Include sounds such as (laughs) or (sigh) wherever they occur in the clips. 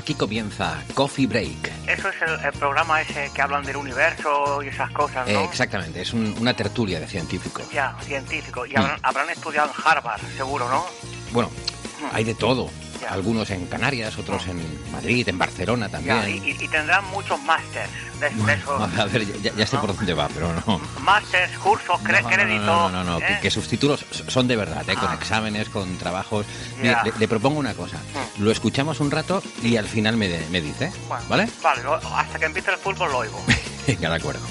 Aquí comienza Coffee Break. Eso es el, el programa ese que hablan del universo y esas cosas, ¿no? Eh, exactamente, es un- una tertulia de científicos. Ya, científico. Mm. Y habrán, habrán estudiado en Harvard, seguro, ¿no? Bueno, hay de todo. Algunos en Canarias, otros en Madrid, en Barcelona también. Y, y- y tendrán muchos másters de, de esos. A ver, ya, ya sé por dónde va, pero no. Másters, cursos, cre- No, no, créditos. no, no, no, que, ¿eh? que sus títulos son de verdad, ¿eh? con Ah. exámenes, con trabajos. Mire, Ya. le, le propongo una cosa. Lo escuchamos un rato y al final me, de- me dice, Bueno, ¿vale? Vale, hasta que empiece el fútbol lo oigo. (laughs) Venga, de acuerdo.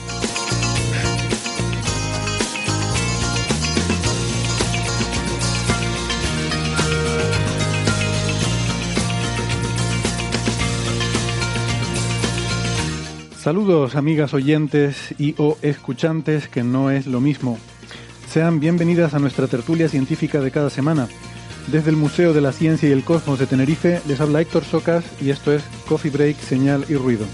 Saludos amigas oyentes y o escuchantes, que no es lo mismo. Sean bienvenidas a nuestra tertulia científica de cada semana. Desde el Museo de la Ciencia y el Cosmos de Tenerife les habla Héctor Socas y esto es Coffee Break, Señal y Ruido.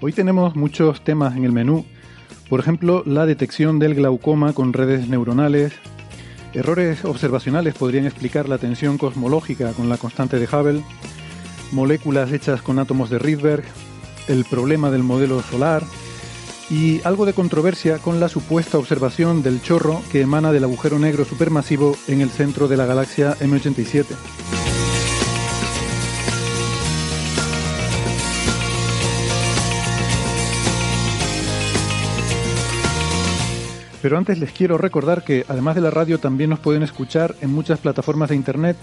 Hoy tenemos muchos temas en el menú. Por ejemplo, la detección del glaucoma con redes neuronales. Errores observacionales podrían explicar la tensión cosmológica con la constante de Hubble. Moléculas hechas con átomos de Rydberg. El problema del modelo solar. Y algo de controversia con la supuesta observación del chorro que emana del agujero negro supermasivo en el centro de la galaxia M87. Pero antes les quiero recordar que además de la radio también nos pueden escuchar en muchas plataformas de internet.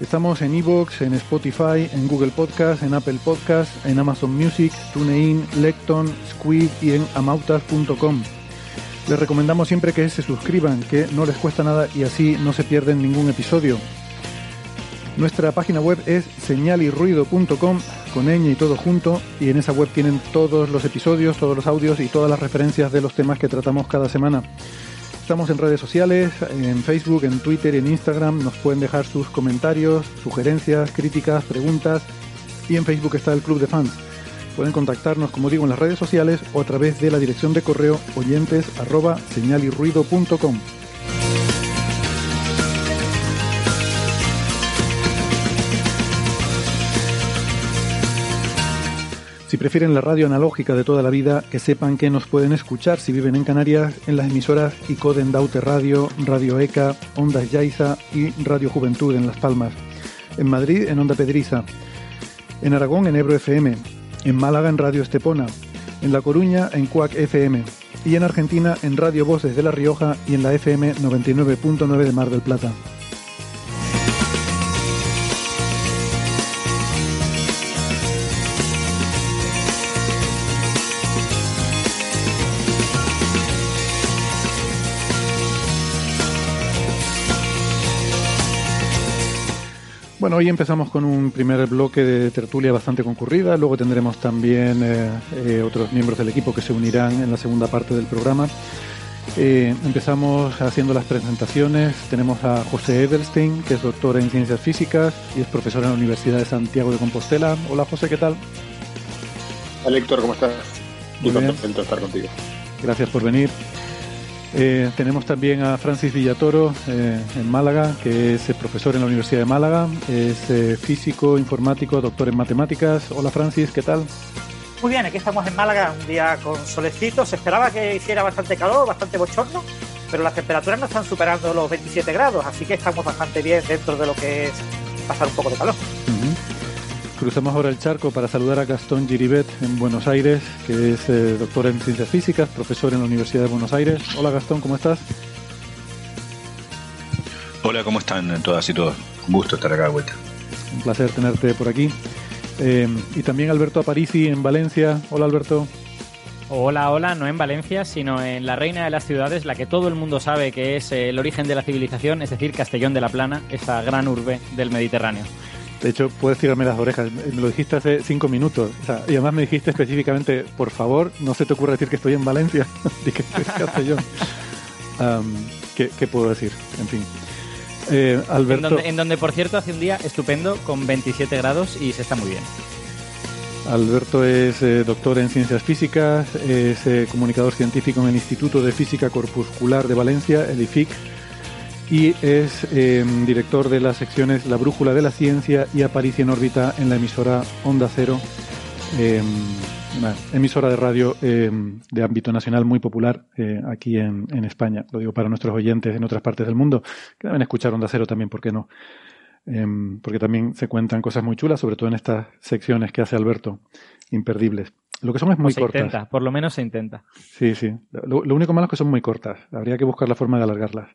Estamos en Evox, en Spotify, en Google Podcast, en Apple Podcast, en Amazon Music, TuneIn, Lecton, Squid y en amautas.com. Les recomendamos siempre que se suscriban, que no les cuesta nada y así no se pierden ningún episodio. Nuestra página web es señalirruido.com con ñ y todo junto y en esa web tienen todos los episodios, todos los audios y todas las referencias de los temas que tratamos cada semana. Estamos en redes sociales, en Facebook, en Twitter y en Instagram. Nos pueden dejar sus comentarios, sugerencias, críticas, preguntas y en Facebook está el Club de Fans. Pueden contactarnos, como digo, en las redes sociales o a través de la dirección de correo oyentes arroba señalirruido.com. Si prefieren la radio analógica de toda la vida, que sepan que nos pueden escuchar si viven en Canarias en las emisoras ICODEN Daute Radio, Radio ECA, Ondas Yaiza y Radio Juventud en Las Palmas. En Madrid en Onda Pedriza. En Aragón en Ebro FM. En Málaga en Radio Estepona. En La Coruña en Cuac FM. Y en Argentina en Radio Voces de La Rioja y en la FM 99.9 de Mar del Plata. Bueno, hoy empezamos con un primer bloque de tertulia bastante concurrida, luego tendremos también eh, eh, otros miembros del equipo que se unirán en la segunda parte del programa. Eh, empezamos haciendo las presentaciones, tenemos a José Edelstein, que es doctor en ciencias físicas y es profesor en la Universidad de Santiago de Compostela. Hola José, ¿qué tal? Hola Héctor, ¿cómo estás? Muy Muy contento de estar contigo. Gracias por venir. Eh, tenemos también a Francis Villatoro eh, en Málaga, que es eh, profesor en la Universidad de Málaga, es eh, físico, informático, doctor en matemáticas. Hola Francis, ¿qué tal? Muy bien, aquí estamos en Málaga, un día con solecito. Se esperaba que hiciera bastante calor, bastante bochorno, pero las temperaturas no están superando los 27 grados, así que estamos bastante bien dentro de lo que es pasar un poco de calor. Ujú. Cruzamos ahora el charco para saludar a Gastón Giribet en Buenos Aires, que es eh, doctor en ciencias físicas, profesor en la Universidad de Buenos Aires. Hola Gastón, ¿cómo estás? Hola, ¿cómo están todas y todos? Un gusto estar acá de vuelta. Un placer tenerte por aquí. Eh, y también Alberto Aparici en Valencia. Hola Alberto. Hola, hola, no en Valencia, sino en la reina de las ciudades, la que todo el mundo sabe que es el origen de la civilización, es decir, Castellón de la Plana, esa gran urbe del Mediterráneo. De hecho, puedes tirarme las orejas. Me lo dijiste hace cinco minutos. y además me dijiste específicamente, por favor, no se te ocurra decir que estoy en Valencia. (laughs) Dije. ¿qué, puedo decir? En fin. Eh, Alberto... En donde, por cierto, hace un día estupendo con 27 grados y se está muy bien. Alberto es eh, doctor en ciencias físicas, es eh, comunicador científico en el Instituto de Física Corpuscular de Valencia, el IFIC, y es em, director de las secciones La Brújula de la Ciencia y Aparicio en órbita en la emisora Onda Cero, em, una emisora de radio em, de ámbito nacional muy popular eh, aquí en, España. Lo digo para nuestros oyentes en otras partes del mundo, que deben escuchar Onda Cero también, ¿por qué no? porque también se cuentan cosas muy chulas, sobre todo en estas secciones que hace Alberto, imperdibles. Lo que son es muy se cortas. Intenta, por lo menos se intenta. Sí, sí. Lo, lo único malo es que son muy cortas. Habría que buscar la forma de alargarlas.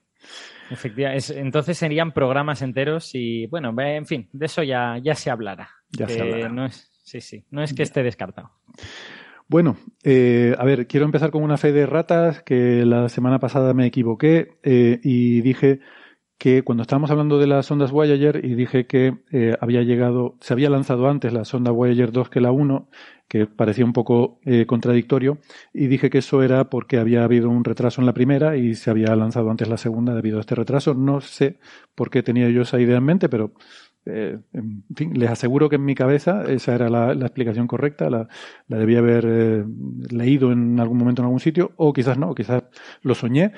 Efectivamente, entonces serían programas enteros y bueno, en fin, de eso ya, ya se hablará. Ya se hablará. No es, sí, sí, no es que esté descartado. Bueno, eh, a ver, quiero empezar con una fe de ratas que la semana pasada me equivoqué eh, y dije que cuando estábamos hablando de las ondas Voyager y dije que eh, había llegado, se había lanzado antes la sonda Voyager 2 que la 1, que parecía un poco eh, contradictorio, y dije que eso era porque había habido un retraso en la primera y se había lanzado antes la segunda debido a este retraso. No sé por qué tenía yo esa idea en mente, pero eh, en fin, les aseguro que en mi cabeza esa era la, explicación correcta, la, debía haber eh, leído en algún momento en algún sitio, o quizás no, quizás lo soñé,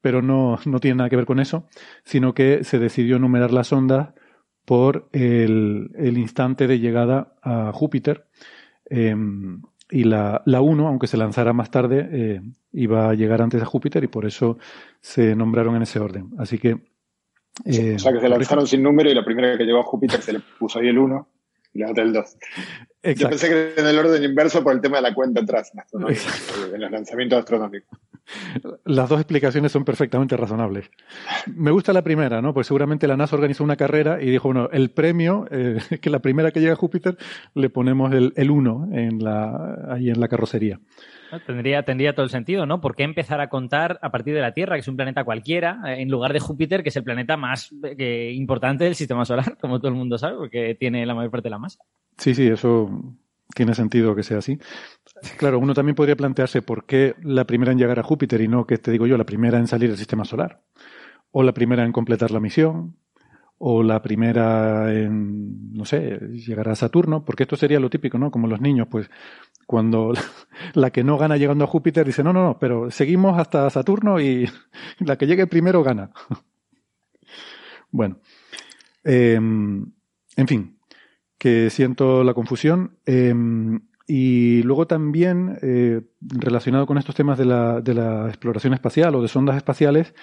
pero no, no tiene nada que ver con eso, sino que se decidió numerar las ondas por el instante de llegada a Júpiter Em, y la, la 1, aunque se lanzara más tarde, eh, iba a llegar antes a Júpiter y por eso se nombraron en ese orden. Así que. Eh, o sea, que se lanzaron sin número y la primera que llegó a Júpiter se le puso ahí el 1 y la otra el 2. Yo pensé que en el orden inverso por el tema de la cuenta atrás, en los lanzamientos astronómicos. Las dos explicaciones son perfectamente razonables. Me gusta la primera, ¿no? Pues seguramente la NASA organizó una carrera y dijo, bueno, el premio, eh, (laughs) que la primera que llega a Júpiter le ponemos el, el 1 en la, ahí en la carrocería. Tendría, tendría todo el sentido, ¿no? ¿Por qué empezar a contar a partir de la Tierra, que es un planeta cualquiera, en lugar de Júpiter, que es el planeta más eh, importante del sistema solar, como todo el mundo sabe, porque tiene la mayor parte de la masa? Sí, sí, eso tiene sentido que sea así. Claro, uno también podría plantearse por qué la primera en llegar a Júpiter y no, que te digo yo, la primera en salir del sistema solar. O la primera en completar la misión. O la primera en, no sé, llegar a Saturno. Porque esto sería lo típico, ¿no? Como los niños, pues cuando (laughs) la que no gana llegando a Júpiter dice, no, no, no, pero seguimos hasta Saturno y (laughs) la que llegue primero gana. (laughs) Bueno. Em, en fin, que siento la confusión. Em, y luego también, eh, relacionado con estos temas de la, exploración espacial o de sondas espaciales,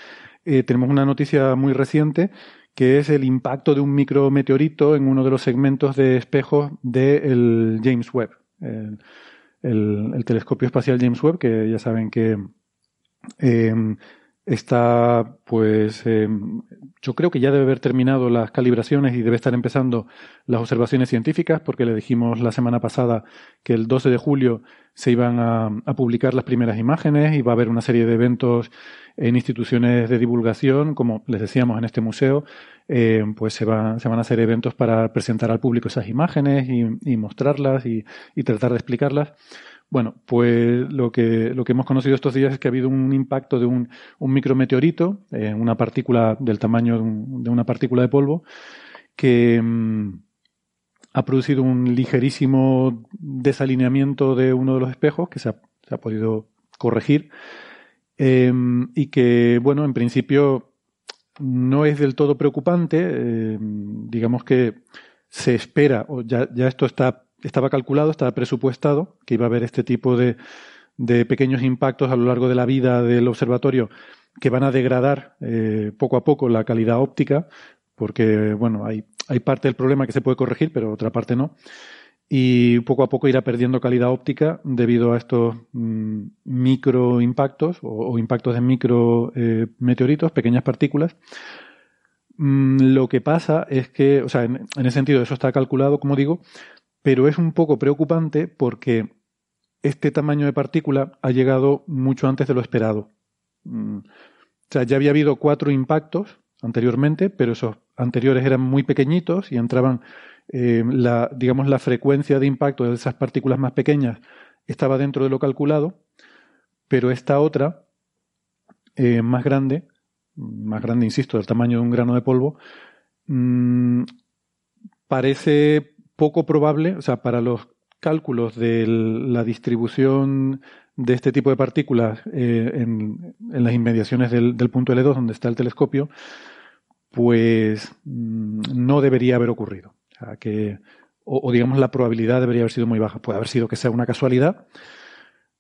eh, tenemos una noticia muy reciente que es el impacto de un micrometeorito en uno de los segmentos de espejos del James Webb, el, telescopio espacial James Webb, que ya saben que em, está, pues, em, yo creo que ya debe haber terminado las calibraciones y debe estar empezando las observaciones científicas, porque le dijimos la semana pasada que el 12 de julio se iban a, publicar las primeras imágenes y va a haber una serie de eventos en instituciones de divulgación, como les decíamos en este museo, eh, pues se, se van a hacer eventos para presentar al público esas imágenes y, mostrarlas y tratar de explicarlas. Bueno, pues lo que, lo que hemos conocido estos días es que ha habido un impacto de un, un micrometeorito, eh, una partícula del tamaño de, una partícula de polvo, que mm, ha producido un ligerísimo desalineamiento de uno de los espejos que se ha, se ha podido corregir em, y que, bueno, en principio no es del todo preocupante. Em, digamos que se espera, o ya, ya esto está estaba calculado, estaba presupuestado que iba a haber este tipo de, de pequeños impactos a lo largo de la vida del observatorio que van a degradar eh, poco a poco la calidad óptica, porque bueno, hay, parte del problema que se puede corregir, pero otra parte no. y poco a poco irá perdiendo calidad óptica debido a estos mm, micro impactos o, impactos de micro eh, meteoritos, pequeñas partículas. Mm, lo que pasa es que, o sea, en, ese sentido eso está calculado, como digo, pero es un poco preocupante porque este tamaño de partícula ha llegado mucho antes de lo esperado. Mm, o sea, ya había habido cuatro impactos anteriormente, pero esos anteriores eran muy pequeñitos y entraban eh, la, digamos, la frecuencia de impacto de esas partículas más pequeñas estaba dentro de lo calculado, pero esta otra, eh, más grande, más grande, insisto, del tamaño de un grano de polvo, mm, parece poco probable, o sea, para los cálculos de la distribución de este tipo de partículas eh, en, las inmediaciones del, punto L2, donde está el telescopio, pues mm, no debería haber ocurrido que, o, digamos la probabilidad debería haber sido muy baja. Puede haber sido que sea una casualidad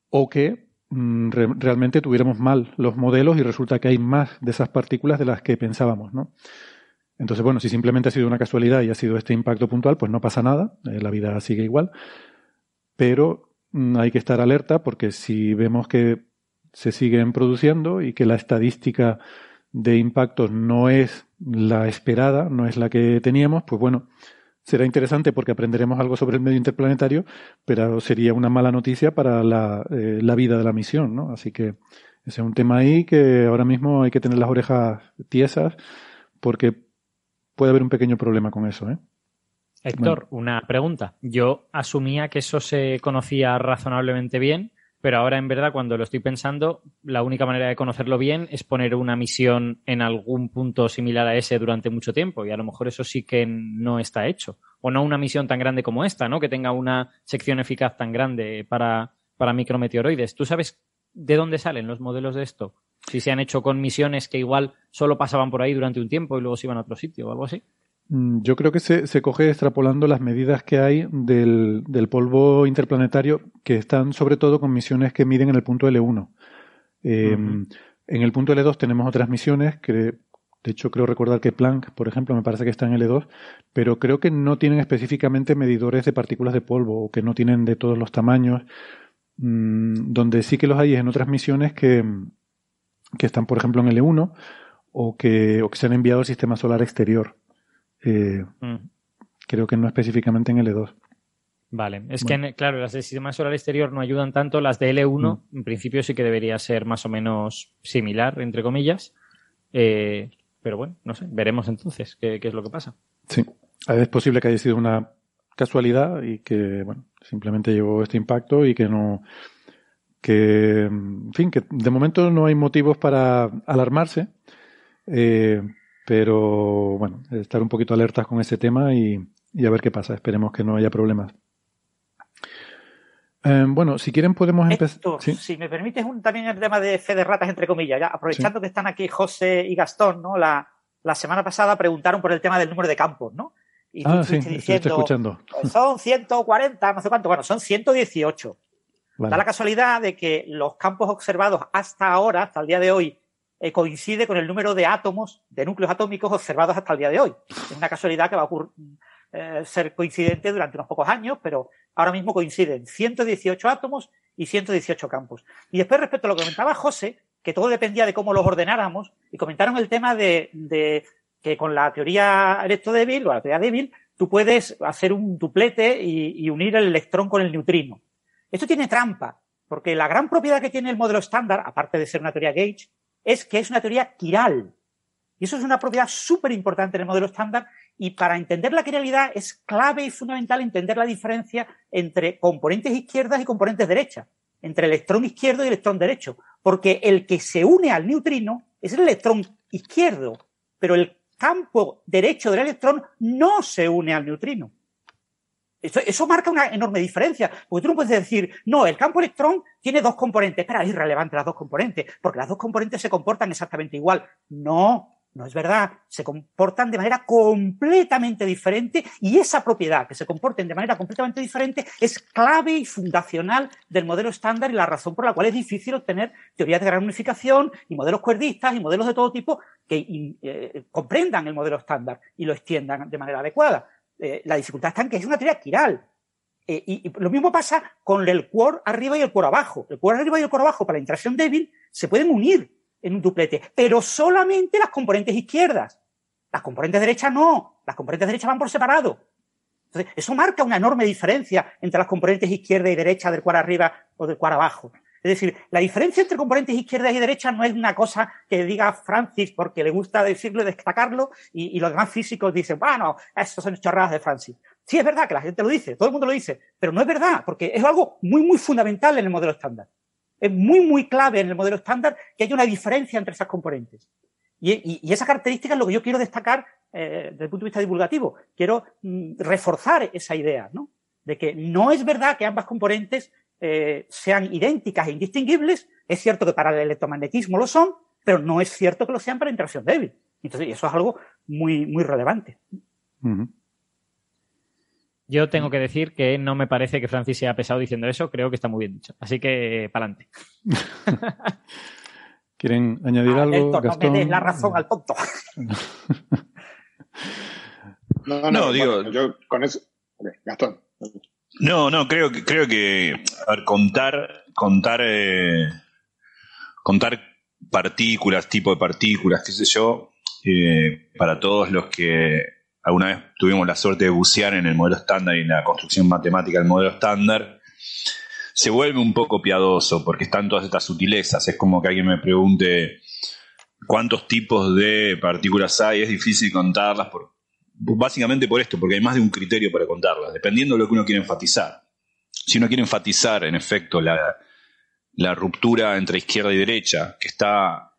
o que mm, realmente tuviéramos mal los modelos y resulta que hay más de esas partículas de las que pensábamos, ¿no? Entonces, bueno, si simplemente ha sido una casualidad y ha sido este impacto puntual, pues no pasa nada, eh, la vida sigue igual, pero mm, hay que estar alerta porque si vemos que se siguen produciendo y que la estadística de impactos no es la esperada, no es la que teníamos, pues bueno, será interesante porque aprenderemos algo sobre el medio interplanetario, pero sería una mala noticia para la, eh, la vida de la misión, ¿no? Así que ese es un tema ahí que ahora mismo hay que tener las orejas tiesas porque puede haber un pequeño problema con eso, ¿eh? Héctor, una pregunta. Yo asumía que eso se conocía razonablemente bien pero ahora en verdad cuando lo estoy pensando, la única manera de conocerlo bien es poner una misión en algún punto similar a ese durante mucho tiempo y a lo mejor eso sí que no está hecho. O no una misión tan grande como esta, ¿no? Que tenga una sección eficaz tan grande para, para micrometeoroides. ¿Tú sabes de dónde salen los modelos de esto? Si se han hecho con misiones que igual solo pasaban por ahí durante un tiempo y luego se iban a otro sitio o algo así. Mm, yo creo que se, se, coge extrapolando las medidas que hay del, del, polvo interplanetario, que están sobre todo con misiones que miden en el punto L1. Em, en el punto L2 tenemos otras misiones que, de hecho, creo recordar que Planck, por ejemplo, me parece que está en L2, pero creo que no tienen específicamente medidores de partículas de polvo o que no tienen de todos los tamaños. Mm, donde sí que los hay es en otras misiones que, que están, por ejemplo, en L1 o que, o que se han enviado al sistema solar exterior. Eh, mm. Creo que no específicamente en L2. Vale, es que, claro, las del sistema solar exterior no ayudan tanto, las de L1 mm. en principio sí que debería ser más o menos similar, entre comillas. Eh, pero bueno, no sé, veremos entonces qué, es lo que pasa. Sí, es posible que haya sido una casualidad y que, bueno, simplemente llegó este impacto y que no, que, en fin, que de momento no hay motivos para alarmarse, eh, pero bueno, estar un poquito alertas con ese tema y, a ver qué pasa. Esperemos que no haya problemas. Eh, bueno, si quieren podemos empezar. Si me permites un, también el tema de fe de ratas, entre comillas, ya aprovechando que están aquí José y Gastón, ¿no? La, semana pasada preguntaron por el tema del número de campos, ¿no? Y ah, sí, diciendo, escuchando. Son 140, no sé cuánto, bueno, son 118. Da la casualidad de que los campos observados hasta ahora, hasta el día de hoy, eh, coincide con el número de átomos, de núcleos atómicos observados hasta el día de hoy. Es una casualidad que va a eh, ser coincidente durante unos pocos años, pero ahora mismo coinciden 118 átomos y 118 campos. Y después, respecto a lo que comentaba José, que todo dependía de cómo los ordenáramos, y comentaron el tema de, que con la teoría electrodébil o la teoría débil, tú puedes hacer un duplete y, y unir el electrón con el neutrino. Esto tiene trampa, porque la gran propiedad que tiene el modelo estándar, aparte de ser una teoría gauge, es que es una teoría quiral. Y eso es una propiedad súper importante en el modelo estándar y para entender la quiralidad es clave y fundamental entender la diferencia entre componentes izquierdas y componentes derechas, entre electrón izquierdo y electrón derecho, porque el que se une al neutrino es el electrón izquierdo, pero el campo derecho del electrón no se une al neutrino. Eso, marca una enorme diferencia, porque tú no puedes decir, no, el campo electrón tiene dos componentes. Espera, es irrelevante las dos componentes, porque las dos componentes se comportan exactamente igual. No, no es verdad. Se comportan de manera completamente diferente y esa propiedad, que se comporten de manera completamente diferente, es clave y fundacional del modelo estándar y la razón por la cual es difícil obtener teorías de gran unificación y modelos cuerdistas y modelos de todo tipo que eh, comprendan el modelo estándar y lo extiendan de manera adecuada. Eh, la dificultad está en que es una teoría quiral. Eh, y, lo mismo pasa con el core arriba y el core abajo. El core arriba y el core abajo para la interacción débil se pueden unir en un duplete, pero solamente las componentes izquierdas. Las componentes derechas no, las componentes derechas van por separado. Entonces, eso marca una enorme diferencia entre las componentes izquierda y derecha del cuadro arriba o del cuadro abajo. Es decir, la diferencia entre componentes izquierdas y derechas no es una cosa que diga Francis porque le gusta decirlo y destacarlo y, los demás físicos dicen, bueno, eso son chorradas de Francis. Sí, es verdad que la gente lo dice, todo el mundo lo dice, pero no es verdad porque es algo muy, muy fundamental en el modelo estándar. Es muy, muy clave en el modelo estándar que haya una diferencia entre esas componentes. Y, esa característica es lo que yo quiero destacar eh, desde el punto de vista divulgativo. Quiero mm, reforzar esa idea, ¿no? De que no es verdad que ambas componentes eh, sean idénticas e indistinguibles. Es cierto que para el electromagnetismo lo son, pero no es cierto que lo sean para interacción débil. Entonces, eso es algo muy, muy relevante. Yo tengo que decir que no me parece que Francis sea pesado diciendo eso, creo que está muy bien dicho. Así que, para adelante. (laughs) ¿Quieren añadir ah, algo? no me des la razón al tonto. (laughs) no, no, digo. yo con eso. Gastón. No, no, creo que, creo que a contar, contar, eh, contar partículas, tipo de partículas, qué sé yo, eh, para todos los que alguna vez tuvimos la suerte de bucear en el modelo estándar y en la construcción matemática del modelo estándar, se vuelve un poco piadoso porque están todas estas sutilezas. Es como que alguien me pregunte cuántos tipos de partículas hay, es difícil contarlas por, básicamente por esto, porque hay más de un criterio para contarlas, dependiendo de lo que uno quiere enfatizar. Si uno quiere enfatizar, en efecto, la, la ruptura entre izquierda y derecha, que está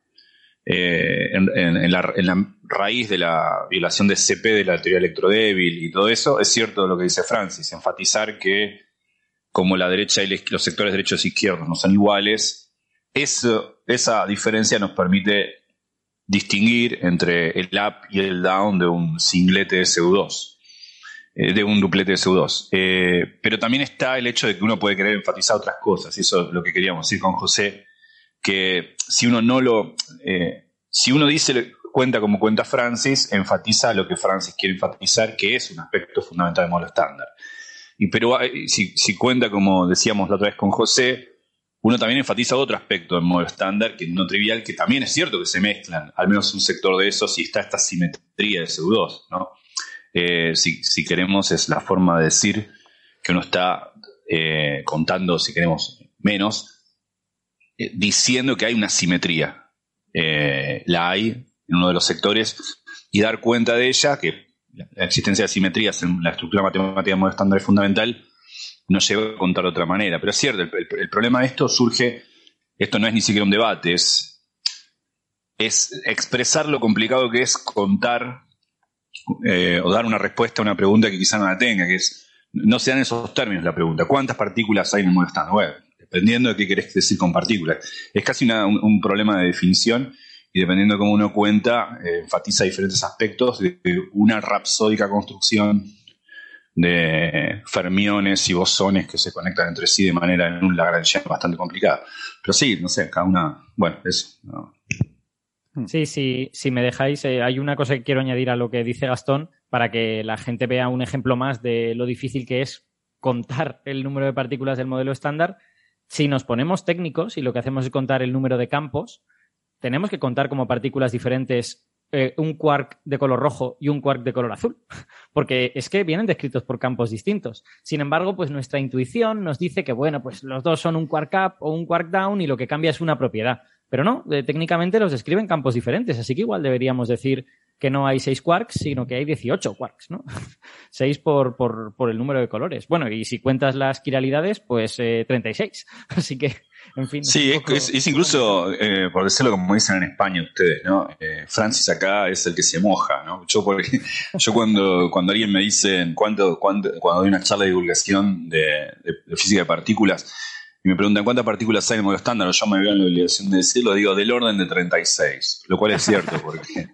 eh, en, la, en, la, raíz de la violación de CP de la teoría electrodébil y todo eso, es cierto lo que dice Francis, enfatizar que como la derecha y los sectores derechos e izquierdos no son iguales, eso, esa diferencia nos permite distinguir entre el up y el down de un singlete de SU2, eh, de un duplete de SU2. Eh, pero también está el hecho de que uno puede querer enfatizar otras cosas, y eso es lo que queríamos decir con José, que si uno no lo... Eh, si uno dice cuenta como cuenta Francis, enfatiza lo que Francis quiere enfatizar, que es un aspecto fundamental del modelo estándar. Y, pero eh, si, cuenta, como decíamos la otra vez con José, uno también enfatiza otro aspecto del modelo estándar, que no trivial, que también es cierto que se mezclan, al menos un sector de esos, y está esta simetría de SU2. ¿no? Eh, si, queremos, es la forma de decir que uno está eh, contando, si queremos, menos, diciendo que hay una simetría. la hay en uno de los sectores y dar cuenta de ella, que la existencia de simetrías en la estructura matemática modo estándar es fundamental, no lleva a contar de otra manera. Pero es cierto, el, problema de esto surge, esto no es ni siquiera un debate, es, es expresar lo complicado que es contar eh, o dar una respuesta a una pregunta que quizá no la tenga, que es, no sean esos términos la pregunta, ¿cuántas partículas hay en el modo estándar? dependiendo de qué querés decir con partículas. Es casi un problema de definición y dependiendo de cómo uno cuenta, eh, enfatiza diferentes aspectos de una rapsódica construcción de fermiones y bosones que se conectan entre sí de manera en un Lagrangiano bastante complicada. Pero sí, no sé, cada una, bueno, eso. Sí, sí, si me dejáis, eh, hay una cosa que quiero añadir a lo que dice Gastón para que la gente vea un ejemplo más de lo difícil que es contar el número de partículas del modelo estándar. Si nos ponemos técnicos y lo que hacemos es contar el número de campos, tenemos que contar como partículas diferentes eh, un quark de color rojo y un quark de color azul, (laughs) porque es que vienen descritos por campos distintos. Sin embargo, pues nuestra intuición nos dice que, bueno, pues los dos son un quark up o un quark down y lo que cambia es una propiedad. Pero no, eh, técnicamente los describen campos diferentes, así que igual deberíamos decir que no hay seis quarks, sino que hay 18 quarks, ¿no? (laughs) Seis por, por, por, el número de colores. Bueno, y si cuentas las quiralidades, pues eh, 36. (laughs) Así que Sí, es, incluso, eh, por decirlo como dicen en España ustedes, ¿no? Eh, Francis acá es el que se moja, ¿no? Yo, porque, (laughs) yo cuando, cuando alguien me dice, cuánto, cuando doy una charla de divulgación de, física de partículas, y me preguntan cuántas partículas hay en el modelo estándar, yo me veo en la obligación de decirlo, digo del orden de 36, lo cual es cierto, porque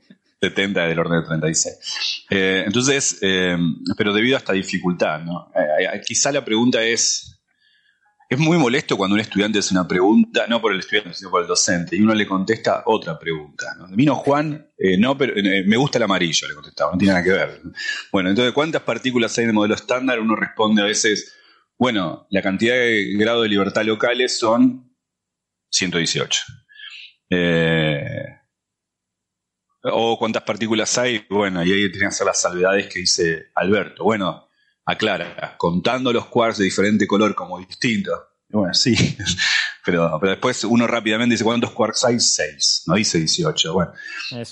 70 es del orden de 36. Eh, entonces, pero debido a esta dificultad, ¿no? quizá la pregunta es es muy molesto cuando un estudiante hace una pregunta, no por el estudiante, sino por el docente, y uno le contesta otra pregunta. Vino Juan, eh, no, pero eh, me gusta el amarillo, le contestaba, no tiene nada que ver. Bueno, entonces, ¿cuántas partículas hay en el modelo estándar? Uno responde a veces Bueno, la cantidad de grado de libertad locales son 118. Eh, o cuántas partículas hay, bueno, y ahí tienen que hacer las salvedades que dice Alberto. Bueno, aclara, contando los quarks de diferente color como distintos. Bueno, sí, (laughs) pero, pero después uno rápidamente dice, ¿cuántos quarks hay? 6, no dice 18. Bueno,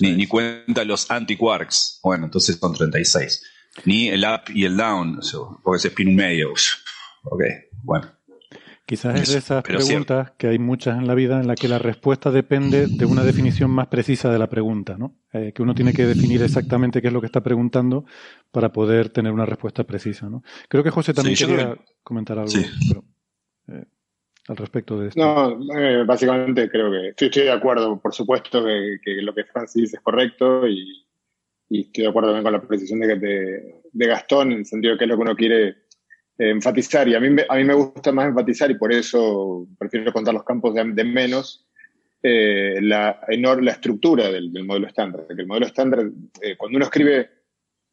ni, ni, cuenta los anti-quarks. Bueno, entonces son 36. Ni el up y el down, porque es spin medio. Ok, bueno. Quizás es de esas preguntas que hay muchas en la vida en la que la respuesta depende de una definición más precisa de la pregunta, ¿no? Eh, que uno tiene que definir exactamente qué es lo que está preguntando para poder tener una respuesta precisa, ¿no? Creo que José también quería comentar algo eh, al respecto de esto. No, eh, básicamente creo que estoy, de acuerdo, por supuesto, que, lo que Francis es correcto y, estoy de acuerdo también con la precisión de, de, de Gastón, en el sentido de que es lo que uno quiere enfatizar, y a mí, a mí me gusta más enfatizar, y por eso prefiero contar los campos de, menos, eh, la, la estructura del, modelo estándar. Que el modelo estándar, eh, cuando uno escribe,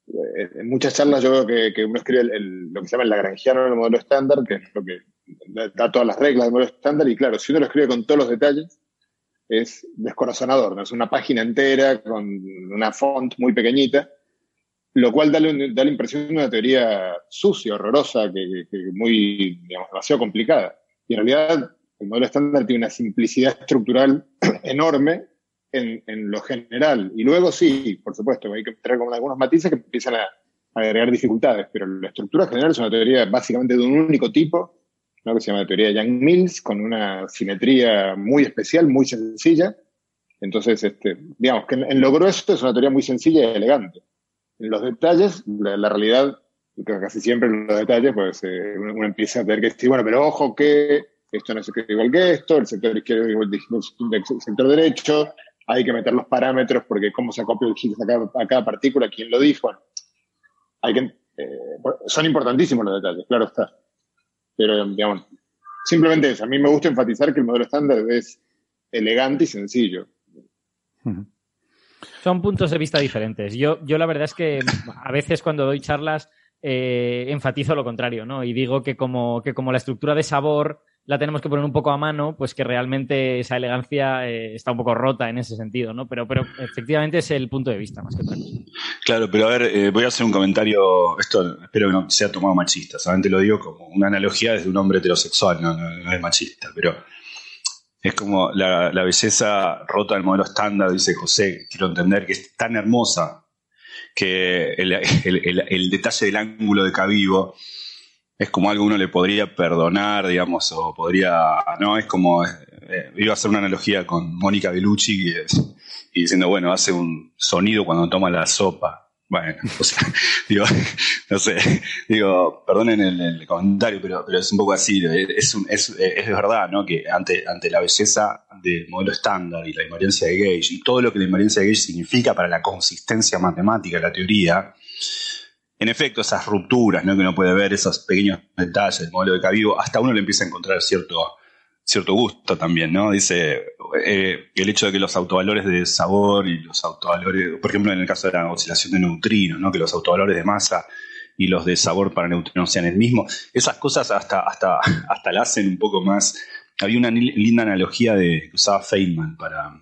eh, en muchas charlas yo veo que, uno escribe lo que se llama el lagrangiano del modelo estándar, que es lo que da todas las reglas del modelo estándar, y claro, si uno lo escribe con todos los detalles, es descorazonador, ¿no? es una página entera con una font muy pequeñita, lo cual da, la impresión de una teoría sucia, horrorosa, que, muy, digamos, demasiado complicada. Y en realidad el modelo estándar tiene una simplicidad estructural (clears throat) enorme en, lo general. Y luego sí, por supuesto, hay que entrar con algunos matices que empiezan a, agregar dificultades, pero la estructura general es una teoría básicamente de un único tipo, ¿no? que se llama teoría de Young-Mills, con una simetría muy especial, muy sencilla. Entonces, este, digamos que en, en lo grueso es una teoría muy sencilla y elegante los detalles, la, realidad, casi siempre los detalles, pues eh, uno, empieza a tener que decir, bueno, pero ojo que esto no es igual que esto, el sector izquierdo es igual el sector derecho, hay que meter los parámetros porque cómo se acopla el Higgs a cada, partícula, quién lo dijo. hay que, eh, son importantísimos los detalles, claro está. Pero, digamos, simplemente eso. A mí me gusta enfatizar que el modelo estándar es elegante y sencillo. Son puntos de vista diferentes. Yo, yo la verdad es que a veces cuando doy charlas eh, enfatizo lo contrario, ¿no? Y digo que como, que como la estructura de sabor la tenemos que poner un poco a mano, pues que realmente esa elegancia eh, está un poco rota en ese sentido, ¿no? Pero, pero efectivamente es el punto de vista más que otra cosa. Claro, pero a ver, eh, voy a hacer un comentario, esto espero que no sea tomado machista, solamente lo digo como una analogía desde un hombre heterosexual, no, no es machista, pero es como la, belleza rota del modelo estándar, dice José, quiero entender que es tan hermosa que el, detalle del ángulo de Cavivo es como algo uno le podría perdonar, digamos, o podría, no, es como, eh, iba a hacer una analogía con Mónica Bellucci y diciendo, bueno, hace un sonido cuando toma la sopa. Bueno, o sea, (laughs) digo, no sé, digo, perdonen el, comentario, pero, pero es un poco así, es, es, es verdad, ¿no? Que ante, ante la belleza del modelo estándar y la invariancia de Gauge y todo lo que la invariancia de Gauge significa para la consistencia matemática la teoría, en efecto, esas rupturas, ¿no? Que uno puede ver, esos pequeños detalles del modelo de Cavivo, hasta uno le empieza a encontrar cierto, cierto gusto también, ¿no? Dice eh, el hecho de que los autovalores de sabor y los autovalores, por ejemplo, en el caso de la oscilación de neutrinos, ¿no? Que los autovalores de masa y los de sabor para neutrinos sean el mismo. Esas cosas hasta, hasta, (laughs) hasta la hacen un poco más. Había una linda analogía de, que usaba Feynman para.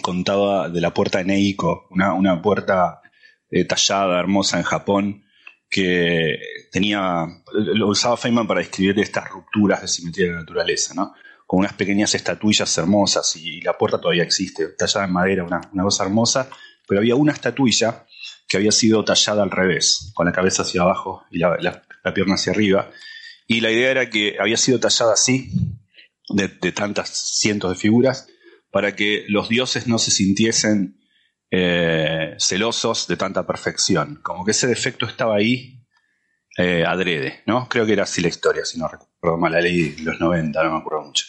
contaba de la puerta de Neiko, una, una puerta eh, tallada, hermosa en Japón, que tenía. lo usaba Feynman para describir estas rupturas de simetría de la naturaleza, ¿no? Con unas pequeñas estatuillas hermosas y la puerta todavía existe, tallada en madera, una, cosa hermosa, pero había una estatuilla que había sido tallada al revés, con la cabeza hacia abajo y la, pierna hacia arriba. Y la idea era que había sido tallada así, de, tantas cientos de figuras, para que los dioses no se sintiesen eh, celosos de tanta perfección. Como que ese defecto estaba ahí eh, adrede, ¿no? Creo que era así la historia, si no recuerdo mal, la ley de los 90, no me acuerdo mucho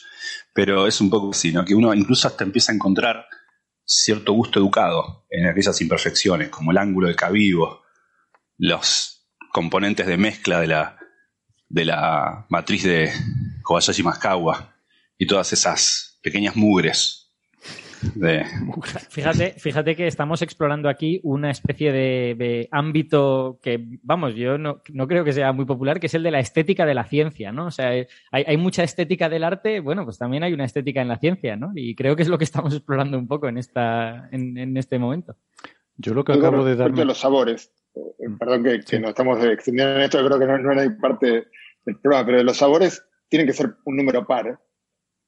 pero es un poco así, ¿no? Que uno incluso hasta empieza a encontrar cierto gusto educado en aquellas imperfecciones, como el ángulo de cavivo, los componentes de mezcla de la, de la matriz de Kobayashi Maskawa y todas esas pequeñas mugres (laughs) Fíjate, fíjate que estamos explorando aquí una especie de, ámbito que, vamos, yo no, creo que sea muy popular, que es el de la estética de la ciencia, ¿no? O sea, hay, mucha estética del arte, bueno, pues también hay una estética en la ciencia, ¿no? Y creo que es lo que estamos explorando un poco en, esta, en, este momento. Yo lo que acabo de dar. los sabores. Eh, perdón que, que nos estamos extendiendo en esto, creo que no, no era parte del programa, pero los sabores tienen que ser un número par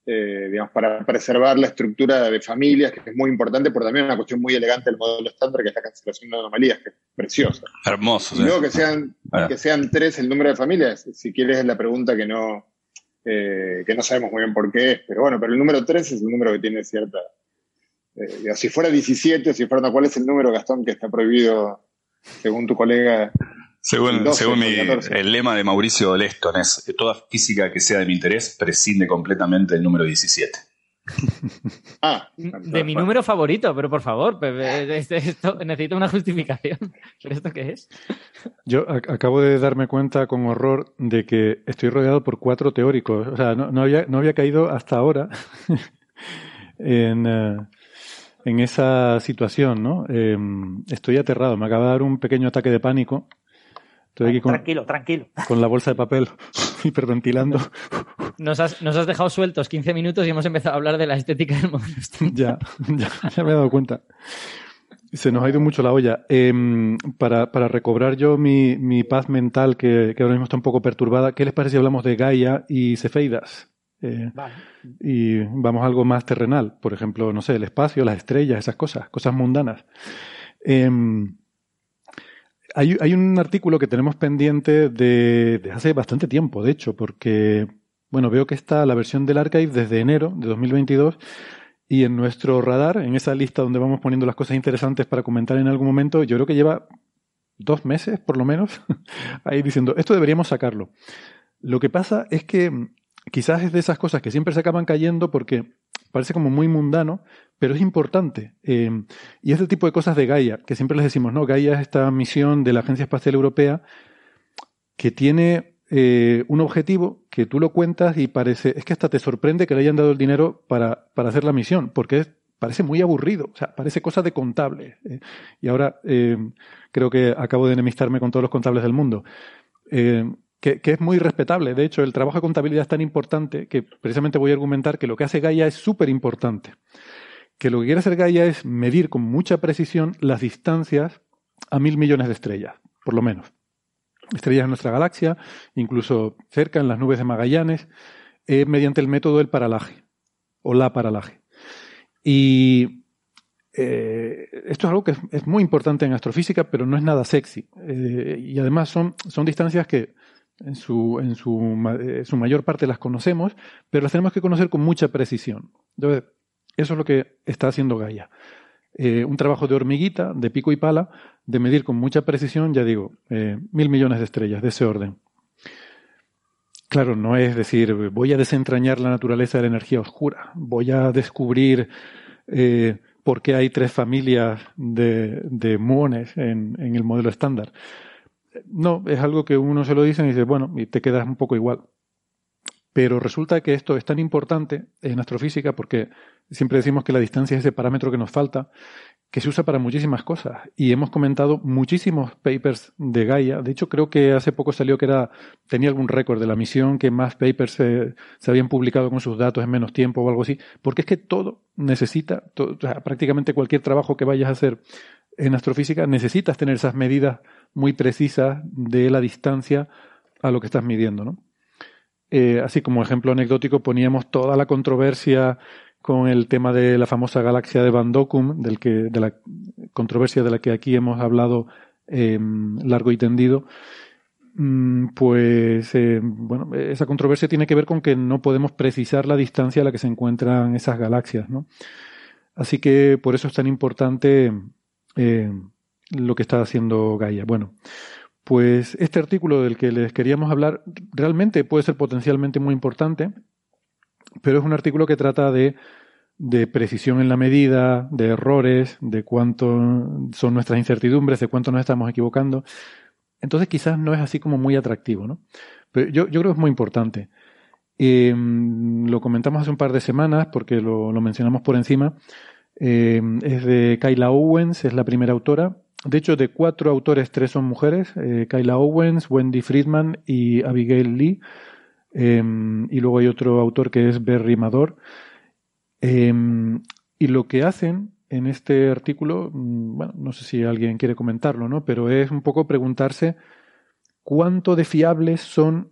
eh, digamos, para preservar la estructura de familias, que es muy importante, pero también una cuestión muy elegante del modelo estándar, que es la cancelación de anomalías, que es preciosa. Hermoso. Y luego que sean, que sean tres el número de familias, si quieres es la pregunta que no, eh, que no sabemos muy bien por qué es, pero bueno, pero el número tres es el número que tiene cierta... Eh, si fuera 17, si fuera, ¿cuál es el número, Gastón, que está prohibido, según tu colega, según, según el lema de Mauricio Leston es, toda física que sea de mi interés prescinde completamente del número 17. (laughs) Ah, de mi número favorito, pero por favor, necesito una justificación. (laughs) ¿Pero esto qué es? Yo acabo de darme cuenta con horror de que estoy rodeado por cuatro teóricos. O sea, no, había, no había caído hasta ahora (laughs) en, eh, en esa situación, ¿no? Em, estoy aterrado. Me acaba de dar un pequeño ataque de pánico tranquilo, tranquilo. Con la bolsa de papel, (laughs) hiperventilando. Nos has, nos has dejado sueltos 15 minutos y hemos empezado a hablar de la estética del modelo. ya, ya, ya me he dado cuenta. Se nos ha ido mucho la olla. Em, para, para, recobrar yo mi, mi paz mental, que, que, ahora mismo está un poco perturbada, ¿qué les parece si hablamos de Gaia y Cefeidas? Eh, y vamos a algo más terrenal. Por ejemplo, no sé, el espacio, las estrellas, esas cosas, cosas mundanas. Eh, hay, un artículo que tenemos pendiente de, hace bastante tiempo, de hecho, porque, bueno, veo que está la versión del archive desde enero de 2022 y en nuestro radar, en esa lista donde vamos poniendo las cosas interesantes para comentar en algún momento, yo creo que lleva dos meses, por lo menos, (laughs) ahí diciendo, esto deberíamos sacarlo. Lo que pasa es que quizás es de esas cosas que siempre se acaban cayendo porque parece como muy mundano, pero es importante. Eh, y es el tipo de cosas de Gaia, que siempre les decimos, ¿no? Gaia es esta misión de la Agencia Espacial Europea que tiene eh, un objetivo que tú lo cuentas y parece, es que hasta te sorprende que le hayan dado el dinero para, para hacer la misión, porque parece muy aburrido, o sea, parece cosa de contable. Eh. y ahora creo que acabo de enemistarme con todos los contables del mundo. Que, es muy respetable. De hecho, el trabajo de contabilidad es tan importante que precisamente voy a argumentar que lo que hace Gaia es súper importante que lo que quiere hacer Gaia es medir con mucha precisión las distancias a mil millones de estrellas, por lo menos. Estrellas en nuestra galaxia, incluso cerca en las nubes de Magallanes, eh, mediante el método del paralaje o la paralaje. Y eh, esto es algo que es, muy importante en astrofísica, pero no es nada sexy. Eh, y además son, son distancias que en, su, en su, su, mayor parte las conocemos, pero las tenemos que conocer con mucha precisión. Entonces, eso es lo que está haciendo Gaia. Eh, un trabajo de hormiguita, de pico y pala, de medir con mucha precisión, ya digo, eh, mil millones de estrellas, de ese orden. Claro, no es decir, voy a desentrañar la naturaleza de la energía oscura, voy a descubrir eh, por qué hay tres familias de, de muones en, en, el modelo estándar. No, es algo que uno se lo dice y dice, bueno, y te quedas un poco igual. Pero resulta que esto es tan importante en astrofísica porque siempre decimos que la distancia es ese parámetro que nos falta, que se usa para muchísimas cosas. Y hemos comentado muchísimos papers de Gaia. De hecho, creo que hace poco salió que era, tenía algún récord de la misión que más papers se, habían publicado con sus datos en menos tiempo o algo así. Porque es que todo necesita, prácticamente cualquier trabajo que vayas a hacer en astrofísica, necesitas tener esas medidas muy precisas de la distancia a lo que estás midiendo, ¿no? Eh, así como ejemplo anecdótico, poníamos toda la controversia con el tema de la famosa galaxia de Van Docum, del que, de la controversia de la que aquí hemos hablado em, largo y tendido. Mm, pues, eh, bueno, esa controversia tiene que ver con que no podemos precisar la distancia a la que se encuentran esas galaxias, ¿no? Así que por eso es tan importante eh, lo que está haciendo Gaia. Bueno, pues este artículo del que les queríamos hablar realmente puede ser potencialmente muy importante, pero es un artículo que trata de, precisión en la medida, de errores, de cuánto son nuestras incertidumbres, de cuánto nos estamos equivocando. Entonces quizás no es así como muy atractivo, ¿no? Pero yo, creo que es muy importante. Em, lo comentamos hace un par de semanas porque lo, mencionamos por encima. Eh, es de Kyla Owens, es la primera autora. De hecho, de cuatro autores, tres son mujeres. Eh, Kyla Owens, Wendy Friedman y Abigail Lee. Em, y luego hay otro autor que es Berry Mador. Em, y lo que hacen en este artículo, mm, bueno, no sé si alguien quiere comentarlo, ¿no? Pero es un poco preguntarse cuánto de fiables son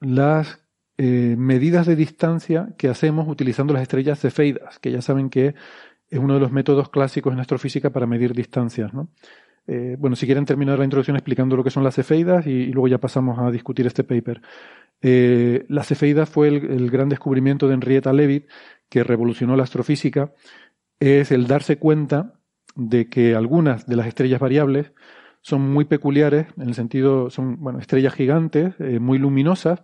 las eh, medidas de distancia que hacemos utilizando las estrellas cefeidas, que ya saben que es uno de los métodos clásicos en astrofísica para medir distancias, ¿no? Eh, bueno, si quieren terminar la introducción explicando lo que son las cefeidas y, luego ya pasamos a discutir este paper. Eh, la cefeida fue el, gran descubrimiento de Henrietta Leavitt que revolucionó la astrofísica. Es el darse cuenta de que algunas de las estrellas variables son muy peculiares, en el sentido, son bueno, estrellas gigantes, eh, muy luminosas,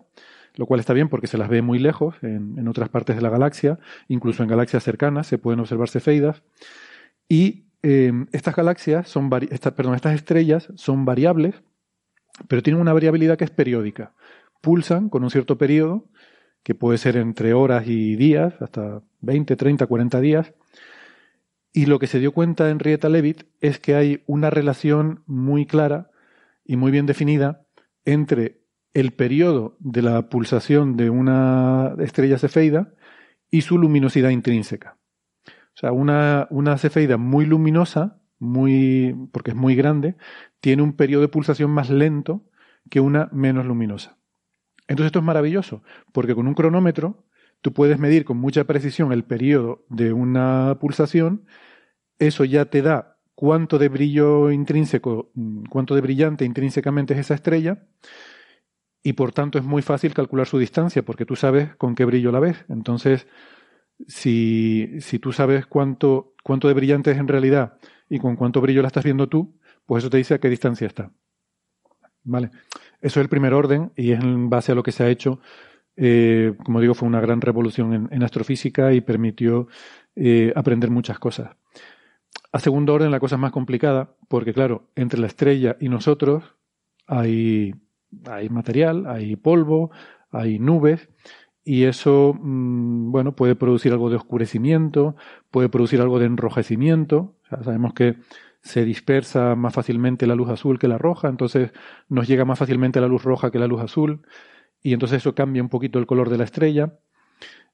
lo cual está bien porque se las ve muy lejos, en, otras partes de la galaxia, incluso en galaxias cercanas se pueden observar cefeidas. Y eh, estas galaxias son, perdón, estas estrellas son variables, pero tienen una variabilidad que es periódica. Pulsan con un cierto periodo, que puede ser entre horas y días, hasta 20, 30, 40 días, y lo que se dio cuenta Henrietta Leavitt es que hay una relación muy clara y muy bien definida entre el periodo de la pulsación de una estrella cefeida y su luminosidad intrínseca. O sea, una, una cefeida muy luminosa, muy, porque es muy grande, tiene un periodo de pulsación más lento que una menos luminosa. Entonces esto es maravilloso, porque con un cronómetro tú puedes medir con mucha precisión el periodo de una pulsación, eso ya te da cuánto de brillo intrínseco, cuánto de brillante intrínsecamente es esa estrella, y por tanto es muy fácil calcular su distancia, porque tú sabes con qué brillo la ves. Entonces, si, si tú sabes cuánto, cuánto de brillante es en realidad y con cuánto brillo la estás viendo tú, pues eso te dice a qué distancia está. ¿Vale? Eso es el primer orden y es en base a lo que se ha hecho eh, como digo, fue una gran revolución en, astrofísica y permitió eh, aprender muchas cosas. A segundo orden, la cosa es más complicada, porque claro, entre la estrella y nosotros hay, hay material, hay polvo, hay nubes, y eso, mm, bueno, puede producir algo de oscurecimiento, puede producir algo de enrojecimiento. sabemos que se dispersa más fácilmente la luz azul que la roja, entonces nos llega más fácilmente la luz roja que la luz azul y entonces eso cambia un poquito el color de la estrella.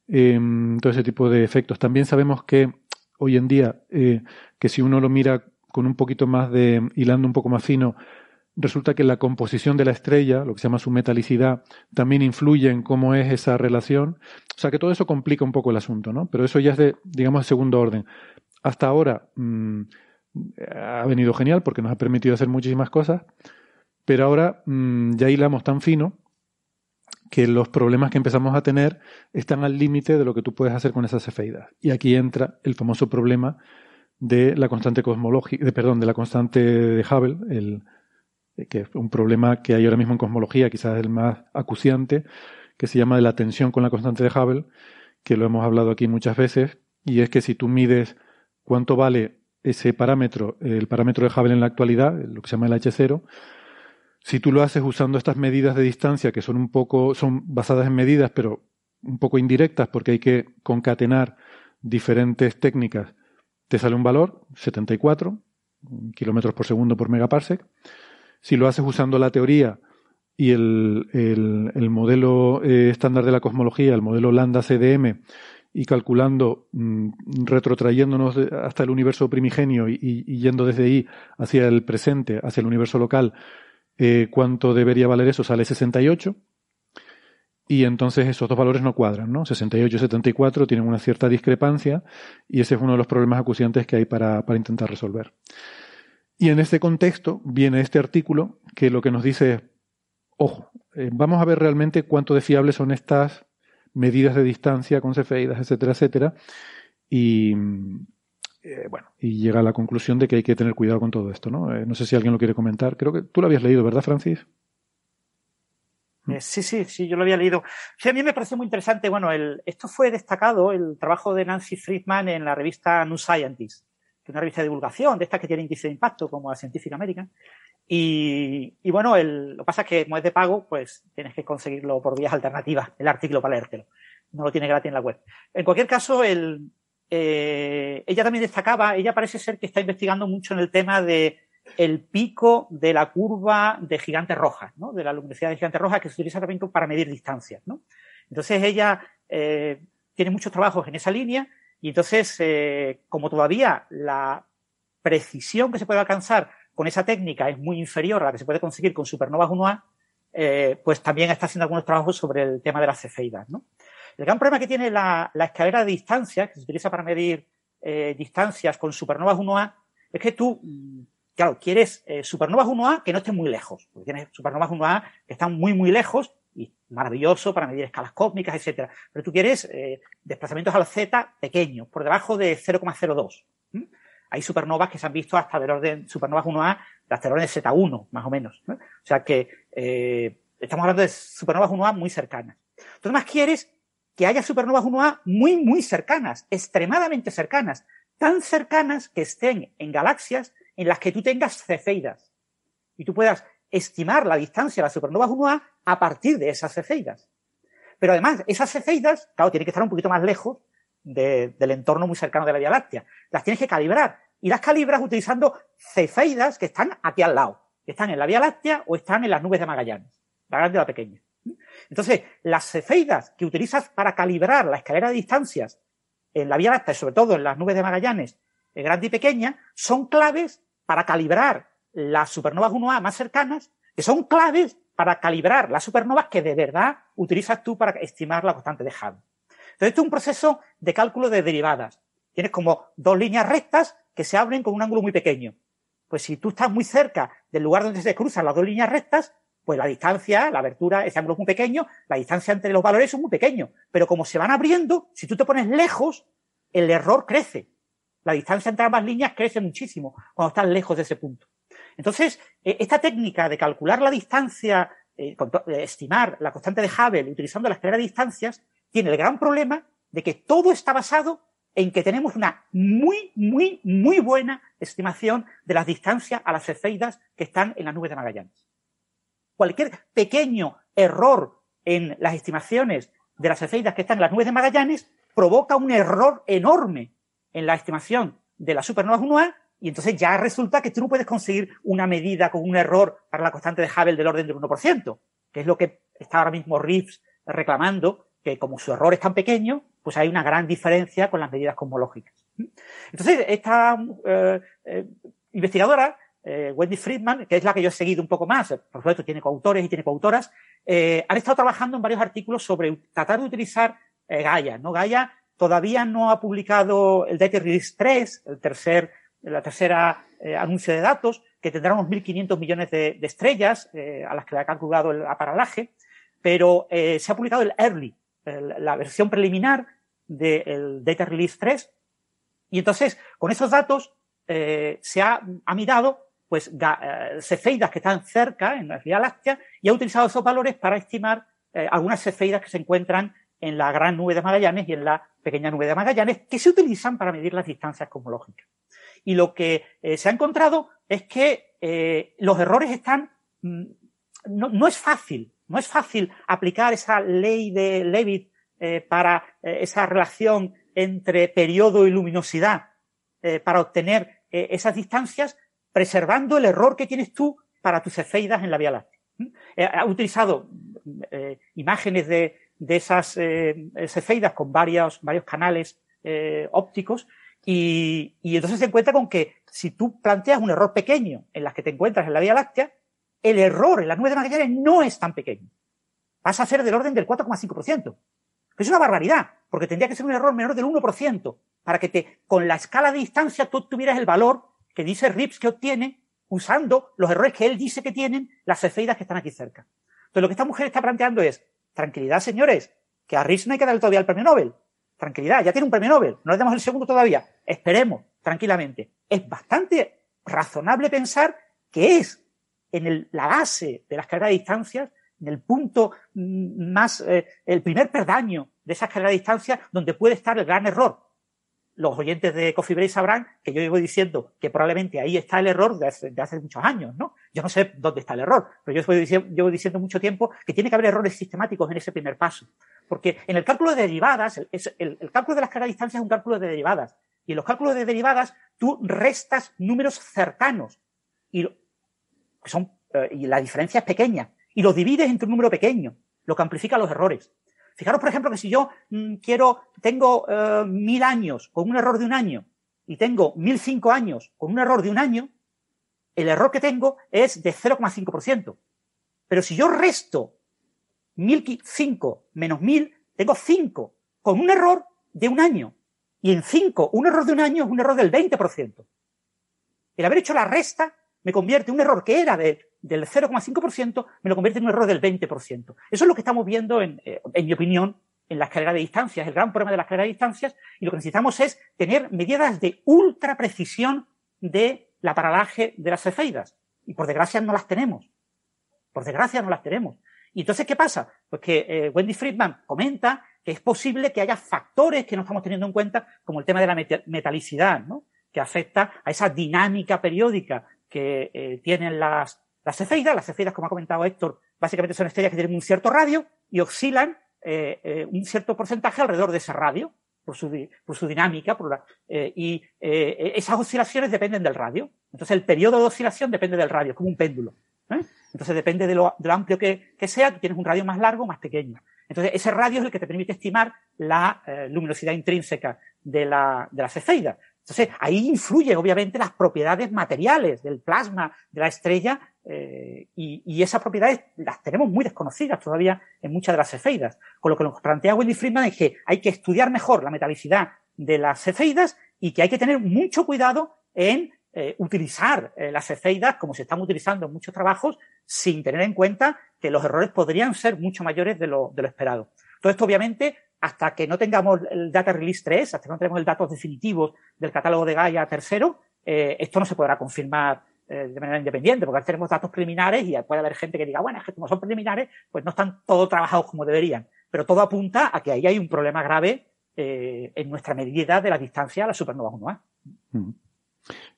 Eh, todo ese tipo de efectos. También sabemos que hoy en día, eh, que si uno lo mira con un poquito más de, hilando un poco más fino, resulta que la composición de la estrella, lo que se llama su metalicidad, también influye en cómo es esa relación. O sea que todo eso complica un poco el asunto, ¿no? Pero eso ya es de, digamos, de segundo orden. Hasta ahora mm, ha venido genial porque nos ha permitido hacer muchísimas cosas, pero ahora mm, ya hilamos tan fino que los problemas que empezamos a tener están al límite de lo que tú puedes hacer con esas cefeidas. Y aquí entra el famoso problema de la constante cosmológica, de, perdón, de la constante de Hubble, el, que es un problema que hay ahora mismo en cosmología, quizás el más acuciante, que se llama de la tensión con la constante de Hubble, que lo hemos hablado aquí muchas veces, y es que si tú mides cuánto vale ese parámetro, el parámetro de Hubble en la actualidad, lo que se llama el H0, si tú lo haces usando estas medidas de distancia que son un poco, son basadas en medidas, pero un poco indirectas porque hay que concatenar diferentes técnicas, te sale un valor, 74 kilómetros por segundo por megaparsec. Si lo haces usando la teoría y el, el, modelo eh, estándar de la cosmología, el modelo lambda CDM, y calculando, mm, retrotrayéndonos hasta el universo primigenio y, yendo desde ahí hacia el presente, hacia el universo local, eh, cuánto debería valer eso, sale 68. Y entonces esos dos valores no cuadran, ¿no? 68 y 74 tienen una cierta discrepancia y ese es uno de los problemas acuciantes que hay para, para intentar resolver. Y en este contexto viene este artículo que lo que nos dice es, ojo, eh, vamos a ver realmente cuánto de fiables son estas medidas de distancia con cefeidas, etcétera, etcétera. Y, eh, bueno, y llega a la conclusión de que hay que tener cuidado con todo esto, ¿no? Eh, no sé si alguien lo quiere comentar. Creo que tú lo habías leído, ¿verdad, Francis? Eh, sí, sí, sí, yo lo había leído. Sí, a mí me pareció muy interesante. Bueno, el, esto fue destacado, el trabajo de Nancy Friedman en la revista New Scientist, que una revista de divulgación, de estas que tiene índice de impacto, como la Scientific American. Y, y bueno, el, lo que pasa es que como es de pago, pues tienes que conseguirlo por vías alternativas, el artículo para leértelo. No lo tiene gratis en la web. En cualquier caso, el, ella también destacaba, ella parece ser que está investigando mucho en el tema de el pico de la curva de gigantes rojas, ¿no? de la luminosidad de gigantes rojas que se utiliza también para medir distancias. ¿no? Entonces ella eh, tiene muchos trabajos en esa línea y entonces, eh, como todavía la precisión que se puede alcanzar con esa técnica es muy inferior a la que se puede conseguir con supernovas 1A, eh, pues también está haciendo algunos trabajos sobre el tema de las cefeidas. El gran problema que tiene la, escalera de distancias, que se utiliza para medir distancias con supernovas 1A, es que tú claro, quieres eh, supernovas 1A que no estén muy lejos, porque tienes supernovas 1A que están muy, muy lejos y maravilloso para medir escalas cósmicas, etcétera. Pero tú quieres eh, desplazamientos al Z pequeños, por debajo de 0,02. Hay supernovas que se han visto hasta del orden, supernovas 1A, hasta el orden de Z1, más o menos. O sea que eh, estamos hablando de supernovas 1A muy cercanas. Tú además quieres que haya supernovas 1A muy, muy cercanas, extremadamente cercanas, tan cercanas que estén en galaxias en las que tú tengas cefeidas y tú puedas estimar la distancia a las supernovas 1A a partir de esas cefeidas. Pero además, esas cefeidas, claro, tienen que estar un poquito más lejos del entorno muy cercano de la Vía Láctea. Las tienes que calibrar. Y las calibras utilizando cefeidas que están aquí al lado, que están en la Vía Láctea o están en las nubes de Magallanes, la grande o la pequeña. Entonces, las cefeidas que utilizas para calibrar la escalera de distancias en la Vía Láctea y sobre todo en las nubes de Magallanes, eh, grande y pequeña, son claves para calibrar las supernovas 1A más cercanas, que son claves para calibrar las supernovas que de verdad utilizas tú para estimar la constante de Hubble. Entonces, esto es un proceso de cálculo de derivadas. Tienes como dos líneas rectas que se abren con un ángulo muy pequeño. Pues si tú estás muy cerca del lugar donde se cruzan las dos líneas rectas, pues la distancia, la abertura, ese ángulo es muy pequeño, la distancia entre los valores es muy pequeño. Pero como se van abriendo, si tú te pones lejos, el error crece la distancia entre ambas líneas crece muchísimo cuando estás lejos de ese punto. Entonces, e, esta técnica de calcular la distancia, eh, estimar la constante de Hubble utilizando la escalera de distancias, tiene el gran problema de que todo está basado en que tenemos una muy, muy, muy buena estimación de las distancias a las cefeidas que están en las nubes de Magallanes. Cualquier pequeño error en las estimaciones de las cefeidas que están en las nubes de Magallanes provoca un error enorme en la estimación de las supernovas 1A y entonces ya resulta que tú no puedes conseguir una medida con un error para la constante de Hubble del orden del 1%, que es lo que está ahora mismo Reeves reclamando, que como su error es tan pequeño, pues hay una gran diferencia con las medidas cosmológicas. Entonces, esta eh, eh, investigadora, eh, Wendy Friedman, que es la que yo he seguido un poco más, por supuesto tiene coautores y tiene coautoras, han estado trabajando en varios artículos sobre tratar de utilizar Gaia, ¿no? Gaia Todavía no ha publicado el Data Release 3, el tercer, la tercera eh, anuncio de datos, que tendrá unos 1.500 millones de, estrellas eh, a las que le ha calculado el aparalaje, pero eh, se ha publicado el Early, la versión preliminar del Data Release 3, y entonces con esos datos se ha, ha mirado pues cefeidas que están cerca en la Vía Láctea y ha utilizado esos valores para estimar algunas cefeidas que se encuentran en la gran nube de Magallanes y en la pequeña nube de Magallanes, que se utilizan para medir las distancias cosmológicas. Y lo que eh, se ha encontrado es que eh, los errores están, mm, no, es fácil, no es fácil aplicar esa ley de Levitt eh, para esa relación entre periodo y luminosidad para obtener esas distancias, preservando el error que tienes tú para tus cefeidas en la Vía Láctea. Ha utilizado imágenes de, de esas eh, cefeidas con varios, varios canales eh, ópticos y, y, entonces se encuentra con que si tú planteas un error pequeño en las que te encuentras en la Vía Láctea, el error en las nubes de Magallanes no es tan pequeño. Pasa a ser del orden del 4,5%. Es una barbaridad, porque tendría que ser un error menor del 1% para que te, con la escala de distancia tú tuvieras el valor que dice Rips que obtiene usando los errores que él dice que tienen las cefeidas que están aquí cerca. Entonces lo que esta mujer está planteando es, Tranquilidad, señores, que a Rich no hay que darle todavía el premio Nobel. Tranquilidad, ya tiene un premio Nobel, no le damos el segundo todavía. Esperemos, tranquilamente. Es bastante razonable pensar que es en la base de las carreras de distancias, en el punto mm, más, eh, el primer perdaño de esas carreras de distancia, donde puede estar el gran error. Los oyentes de Coffee Break sabrán que yo llevo diciendo que probablemente ahí está el error de hace, muchos años, ¿no? Yo no sé dónde está el error, pero yo llevo diciendo, mucho tiempo que tiene que haber errores sistemáticos en ese primer paso. Porque en el cálculo de derivadas, el, cálculo de la escala de distancia es un cálculo de derivadas. Y en los cálculos de derivadas tú restas números cercanos y, son, eh, y la diferencia es pequeña y los divides entre un número pequeño, lo que amplifica los errores. Fijaros, por ejemplo, que si yo mm, quiero, tengo eh, mil años con un error de un año y tengo mil cinco años con un error de un año, el error que tengo es de 0,5%. Pero si yo resto 1005 menos 1000, tengo 5 con un error de un año. Y en 5, un error de un año es un error del 20%. El haber hecho la resta me convierte un error que era de del 0,5% me lo convierte en un error del 20%. Eso es lo que estamos viendo, en, eh, mi opinión, en la escalera de distancias, el gran problema de la escalera de distancias, y lo que necesitamos es tener medidas de ultra precisión de la paralaje de las cefeidas. Y por desgracia no las tenemos. Por desgracia no las tenemos. Y entonces, ¿qué pasa? Pues que eh, Wendy Friedman comenta que es posible que haya factores que no estamos teniendo en cuenta, como el tema de la metalicidad, ¿no? que afecta a esa dinámica periódica que eh, tienen las, las cefeidas, las cefeidas, como ha comentado Héctor, básicamente son estrellas que tienen un cierto radio y oscilan eh, eh, un cierto porcentaje alrededor de ese radio, por su, por su dinámica, por la, eh, y esas oscilaciones dependen del radio. Entonces el periodo de oscilación depende del radio, como un péndulo. Entonces depende de lo, amplio que, sea, tú tienes un radio más largo o más pequeño. Entonces ese radio es el que te permite estimar la luminosidad intrínseca de la, de la cefeida. Entonces, ahí influyen obviamente las propiedades materiales del plasma de la estrella eh, y, esas propiedades las tenemos muy desconocidas todavía en muchas de las cefeidas. Con lo que nos plantea Wendy Friedman es que hay que estudiar mejor la metalicidad de las cefeidas y que hay que tener mucho cuidado en eh, utilizar eh, las cefeidas como se están utilizando en muchos trabajos sin tener en cuenta que los errores podrían ser mucho mayores de lo, de lo esperado. Todo esto obviamente hasta que no tengamos el Data Release 3, hasta que no tengamos el datos definitivos del catálogo de Gaia tercero, esto no se podrá confirmar eh, de manera independiente, porque tenemos datos preliminares y puede haber gente que diga, bueno, es que como son preliminares, pues no están todos trabajados como deberían. Pero todo apunta a que ahí hay un problema grave eh, en nuestra medida de la distancia a las supernovas 1A. Mm.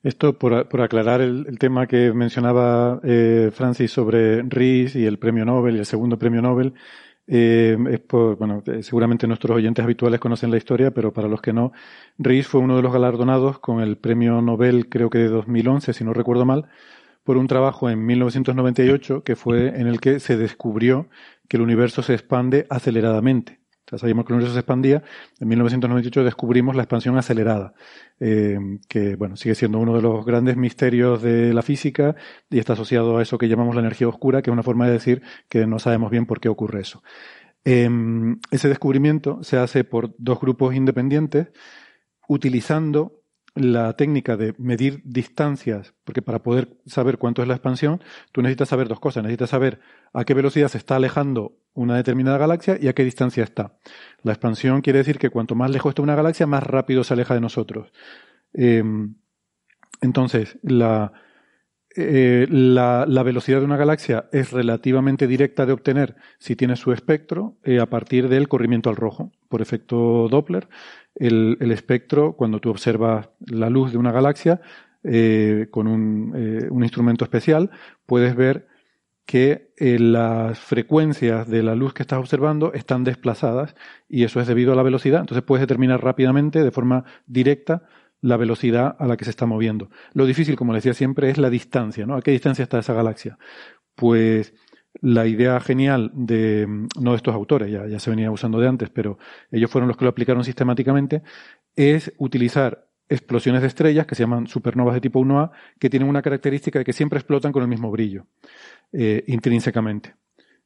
Esto por, por aclarar el, el, tema que mencionaba eh, Francis sobre RIS y el premio Nobel y el segundo premio Nobel. Eh, es por, bueno, eh, seguramente nuestros oyentes habituales conocen la historia, pero para los que no, Rees fue uno de los galardonados con el premio Nobel, creo que de 2011, si no recuerdo mal, por un trabajo en 1998 que fue en el que se descubrió que el universo se expande aceleradamente sabíamos que el universo se expandía. En 1998 descubrimos la expansión acelerada, eh, que bueno, sigue siendo uno de los grandes misterios de la física y está asociado a eso que llamamos la energía oscura, que es una forma de decir que no sabemos bien por qué ocurre eso. Em, ese descubrimiento se hace por dos grupos independientes utilizando la técnica de medir distancias, porque para poder saber cuánto es la expansión, tú necesitas saber dos cosas. Necesitas saber a qué velocidad se está alejando una determinada galaxia y a qué distancia está. La expansión quiere decir que cuanto más lejos está una galaxia, más rápido se aleja de nosotros. Em, entonces, la, eh, la, velocidad de una galaxia es relativamente directa de obtener si tiene su espectro eh, a partir del corrimiento al rojo, por efecto Doppler. El, espectro, cuando tú observas la luz de una galaxia eh, con un, un, instrumento especial, puedes ver que las frecuencias de la luz que estás observando están desplazadas y eso es debido a la velocidad. Entonces puedes determinar rápidamente, de forma directa, la velocidad a la que se está moviendo. Lo difícil, como decía siempre, es la distancia, ¿no? ¿A qué distancia está esa galaxia? Pues la idea genial de, no de estos autores, ya, ya se venía usando de antes, pero ellos fueron los que lo aplicaron sistemáticamente, es utilizar explosiones de estrellas que se llaman supernovas de tipo 1A, que tienen una característica de que siempre explotan con el mismo brillo, eh, intrínsecamente.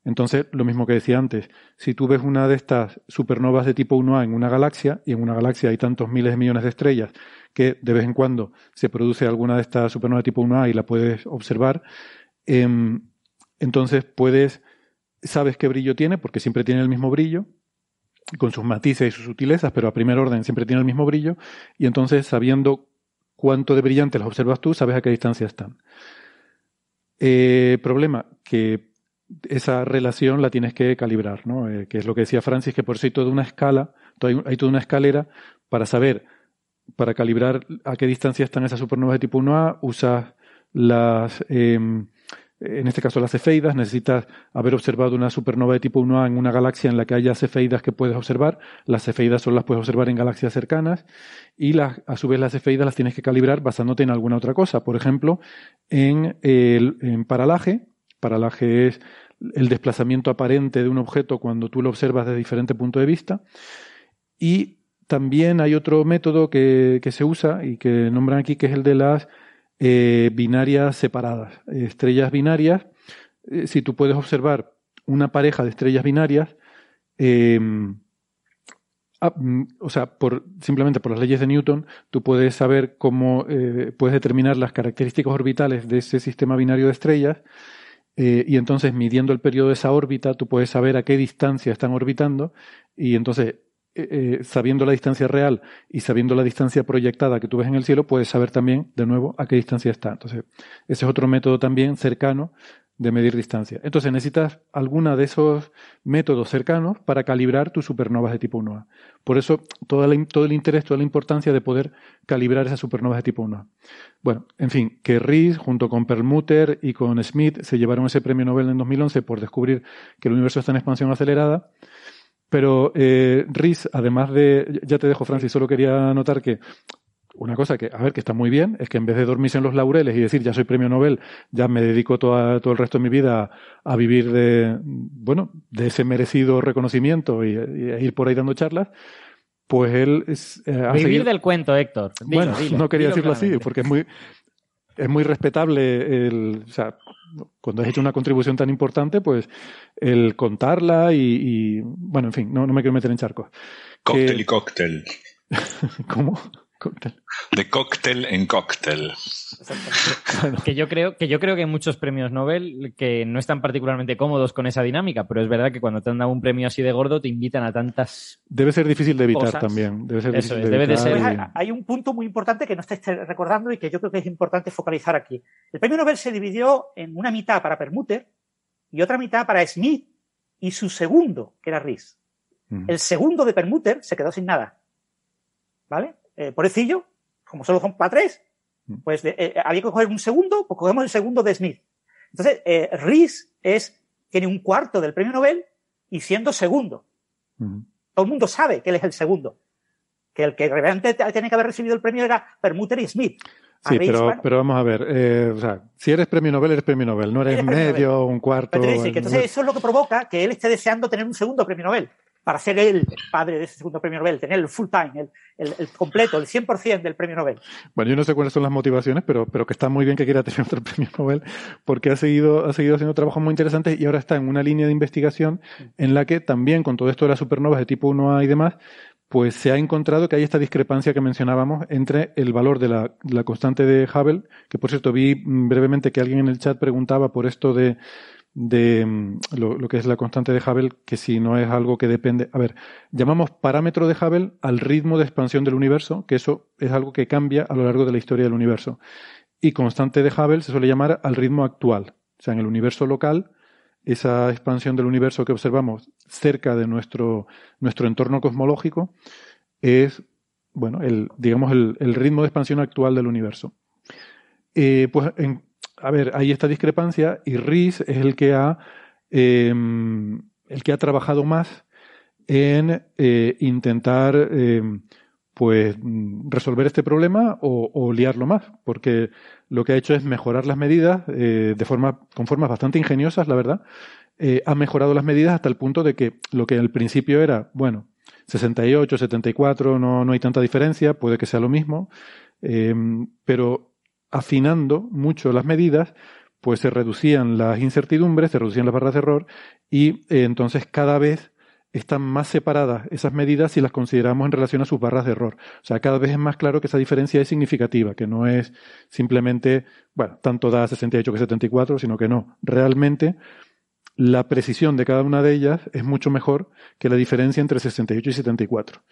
Entonces, lo mismo que decía antes, si tú ves una de estas supernovas de tipo 1A en una galaxia, y en una galaxia hay tantos miles de millones de estrellas que de vez en cuando se produce alguna de estas supernovas de tipo 1A y la puedes observar, em, entonces puedes, sabes qué brillo tiene, porque siempre tiene el mismo brillo, con sus matices y sus sutilezas, pero a primer orden siempre tiene el mismo brillo, y entonces sabiendo cuánto de brillante las observas tú, sabes a qué distancia están. Eh, problema, que esa relación la tienes que calibrar, ¿no? Eh, que es lo que decía Francis, que por sí toda una escala, hay toda una escalera para saber para calibrar a qué distancia están esas supernovas de tipo 1A, usas las, em, en este caso las cefeidas, necesitas haber observado una supernova de tipo 1A en una galaxia en la que haya cefeidas que puedes observar. Las cefeidas solo las puedes observar en galaxias cercanas y las, a su vez las cefeidas las tienes que calibrar basándote en alguna otra cosa. Por ejemplo, en, el, en paralaje. Paralaje es el desplazamiento aparente de un objeto cuando tú lo observas desde diferente punto de vista. Y también hay otro método que, que se usa y que nombran aquí, que es el de las eh, binarias separadas, estrellas binarias. Eh, si tú puedes observar una pareja de estrellas binarias, em, ah, mm, o sea, simplemente por las leyes de Newton, tú puedes saber cómo eh, puedes determinar las características orbitales de ese sistema binario de estrellas. Y entonces, midiendo el periodo de esa órbita, tú puedes saber a qué distancia están orbitando. Y entonces, eh, eh, sabiendo la distancia real y sabiendo la distancia proyectada que tú ves en el cielo, puedes saber también, de nuevo, a qué distancia está. Entonces, ese es otro método también cercano de medir distancia. Entonces, necesitas alguna de esos métodos cercanos para calibrar tus supernovas de tipo 1A. Por eso, todo, el interés, toda la importancia de poder calibrar esas supernovas de tipo 1A. Bueno, en fin, que Rees, junto con Perlmutter y con Smith, se llevaron ese premio Nobel en 2011 por descubrir que el universo está en expansión acelerada pero eh, además de, ya te dejo Francis, solo quería notar que una cosa que, a ver, que está muy bien, es que en vez de dormirse en los laureles y decir ya soy premio Nobel, ya me dedico todo el resto de mi vida a, vivir de, bueno, de ese merecido reconocimiento y, ir por ahí dando charlas, pues él es, eh, Vivir del cuento, Héctor. bueno, no quería decirlo así, porque es muy, es muy respetable el, o sea, cuando has hecho una contribución tan importante, pues el contarla y, bueno, en fin, no, no, me quiero meter en charcos. Cóctel y cóctel. (laughs) ¿Cómo? De cóctel en cóctel. Que yo creo que yo creo que hay muchos premios Nobel que no están particularmente cómodos con esa dinámica, pero es verdad que cuando te han dado un premio así de gordo te invitan a tantas. Debe ser difícil de evitar también. Debe ser difícil de evitar. Pues hay un punto muy importante que no estáis recordando y que yo creo que es importante focalizar aquí. El premio Nobel se dividió en una mitad para Permuter y otra mitad para Smith y su segundo, que era Rees. El segundo de Permuter se quedó sin nada. ¿Vale? Eh, pobrecillo, como solo son para tres, mm. pues eh, había que coger un segundo, pues cogemos el segundo de Smith. Entonces, eh, Rees es, tiene un cuarto del premio Nobel y siendo segundo. Todo el mundo sabe que él es el segundo. Que el que realmente tiene que haber recibido el premio era Permuter y Smith. Sí, pero, pero vamos a ver, eh, o sea, si eres premio Nobel, eres premio Nobel, no eres, medio, un cuarto. entonces eso es lo que provoca que él esté deseando tener un segundo premio Nobel para ser el padre de ese segundo premio Nobel, tener el full time, el, el, completo, el 100% del premio Nobel. Bueno, yo no sé cuáles son las motivaciones, pero, pero que está muy bien que quiera tener otro (laughs) premio Nobel, porque ha seguido, ha seguido haciendo trabajos muy interesantes y ahora está en una línea de investigación en la que también con todo esto de las supernovas de tipo 1A y demás, pues se ha encontrado que hay esta discrepancia que mencionábamos entre el valor de la, la constante de Hubble, que por cierto vi brevemente que alguien en el chat preguntaba por esto de de mm, lo, que es la constante de Hubble, que si no es algo que depende. A ver, llamamos parámetro de Hubble al ritmo de expansión del universo, que eso es algo que cambia a lo largo de la historia del universo. Y constante de Hubble se suele llamar al ritmo actual. O sea, en el universo local, esa expansión del universo que observamos cerca de nuestro, nuestro entorno cosmológico es, bueno, el, digamos, el, el ritmo de expansión actual del universo. Eh, pues en, a ver, hay esta discrepancia y Riz es el que ha, em, el que ha trabajado más en eh, intentar em, pues resolver este problema o, liarlo más, porque lo que ha hecho es mejorar las medidas eh, de forma, con formas bastante ingeniosas, la verdad. Eh, ha mejorado las medidas hasta el punto de que lo que al principio era, bueno, 68, 74, no, no hay tanta diferencia, puede que sea lo mismo, em, pero afinando mucho las medidas, pues se reducían las incertidumbres, se reducían las barras de error y eh, entonces cada vez están más separadas esas medidas si las consideramos en relación a sus barras de error. O sea, cada vez es más claro que esa diferencia es significativa, que no es simplemente, bueno, tanto da 68 que 74, sino que no. Realmente la precisión de cada una de ellas es mucho mejor que la diferencia entre 68 y 74.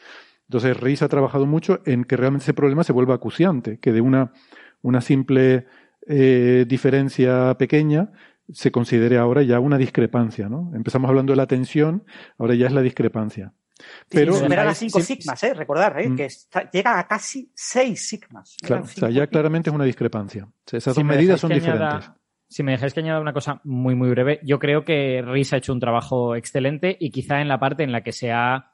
Entonces, Reis ha trabajado mucho en que realmente ese problema se vuelva acuciante, que de una una simple eh, diferencia pequeña se considere ahora ya una discrepancia, ¿no? Empezamos hablando de la tensión, ahora ya es la discrepancia. Pero supera las 5 sigmas, ¿eh? recordar, ¿eh? Mm. que llega a casi 6 sigmas. Claro, o sea, ya claramente es una discrepancia. esas dos medidas son diferentes. si me dejáis que añada una cosa muy, muy breve, yo creo que Riz ha hecho un trabajo excelente y quizá en la parte en la que se ha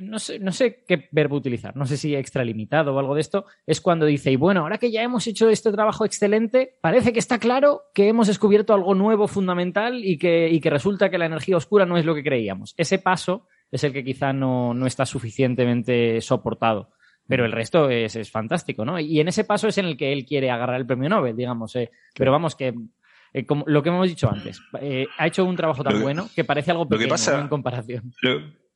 no sé, no sé qué verbo utilizar, no sé si extralimitado o algo de esto, es cuando dice, y bueno, ahora que ya hemos hecho este trabajo excelente, parece que está claro que hemos descubierto algo nuevo, fundamental, y que, y que resulta que la energía oscura no es lo que creíamos. Ese paso es el que quizá no, no está suficientemente soportado. Pero el resto es, es, fantástico, ¿no? Y en ese paso es en el que él quiere agarrar el premio Nobel, digamos. Eh. Pero vamos, que eh, como lo que hemos dicho antes, eh, ha hecho un trabajo tan bueno que parece algo pequeño en comparación.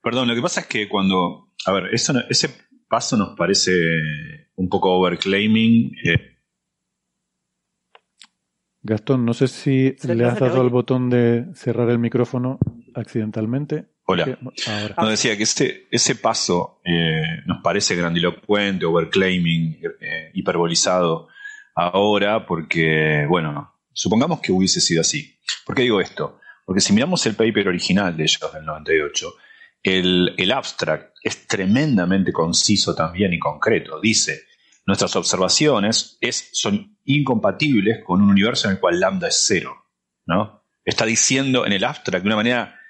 Perdón, lo que pasa es que cuando. A ver, eso, ese paso nos parece un poco overclaiming. Eh. Gastón, no sé si le has dado al botón de cerrar el micrófono accidentalmente. Hola. No, decía que ese, ese paso eh, nos parece grandilocuente, overclaiming, eh, hiperbolizado ahora, porque, bueno, supongamos que hubiese sido así. ¿Por qué digo esto? Porque si miramos el paper original de ellos del 98, el, abstract es tremendamente conciso también y concreto. Dice, nuestras observaciones es, son incompatibles con un universo en el cual lambda es cero. ¿no? Está diciendo en el abstract de una manera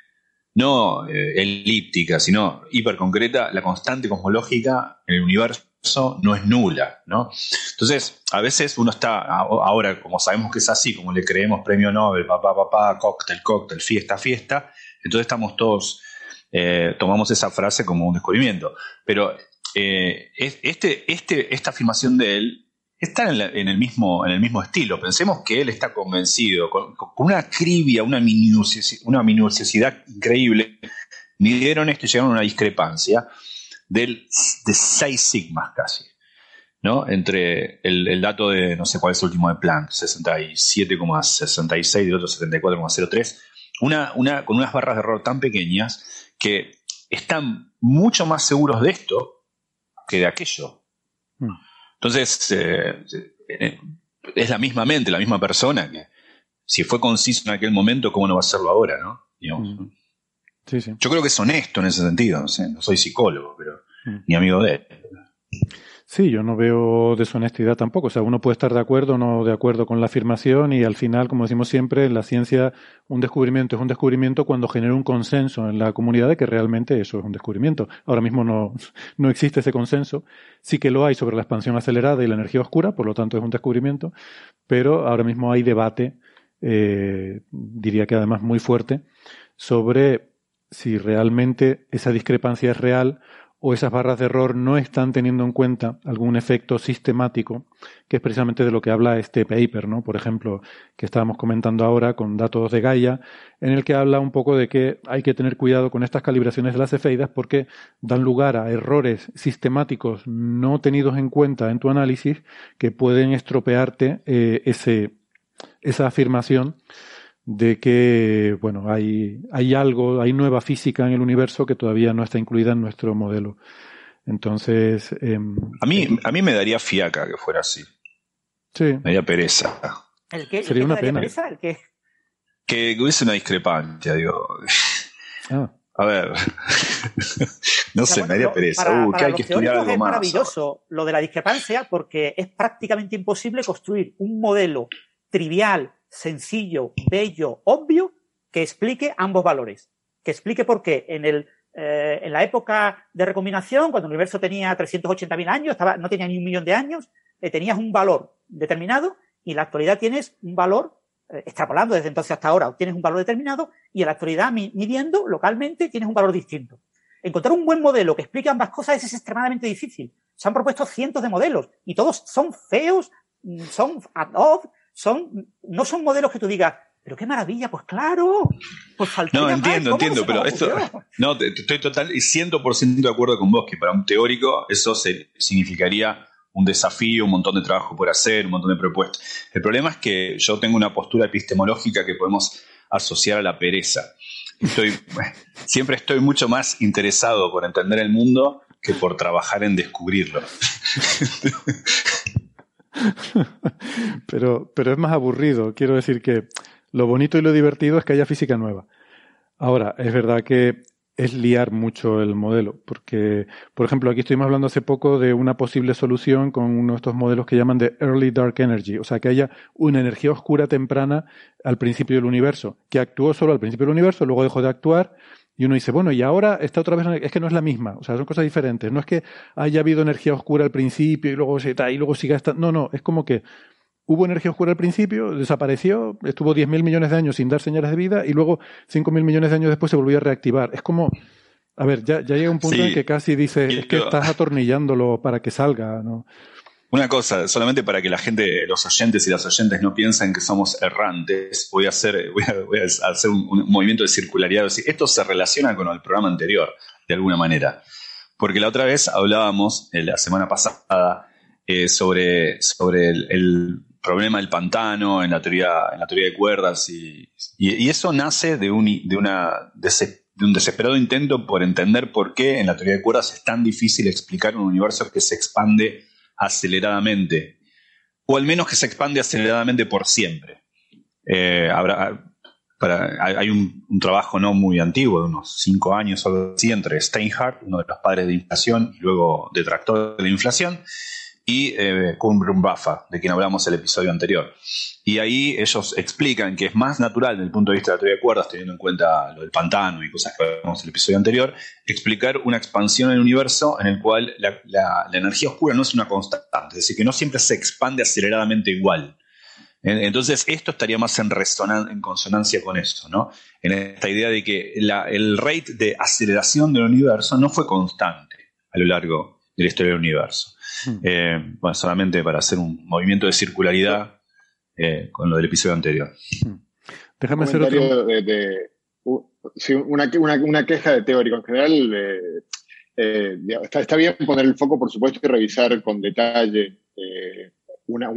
no eh, elíptica, sino hiperconcreta, la constante cosmológica en el universo no es nula. ¿no? Entonces, a veces uno está, ahora como sabemos que es así, como le creemos premio Nobel, papá, papá, cóctel, cóctel, fiesta, fiesta, entonces estamos todos eh, tomamos esa frase como un descubrimiento. Pero eh, este, este, esta afirmación de él está en, el mismo, en el mismo estilo. Pensemos que él está convencido, con, una acribia, una, una minuciosidad increíble, midieron esto y llegaron a una discrepancia de 6 sigmas casi. ¿no? Entre el, dato de, no sé cuál es el último de Planck, 67,66 y el otro 74,03, una, una, con unas barras de error tan pequeñas que están mucho más seguros de esto que de aquello. Hmm. Entonces, eh, eh, es la misma mente, la misma persona que si fue conciso en aquel momento, ¿cómo no va a serlo ahora? ¿no? Hmm. Yo creo que es honesto en ese sentido, no, sé, no soy psicólogo, pero hmm. ni amigo de él. Sí, yo no veo deshonestidad tampoco. O sea, uno puede estar de acuerdo o no de acuerdo con la afirmación y al final, como decimos siempre, en la ciencia un descubrimiento es un descubrimiento cuando genera un consenso en la comunidad de que realmente eso es un descubrimiento. Ahora mismo no, (laughs) no existe ese consenso. Sí que lo hay sobre la expansión acelerada y la energía oscura, por lo tanto es un descubrimiento, pero ahora mismo hay debate, eh, diría que además muy fuerte, sobre si realmente esa discrepancia es real o esas barras de error no están teniendo en cuenta algún efecto sistemático, que es precisamente de lo que habla este paper, ¿no? Por ejemplo, que estábamos comentando ahora con datos de Gaia, en el que habla un poco de que hay que tener cuidado con estas calibraciones de las cefeidas porque dan lugar a errores sistemáticos no tenidos en cuenta en tu análisis que pueden estropearte eh, ese, esa afirmación de que, bueno, hay, hay algo, hay nueva física en el universo que todavía no está incluida en nuestro modelo. Entonces. Em, a, mí, a mí me daría fiaca que fuera así. Sí. Me daría pereza. ¿El qué? Sería una pena. Pereza? ¿El qué? Que hubiese una discrepancia, digo. Ah. A ver. no sé, me daría pereza. Uh, que hay que estudiar algo es más. maravilloso lo de la discrepancia porque es prácticamente imposible construir un modelo trivial sencillo, bello, obvio, que explique ambos valores. Que explique por qué en, el, eh, en la época de recombinación, cuando el universo tenía 380.000 años, estaba, no tenía ni un millón de años, eh, tenías un valor determinado y en la actualidad tienes un valor, eh, extrapolando desde entonces hasta ahora, tienes un valor determinado y en la actualidad midiendo localmente tienes un valor distinto. Encontrar un buen modelo que explique ambas cosas es extremadamente difícil. Se han propuesto cientos de modelos y todos son feos, mm, son ad hoc, son, no son modelos que tú digas, pero qué maravilla, pues claro. Pues no, entiendo, entiendo, pero esto. (laughs) No, estoy total y 100% de acuerdo con vos que para un teórico eso significaría un desafío, un montón de trabajo por hacer, un montón de propuestas. El problema es que yo tengo una postura epistemológica que podemos asociar a la pereza. Estoy, (laughs) siempre estoy mucho más interesado por entender el mundo que por trabajar en descubrirlo. (laughs) (laughs) pero, pero es más aburrido. Quiero decir que lo bonito y lo divertido es que haya física nueva. Ahora, es verdad que es liar mucho el modelo, porque, por ejemplo, aquí estuvimos hablando hace poco de una posible solución con uno de estos modelos que llaman de Early Dark Energy, o sea, que haya una energía oscura temprana al principio del universo, que actuó solo al principio del universo, luego dejó de actuar, y uno dice, bueno, y ahora está otra vez, es que no es la misma, o sea, son cosas diferentes, no es que haya habido energía oscura al principio y luego se y luego siga estando, no, no, es como que hubo energía oscura al principio, desapareció, estuvo 10.000 millones de años sin dar señales de vida y luego 5.000 millones de años después se volvió a reactivar. Es como, a ver, ya, ya llega un punto en que casi dice, es que estás atornillándolo para que salga, ¿no? Una cosa, solamente para que la gente, los oyentes y las oyentes no piensen que somos errantes, voy a hacer, voy a, hacer un, movimiento de circularidad. Esto se relaciona con el programa anterior, de alguna manera. Porque la otra vez hablábamos, eh, la semana pasada, eh, sobre, sobre el, problema del pantano en la teoría, en la teoría de cuerdas y, y, eso nace de un, de, una, de, un desesperado intento por entender por qué en la teoría de cuerdas es tan difícil explicar un universo que se expande aceleradamente, o al menos que se expande aceleradamente por siempre. Eh, hay un, trabajo no muy antiguo, de unos cinco años o así, entre Steinhardt, uno de los padres de inflación y luego detractor de la inflación, y eh, Buffa, de quien hablamos el episodio anterior. Y ahí ellos explican que es más natural desde el punto de vista de la teoría de cuerdas, teniendo en cuenta lo del pantano y cosas que hablamos en el episodio anterior, explicar una expansión en el universo en el cual la, energía oscura no es una constante, es decir, que no siempre se expande aceleradamente igual. Entonces, esto estaría más en, en consonancia con eso, ¿no? En esta idea de que el rate de aceleración del universo no fue constante a lo largo de la historia del universo. Hmm. Eh, bueno, solamente para hacer un movimiento de circularidad eh, con lo del episodio anterior. Hmm. Déjame hacer otro. De, una, queja de teórico en general. Eh, está, bien poner el foco, por supuesto, y revisar con detalle una,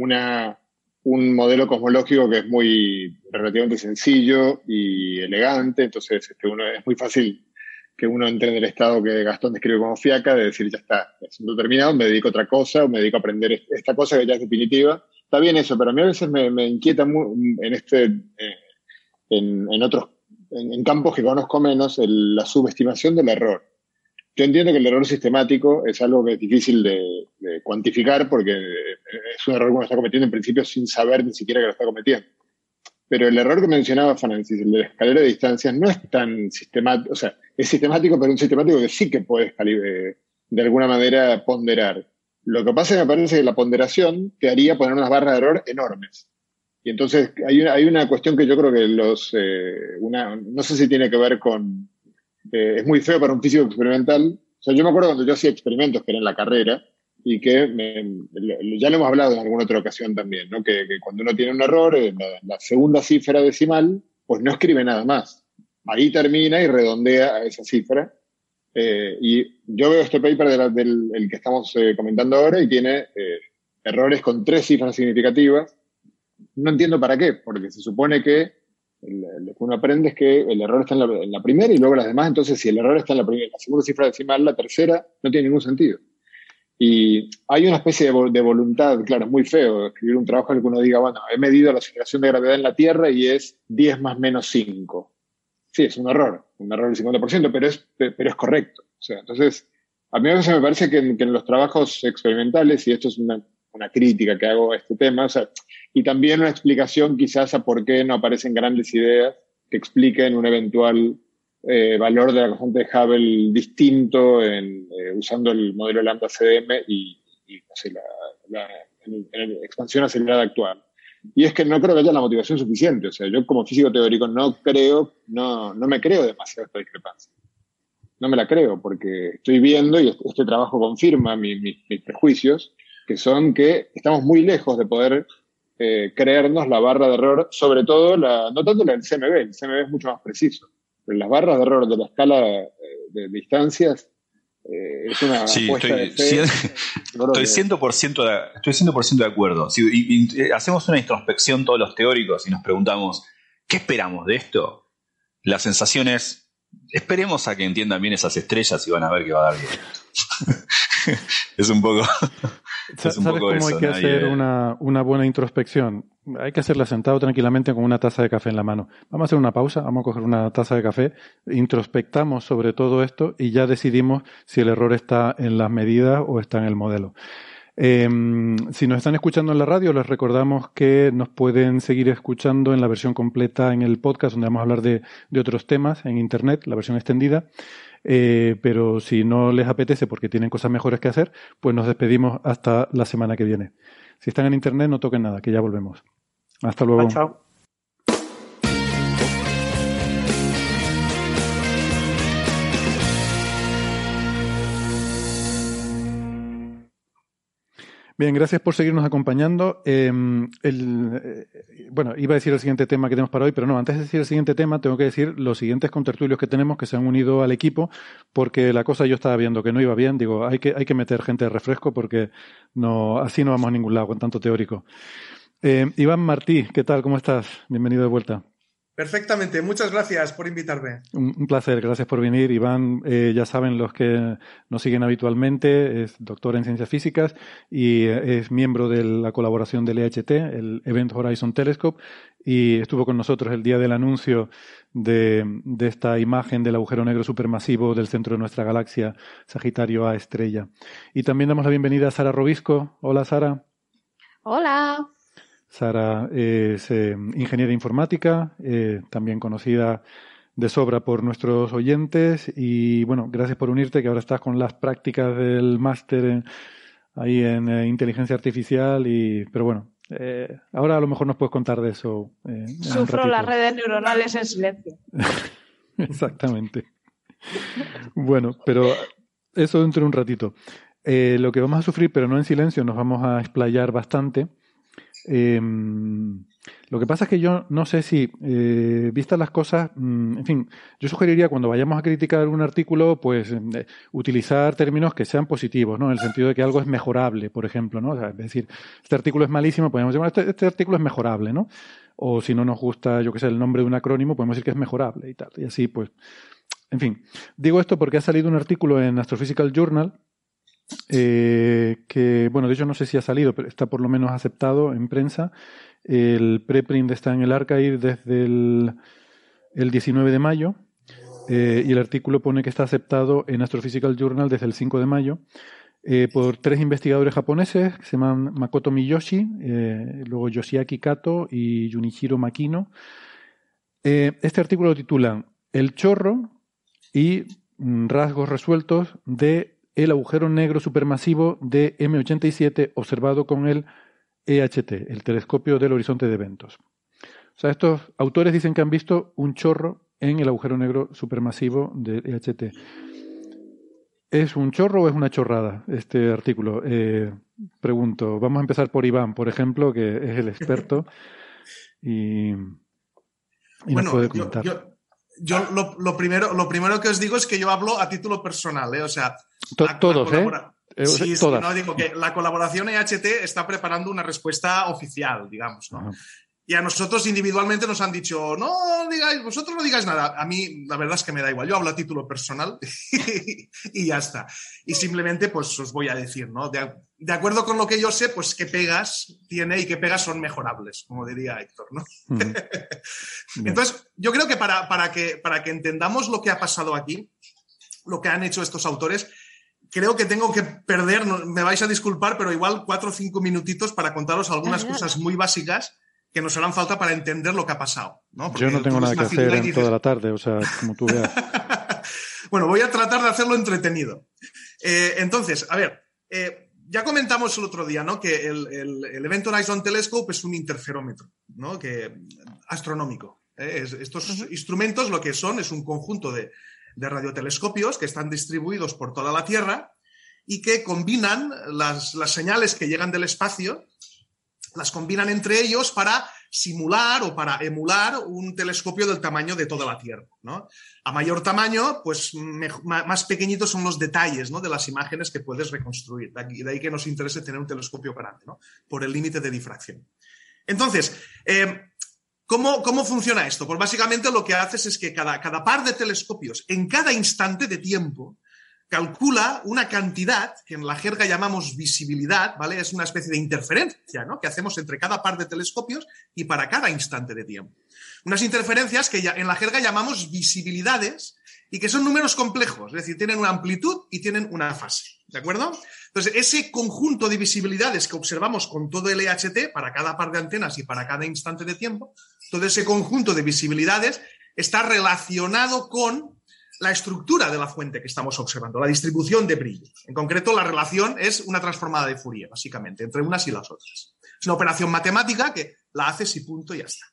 un modelo cosmológico que es muy relativamente sencillo y elegante, entonces este, uno, es muy fácil que uno entre en el estado que Gastón describe como fiaca, de decir, ya está, asunto terminado, me dedico a otra cosa, o me dedico a aprender esta cosa que ya es definitiva. Está bien eso, pero a mí a veces me, inquieta en este, eh, en, otros, en, campos que conozco menos, la subestimación del error. Yo entiendo que el error sistemático es algo que es difícil de cuantificar porque es un error que uno está cometiendo en principio sin saber ni siquiera que lo está cometiendo. Pero el error que mencionaba Francis, el de la escalera de distancias, no es tan sistemático, o sea, es sistemático, pero un sistemático que sí que puedes de alguna manera ponderar. Lo que pasa es que me parece que la ponderación te haría poner unas barras de error enormes. Y entonces hay una, hay una cuestión que yo creo que los, eh, una, no sé si tiene que ver con, eh, es muy feo para un físico experimental. O sea, yo me acuerdo cuando yo hacía experimentos, que era en la carrera, y que ya lo hemos hablado en alguna otra ocasión también, ¿no? que, cuando uno tiene un error, en la, segunda cifra decimal, pues no escribe nada más. Ahí termina y redondea esa cifra. Eh, y yo veo este paper del el que estamos eh, comentando ahora y tiene eh, errores con tres cifras significativas. No entiendo para qué, porque se supone que lo que uno aprende es que el error está en la, en la primera y luego las demás. Entonces, si el error está en la, primera, la segunda cifra decimal, la tercera, no tiene ningún sentido. Y hay una especie de, voluntad, claro, es muy feo escribir un trabajo en el que uno diga, bueno, he medido la aceleración de gravedad en la Tierra y es 10 más menos 5. Sí, es un error, un error del 50%, pero es, pero es correcto. O sea, entonces, a mí a veces me parece que en, los trabajos experimentales, y esto es una, una, crítica que hago a este tema, o sea, y también una explicación quizás a por qué no aparecen grandes ideas que expliquen un eventual eh, valor de la constante de Hubble distinto en, eh, usando el modelo lambda CDM y, la, expansión acelerada actual. Y es que no creo que haya la motivación suficiente. O sea, yo como físico teórico no creo, no, no me creo demasiado esta discrepancia. No me la creo porque estoy viendo y este, este trabajo confirma mis, mis, prejuicios, que son que estamos muy lejos de poder eh, creernos la barra de error, sobre todo la, no tanto la del CMB, el CMB es mucho más preciso las barras de error de la escala eh, de, distancias eh, es una sí, estoy, de estoy, 100% de, estoy 100 de acuerdo. Si eh, hacemos una introspección todos los teóricos y nos preguntamos, ¿qué esperamos de esto? La sensación es, esperemos a que entiendan bien esas estrellas y van a ver que va a dar bien. (laughs) es un poco... ¿Sabes cómo hay que hacer una, una, buena introspección? Hay que hacerla sentado tranquilamente con una taza de café en la mano. Vamos a hacer una pausa, vamos a coger una taza de café, introspectamos sobre todo esto y ya decidimos si el error está en las medidas o está en el modelo. Em, si nos están escuchando en la radio, les recordamos que nos pueden seguir escuchando en la versión completa en el podcast, donde vamos a hablar de, otros temas en Internet, la versión extendida. Eh, pero si no les apetece porque tienen cosas mejores que hacer, pues nos despedimos hasta la semana que viene. Si están en internet, no toquen nada, que ya volvemos. Hasta luego. chao. Bien, gracias por seguirnos acompañando. Em, el, eh, bueno, iba a decir el siguiente tema que tenemos para hoy, pero no, antes de decir el siguiente tema, tengo que decir los siguientes contertulios que tenemos que se han unido al equipo, porque la cosa yo estaba viendo que no iba bien. Digo, hay que, hay que meter gente de refresco porque no, así no vamos a ningún lado con tanto teórico. Eh, Iván Martí, ¿qué tal? ¿Cómo estás? Bienvenido de vuelta. Perfectamente, muchas gracias por invitarme. Un, placer, gracias por venir. Iván, eh, ya saben los que nos siguen habitualmente, es doctor en ciencias físicas y eh, es miembro de la colaboración del EHT, el Event Horizon Telescope, y estuvo con nosotros el día del anuncio de, de esta imagen del agujero negro supermasivo del centro de nuestra galaxia, Sagitario A estrella. Y también damos la bienvenida a Sara Robisco. Hola, Sara. Hola. Sara es eh, ingeniera informática, eh, también conocida de sobra por nuestros oyentes y bueno, gracias por unirte, que ahora estás con las prácticas del máster ahí en eh, inteligencia artificial y pero bueno, ahora a lo mejor nos puedes contar de eso. Sufro las redes neuronales en silencio. (laughs) Exactamente. bueno, pero eso dentro de un ratito. lo que vamos a sufrir, pero no en silencio, nos vamos a explayar bastante eh, lo que pasa es que yo no sé si, eh, vistas las cosas, mm, en fin, yo sugeriría cuando vayamos a criticar un artículo, pues eh, utilizar términos que sean positivos, ¿no? En el sentido de que algo es mejorable, por ejemplo, ¿no? Es decir, este artículo es malísimo, podemos decir, este, este, artículo es mejorable, ¿no? O si no nos gusta, yo qué sé, el nombre de un acrónimo, podemos decir que es mejorable y tal. Y así, pues, en fin. Digo esto porque ha salido un artículo en Astrophysical Journal eh, que, bueno, de hecho no sé si ha salido, pero está por lo menos aceptado en prensa. El preprint está en el archive desde el, el 19 de mayo eh, y el artículo pone que está aceptado en Astrophysical Journal desde el 5 de mayo eh, por tres investigadores japoneses que se llaman Makoto Miyoshi, luego Yoshiaki Kato y Junichiro Makino. este artículo lo El chorro y mm, rasgos resueltos de el agujero negro supermasivo de M87 observado con el EHT, el telescopio del horizonte de eventos. O sea, estos autores dicen que han visto un chorro en el agujero negro supermasivo de EHT. ¿Es un chorro o es una chorrada este artículo? Eh, pregunto. Vamos a empezar por Iván, por ejemplo, que es el experto y, nos puede comentar yo lo, primero, lo primero que os digo es que yo hablo a título personal, ¿eh? O sea, todos, ¿eh? eh sí, sí, no, digo que la colaboración EHT está preparando una respuesta oficial, digamos, ¿no? Y a nosotros individualmente nos han dicho, no digáis, vosotros no digáis nada. A mí la verdad es que me da igual. Yo hablo a título personal (laughs) y ya está. Y simplemente pues os voy a decir, ¿no? De, acuerdo con lo que yo sé, pues qué pegas tiene y qué pegas son mejorables, como diría Héctor, ¿no? (laughs) Entonces, yo creo que para, para que para que entendamos lo que ha pasado aquí, lo que han hecho estos autores, creo que tengo que perder, me vais a disculpar, pero igual cuatro o cinco minutitos para contaros algunas cosas muy básicas que nos harán falta para entender lo que ha pasado. ¿no? Yo no tengo nada que hacer en toda la tarde, o sea, como tú veas. (laughs) bueno, voy a tratar de hacerlo entretenido. Eh, entonces, a ver, eh, ya comentamos el otro día, ¿no? Que el, el, Event Horizon Telescope es un interferómetro, ¿no? Que, astronómico. ¿eh? estos instrumentos lo que son es un conjunto de, de radiotelescopios que están distribuidos por toda la Tierra y que combinan las, las señales que llegan del espacio las combinan entre ellos para simular o para emular un telescopio del tamaño de toda la Tierra. ¿no? A mayor tamaño, pues más pequeñitos son los detalles ¿no? de las imágenes que puedes reconstruir. De, ahí que nos interese tener un telescopio grande, ¿no? por el límite de difracción. Entonces, eh, ¿cómo, ¿cómo, funciona esto? Pues básicamente lo que haces es que cada, cada par de telescopios, en cada instante de tiempo, calcula una cantidad que en la jerga llamamos visibilidad, ¿vale? Es una especie de interferencia, ¿no? Que hacemos entre cada par de telescopios y para cada instante de tiempo. Unas interferencias que en la jerga llamamos visibilidades y que son números complejos, es decir, tienen una amplitud y tienen una fase, ¿de acuerdo? Entonces, ese conjunto de visibilidades que observamos con todo el EHT para cada par de antenas y para cada instante de tiempo, todo ese conjunto de visibilidades está relacionado con la estructura de la fuente que estamos observando, la distribución de brillos. En concreto, la relación es una transformada de Fourier, básicamente, entre unas y las otras. Es una operación matemática que la haces y punto y ya está.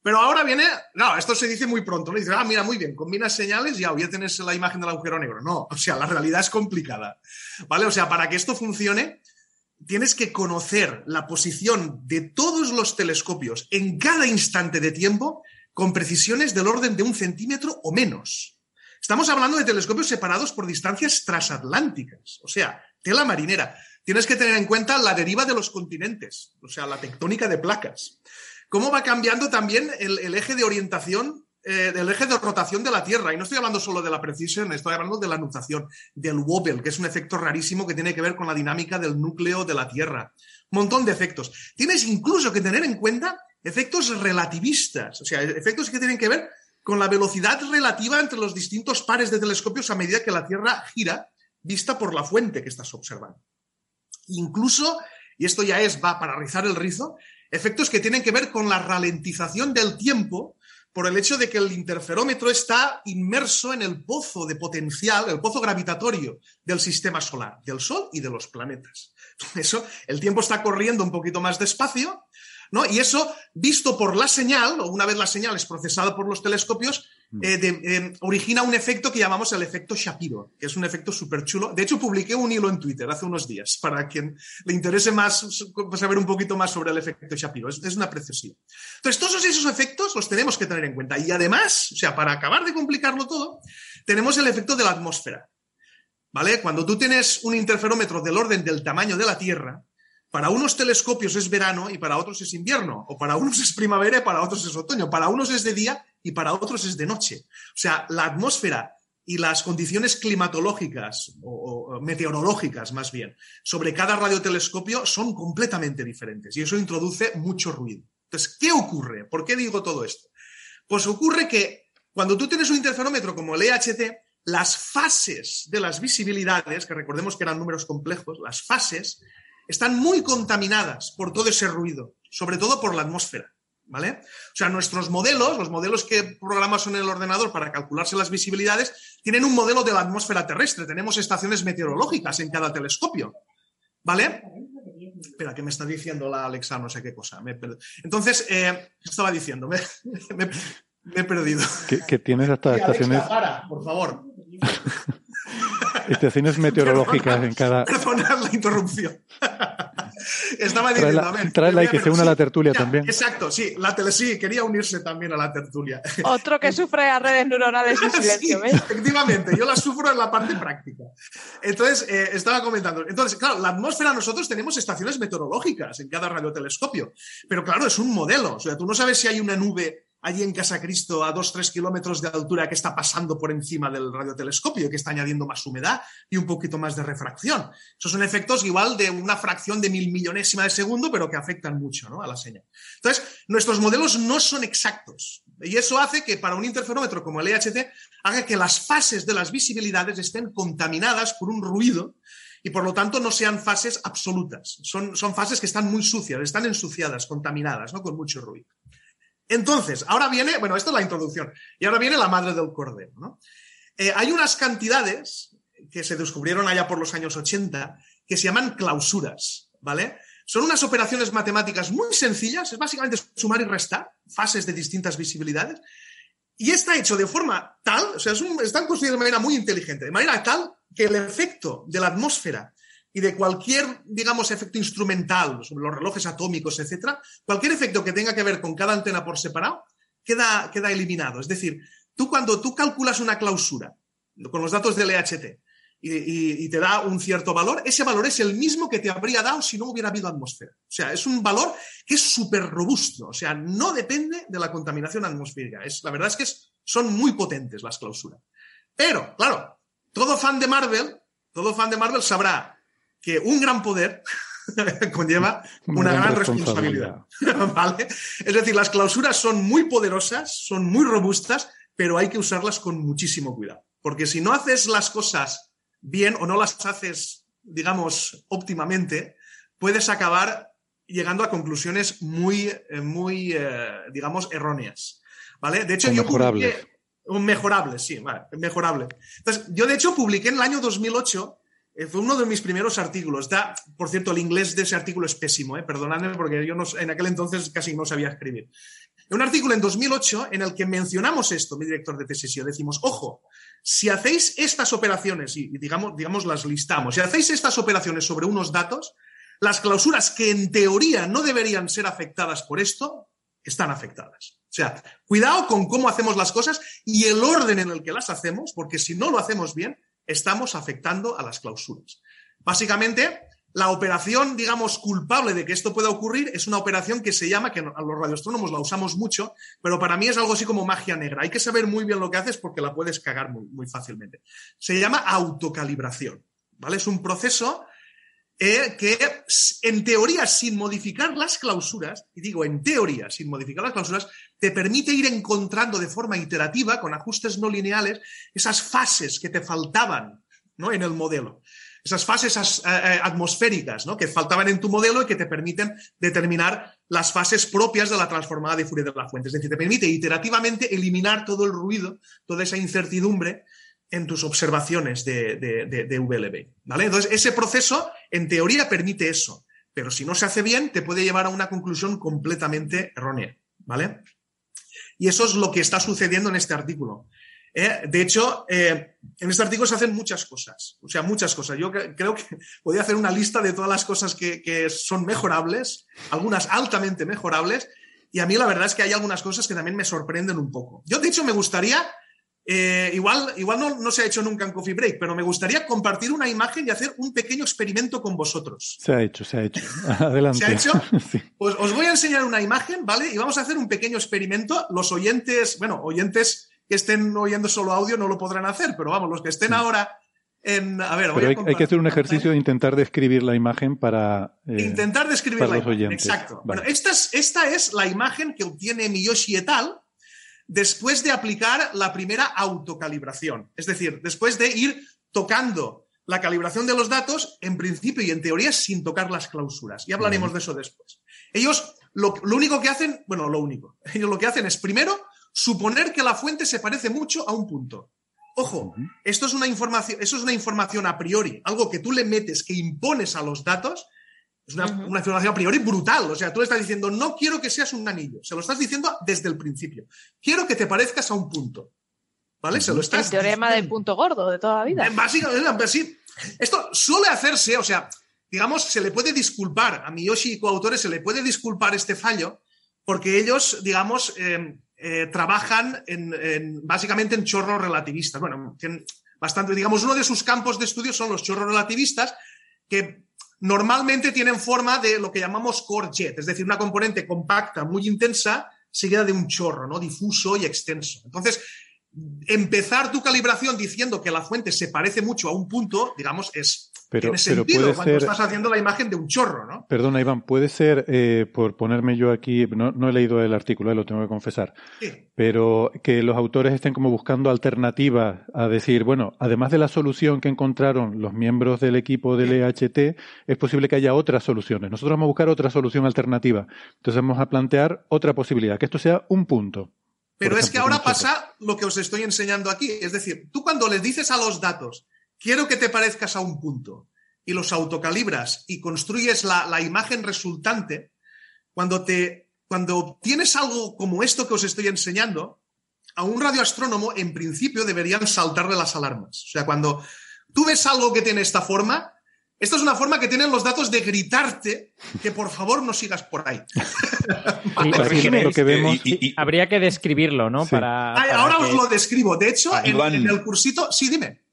Pero ahora viene, no, esto se dice muy pronto, ¿no? Dices, ah, mira, muy bien, combinas señales y ya, ya tienes la imagen del agujero negro. No, o sea, la realidad es complicada, ¿vale? O sea, para que esto funcione, tienes que conocer la posición de todos los telescopios en cada instante de tiempo con precisiones del orden de un centímetro o menos. Estamos hablando de telescopios separados por distancias transatlánticas, o sea, tela marinera. Tienes que tener en cuenta la deriva de los continentes, o sea, la tectónica de placas. Cómo va cambiando también el, eje de orientación, eh, el eje de rotación de la Tierra. Y no estoy hablando solo de la precisión, estoy hablando de la nutación, del wobble, que es un efecto rarísimo que tiene que ver con la dinámica del núcleo de la Tierra. Un montón de efectos. Tienes incluso que tener en cuenta efectos relativistas, o sea, efectos que tienen que ver con la velocidad relativa entre los distintos pares de telescopios a medida que la Tierra gira, vista por la fuente que estás observando. Incluso, y esto ya es, va para rizar el rizo, efectos que tienen que ver con la ralentización del tiempo por el hecho de que el interferómetro está inmerso en el pozo de potencial, el pozo gravitatorio del sistema solar, del Sol y de los planetas. Eso, el tiempo está corriendo un poquito más despacio, y eso, visto por la señal, o una vez la señal es procesada por los telescopios, mm. eh, eh, origina un efecto que llamamos el efecto Shapiro, que es un efecto súper chulo. De hecho, publiqué un hilo en Twitter hace unos días para quien le interese más saber un poquito más sobre el efecto Shapiro. Es, es una preciosidad. Entonces, todos esos efectos los tenemos que tener en cuenta. Y además, o sea, para acabar de complicarlo todo, tenemos el efecto de la atmósfera. ¿Vale? Cuando tú tienes un interferómetro del orden del tamaño de la Tierra, para unos telescopios es verano y para otros es invierno, o para unos es primavera y para otros es otoño, para unos es de día y para otros es de noche. O sea, la atmósfera y las condiciones climatológicas o, meteorológicas más bien sobre cada radiotelescopio son completamente diferentes y eso introduce mucho ruido. Entonces, ¿qué ocurre? ¿Por qué digo todo esto? Pues ocurre que cuando tú tienes un interferómetro como el EHT, las fases de las visibilidades, que recordemos que eran números complejos, las fases están muy contaminadas por todo ese ruido, sobre todo por la atmósfera. ¿Vale? O sea, nuestros modelos, los modelos que programamos en el ordenador para calcularse las visibilidades, tienen un modelo de la atmósfera terrestre. Tenemos estaciones meteorológicas en cada telescopio. ¿Vale? Espera, ¿qué me está diciendo la Alexa? No sé qué cosa. Entonces, eh, ¿qué estaba diciendo? Me, (laughs) he perdido. Que, tienes hasta (laughs) estaciones. para, por favor. Estaciones meteorológicas en cada. Perdonad la interrupción. Estaba diciendo, a ver. Tráela y que se una a la tertulia también. Exacto, sí, la tele, sí, quería unirse también a la tertulia. Otro que sufre a redes neuronales en (laughs) silencio, ¿ves? Efectivamente, yo la sufro en la parte práctica. Entonces, eh, estaba comentando. Entonces, claro, la atmósfera, nosotros tenemos estaciones meteorológicas en cada radiotelescopio, pero claro, es un modelo. O sea, tú no sabes si hay una nube allí en Casa Cristo a 2-3 kilómetros de altura que está pasando por encima del radiotelescopio, que está añadiendo más humedad y un poquito más de refracción. Esos son efectos igual de una fracción de mil millonésima de segundo, pero que afectan mucho ¿no? a la señal. Entonces, nuestros modelos no son exactos. Y eso hace que para un interferómetro como el EHT haga que las fases de las visibilidades estén contaminadas por un ruido y por lo tanto no sean fases absolutas. Son, son fases que están muy sucias, están ensuciadas, contaminadas, ¿no? con mucho ruido. Entonces, ahora viene, bueno, esto es la introducción, y ahora viene la madre del cordero. Eh, hay unas cantidades que se descubrieron allá por los años 80 que se llaman clausuras, ¿vale? Son unas operaciones matemáticas muy sencillas, es básicamente sumar y restar fases de distintas visibilidades, y está hecho de forma tal, o sea, están construidos de manera muy inteligente, de manera tal que el efecto de la atmósfera y de cualquier, digamos, efecto instrumental sobre los relojes atómicos, etcétera, cualquier efecto que tenga que ver con cada antena por separado queda, queda eliminado. Es decir, tú cuando tú calculas una clausura con los datos del EHT y, te da un cierto valor, ese valor es el mismo que te habría dado si no hubiera habido atmósfera. O sea, es un valor que es súper robusto, o sea, no depende de la contaminación atmosférica. Es, la verdad es que son muy potentes las clausuras. Pero, claro, todo fan de Marvel, todo fan de Marvel sabrá que un gran poder (laughs) conlleva una, gran, responsabilidad. (laughs) ¿Vale? Es decir, las clausuras son muy poderosas, son muy robustas, pero hay que usarlas con muchísimo cuidado. Porque si no haces las cosas bien o no las haces, digamos, óptimamente, puedes acabar llegando a conclusiones muy, eh, muy, eh, digamos, erróneas. ¿Vale? De hecho, yo publiqué... Mejorable, sí, vale, mejorable. Entonces, yo de hecho publiqué en el año 2008 eh, fue uno de mis primeros artículos. Da, por cierto, el inglés de ese artículo es pésimo, ¿eh? perdonadme porque yo en aquel entonces casi no sabía escribir. Un artículo en 2008 en el que mencionamos esto, mi director de tesis y decimos, ojo, si hacéis estas operaciones, y digamos, digamos las listamos, si hacéis estas operaciones sobre unos datos, las clausuras que en teoría no deberían ser afectadas por esto, están afectadas. O sea, cuidado con cómo hacemos las cosas y el orden en el que las hacemos, porque si no lo hacemos bien, estamos afectando a las clausuras. Básicamente, la operación, digamos, culpable de que esto pueda ocurrir es una operación que se llama, que a los radioastrónomos la usamos mucho, pero para mí es algo así como magia negra. Hay que saber muy bien lo que haces porque la puedes cagar muy, muy fácilmente. Se llama autocalibración, ¿vale? Es un proceso eh, que en teoría, sin modificar las clausuras, y digo en teoría, sin modificar las clausuras, te permite ir encontrando de forma iterativa, con ajustes no lineales, esas fases que te faltaban ¿no? en el modelo. Esas fases eh, eh, atmosféricas ¿no? que faltaban en tu modelo y que te permiten determinar las fases propias de la transformada de Fourier de la fuente. Es decir, te permite iterativamente eliminar todo el ruido, toda esa incertidumbre en tus observaciones de, de, VLB. ¿vale? Entonces, ese proceso, en teoría, permite eso, pero si no se hace bien, te puede llevar a una conclusión completamente errónea. ¿vale? Y eso es lo que está sucediendo en este artículo. ¿eh? de hecho, eh, en este artículo se hacen muchas cosas, o sea, muchas cosas. Yo creo que (laughs) podría hacer una lista de todas las cosas que, que son mejorables, algunas altamente mejorables, y a mí la verdad es que hay algunas cosas que también me sorprenden un poco. Yo, de hecho, me gustaría eh, igual igual no, se ha hecho nunca en Coffee Break, pero me gustaría compartir una imagen y hacer un pequeño experimento con vosotros. Se ha hecho, se ha hecho. (laughs) Adelante. ¿Se ha hecho? (laughs) Pues os voy a enseñar una imagen, ¿vale? Y vamos a hacer un pequeño experimento. Los oyentes, bueno, oyentes que estén oyendo solo audio no lo podrán hacer, pero vamos, los que estén ahora en... A ver, pero hay, que hacer un ejercicio de intentar describir la imagen para... Eh, intentar describir la imagen, exacto. Bueno, esta es, esta es la imagen que obtiene Miyoshi et al después de aplicar la primera autocalibración. Es decir, después de ir tocando la calibración de los datos, en principio y en teoría, sin tocar las clausuras. Y hablaremos de eso después. Ellos lo, único que hacen, bueno, lo único, (laughs) ellos lo que hacen es primero suponer que la fuente se parece mucho a un punto. Ojo, esto es una información, eso es una información a priori, algo que tú le metes, que impones a los datos, es una, afirmación a priori brutal. O sea, tú le estás diciendo, no quiero que seas un anillo. Se lo estás diciendo desde el principio. Quiero que te parezcas a un punto. ¿Vale? Se lo estás. El teorema del punto gordo de toda la vida. Básicamente, sí. Esto suele hacerse, o sea, digamos, se le puede disculpar a Miyoshi y coautores, se le puede disculpar este fallo, porque ellos, digamos, eh, eh, trabajan en, básicamente en chorros relativistas. Bueno, bastante, digamos, uno de sus campos de estudio son los chorros relativistas, que normalmente tienen forma de lo que llamamos core jet, es decir, una componente compacta, muy intensa, seguida de un chorro, ¿no? Difuso y extenso. Entonces, empezar tu calibración diciendo que la fuente se parece mucho a un punto, digamos, es pero, tiene sentido cuando estás haciendo la imagen de un chorro, ¿no? Perdona, Iván, puede ser, eh, por ponerme yo aquí, no, he leído el artículo, eh, lo tengo que confesar, pero que los autores estén como buscando alternativas a decir, bueno, además de la solución que encontraron los miembros del equipo del EHT, es posible que haya otras soluciones. Nosotros vamos a buscar otra solución alternativa. Entonces vamos a plantear otra posibilidad, que esto sea un punto. Pero es que ahora pasa lo que os estoy enseñando aquí. Es decir, tú cuando les dices a los datos, quiero que te parezcas a un punto, y los autocalibras y construyes la, imagen resultante, cuando, te, cuando obtienes algo como esto que os estoy enseñando, a un radioastrónomo en principio deberían saltarle las alarmas. O sea, cuando tú ves algo que tiene esta forma, esta es una forma que tienen los datos de gritarte que por favor no sigas por ahí. habría que describirlo, ¿no? Para, ahora os lo describo. De hecho, en, el cursito, sí, dime.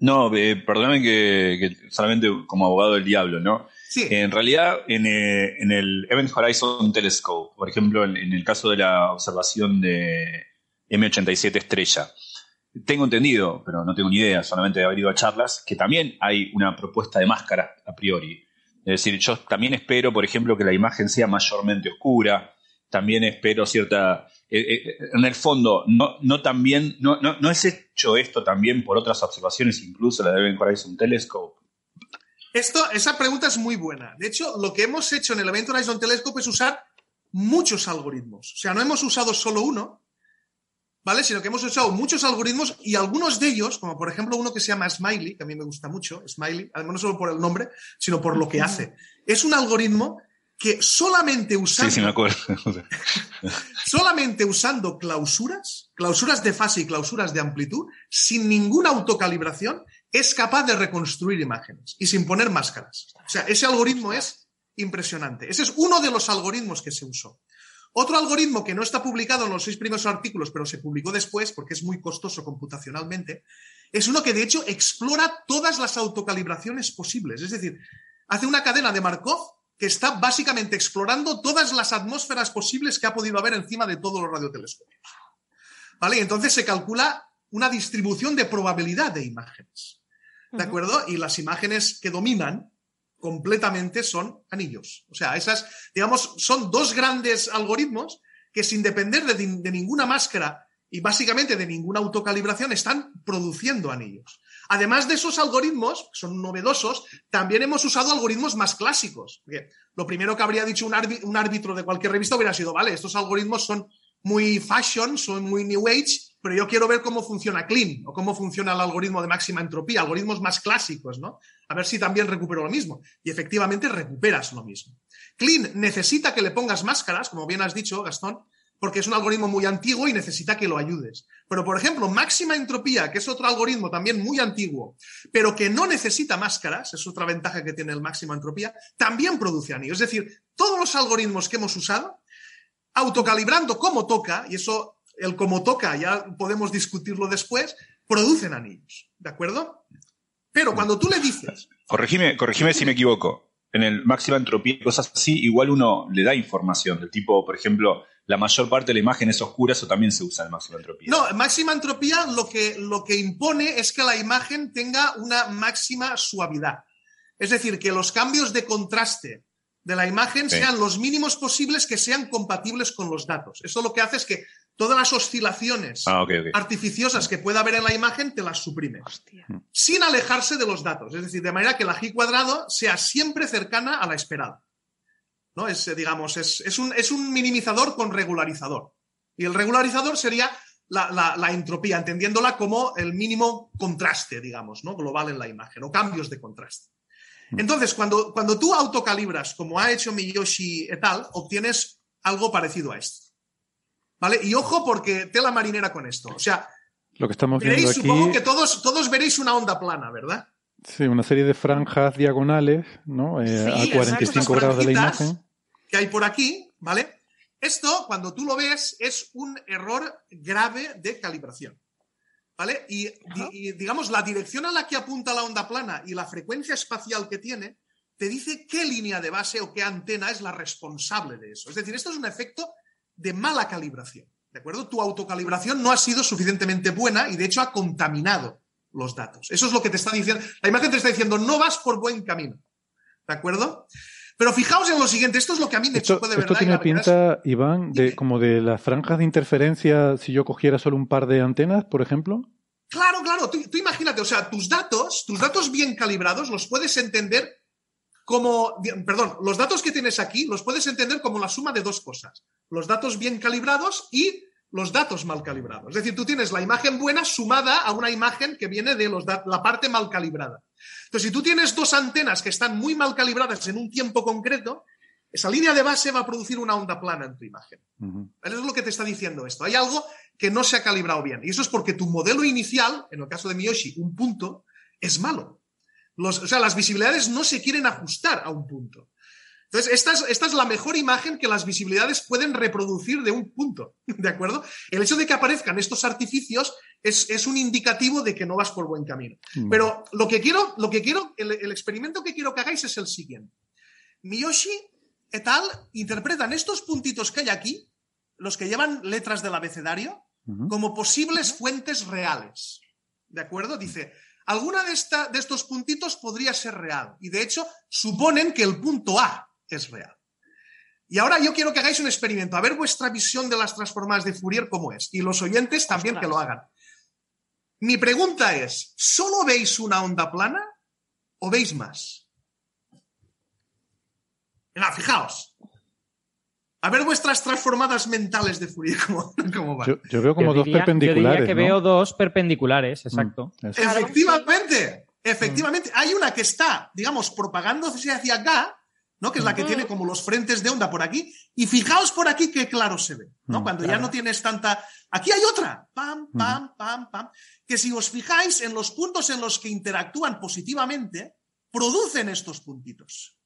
No, eh, perdóname que, solamente como abogado del diablo, ¿no? Sí. En realidad, eh, en, el Event Horizon Telescope, por ejemplo, en, el caso de la observación de M87 estrella, tengo entendido, pero no tengo ni idea, solamente he haber ido a charlas, que también hay una propuesta de máscara a priori. Es decir, yo también espero, por ejemplo, que la imagen sea mayormente oscura, también espero cierta... Eh, eh, en el fondo, no, no también, no, no, no, es hecho esto también por otras observaciones, incluso la de Event Horizon Telescope. Esto, esa pregunta es muy buena. De hecho, lo que hemos hecho en el Event Horizon Telescope es usar muchos algoritmos. O sea, no hemos usado solo uno, ¿vale? Sino que hemos usado muchos algoritmos y algunos de ellos, como por ejemplo uno que se llama Smiley, que a mí me gusta mucho, Smiley, además no solo por el nombre, sino por lo que hace. Es un algoritmo que solamente usando. Sí, sí, me acuerdo. (laughs) solamente usando clausuras, clausuras de fase y clausuras de amplitud, sin ninguna autocalibración, es capaz de reconstruir imágenes y sin poner máscaras. O sea, ese algoritmo es impresionante. Ese es uno de los algoritmos que se usó. Otro algoritmo que no está publicado en los seis primeros artículos, pero se publicó después porque es muy costoso computacionalmente, es uno que de hecho explora todas las autocalibraciones posibles. Es decir, hace una cadena de Markov que está básicamente explorando todas las atmósferas posibles que ha podido haber encima de todos los radiotelescopios. ¿Vale? Y entonces se calcula una distribución de probabilidad de imágenes. ¿De acuerdo? Y las imágenes que dominan completamente son anillos. O sea, esas, digamos, son dos grandes algoritmos que sin depender de, de ninguna máscara y básicamente de ninguna autocalibración están produciendo anillos. Además de esos algoritmos, que son novedosos, también hemos usado algoritmos más clásicos. lo primero que habría dicho un, árbitro de cualquier revista hubiera sido, vale, estos algoritmos son muy fashion, son muy new age, pero yo quiero ver cómo funciona Clean o cómo funciona el algoritmo de máxima entropía, algoritmos más clásicos, ¿no? A ver si también recupero lo mismo. Y efectivamente recuperas lo mismo. Clean necesita que le pongas máscaras, como bien has dicho, Gastón, porque es un algoritmo muy antiguo y necesita que lo ayudes. Pero, por ejemplo, máxima entropía, que es otro algoritmo también muy antiguo, pero que no necesita máscaras, es otra ventaja que tiene el máxima entropía, también produce anillos. Es decir, todos los algoritmos que hemos usado, autocalibrando como toca, y eso, el como toca, ya podemos discutirlo después, producen anillos. ¿De acuerdo? Pero cuando tú le dices. Corregime, corregime si me equivoco. En el máxima entropía, cosas así, igual uno le da información del tipo, por ejemplo, la mayor parte de la imagen es oscura, eso también se usa en máxima entropía. No, máxima entropía lo que, lo que impone es que la imagen tenga una máxima suavidad. Es decir, que los cambios de contraste de la imagen sean los mínimos posibles que sean compatibles con los datos. Eso lo que hace es que todas las oscilaciones ah, artificiosas que pueda haber en la imagen te las suprime. Sin alejarse de los datos. Es decir, de manera que la G cuadrado sea siempre cercana a la esperada. ¿No? Es, eh, digamos, es, un, es un minimizador con regularizador. Y el regularizador sería la, entropía, entendiéndola como el mínimo contraste, digamos, ¿no? global en la imagen, o cambios de contraste. Mm. Entonces, cuando, cuando tú autocalibras, como ha hecho Miyoshi et al., obtienes algo parecido a esto. ¿Vale? Y ojo porque tela marinera con esto. O sea, lo que estamos viendo aquí... supongo que todos, todos veréis una onda plana, ¿verdad? Sí, una serie de franjas diagonales, ¿no? Eh, a 45 grados de la imagen. Que hay por aquí, ¿vale? Esto, cuando tú lo ves, es un error grave de calibración. ¿Vale? Y, y, digamos, la dirección a la que apunta la onda plana y la frecuencia espacial que tiene, te dice qué línea de base o qué antena es la responsable de eso. Es decir, esto es un efecto de mala calibración. ¿De acuerdo? Tu autocalibración no ha sido suficientemente buena y de hecho ha contaminado los datos. Eso es lo que te está diciendo. La imagen te está diciendo, no vas por buen camino. ¿De acuerdo? Pero fijaos en lo siguiente, esto es lo que a mí me esto, de verdad. Esto tiene pinta, Iván, de como de las franjas de interferencia si yo cogiera solo un par de antenas, por ejemplo. Claro, claro, tú, imagínate, o sea, tus datos, tus datos bien calibrados los puedes entender como, perdón, los datos que tienes aquí los puedes entender como la suma de dos cosas, los datos bien calibrados y los datos mal calibrados. Es decir, tú tienes la imagen buena sumada a una imagen que viene de los la parte mal calibrada. Entonces, si tú tienes dos antenas que están muy mal calibradas en un tiempo concreto, esa línea de base va a producir una onda plana en tu imagen. Eso es lo que te está diciendo esto. Hay algo que no se ha calibrado bien. Y eso es porque tu modelo inicial, en el caso de Miyoshi, un punto, es malo. o sea, las visibilidades no se quieren ajustar a un punto. Entonces, esta es, esta es, la mejor imagen que las visibilidades pueden reproducir de un punto, (laughs) ¿de acuerdo? El hecho de que aparezcan estos artificios es, un indicativo de que no vas por buen camino. Pero lo que quiero, lo que quiero el, el, experimento que quiero que hagáis es el siguiente. Miyoshi et al. interpretan estos puntitos que hay aquí, los que llevan letras del abecedario, como posibles fuentes reales. ¿De acuerdo? Dice, alguna de, esta, de estos puntitos podría ser real. Y de hecho, suponen que el punto A es real. Y ahora yo quiero que hagáis un experimento, a ver vuestra visión de las transformadas de Fourier cómo es. Y los oyentes también que lo hagan. Mi pregunta es, ¿solo veis una onda plana o veis más? Venga, fijaos. A ver vuestras transformadas mentales de Fourier, (laughs) cómo, van. Yo, veo como dos perpendiculares. Yo diría que veo dos perpendiculares, exacto. Mm, efectivamente, efectivamente. Hay una que está, digamos, propagándose hacia acá, ¿no? Que es la que tiene como los frentes de onda por aquí. Y fijaos por aquí qué claro se ve, ¿no? Mm, Cuando ya no tienes tanta. Aquí hay otra. Pam, pam, pam, pam. Que si os fijáis en los puntos en los que interactúan positivamente, producen estos puntitos.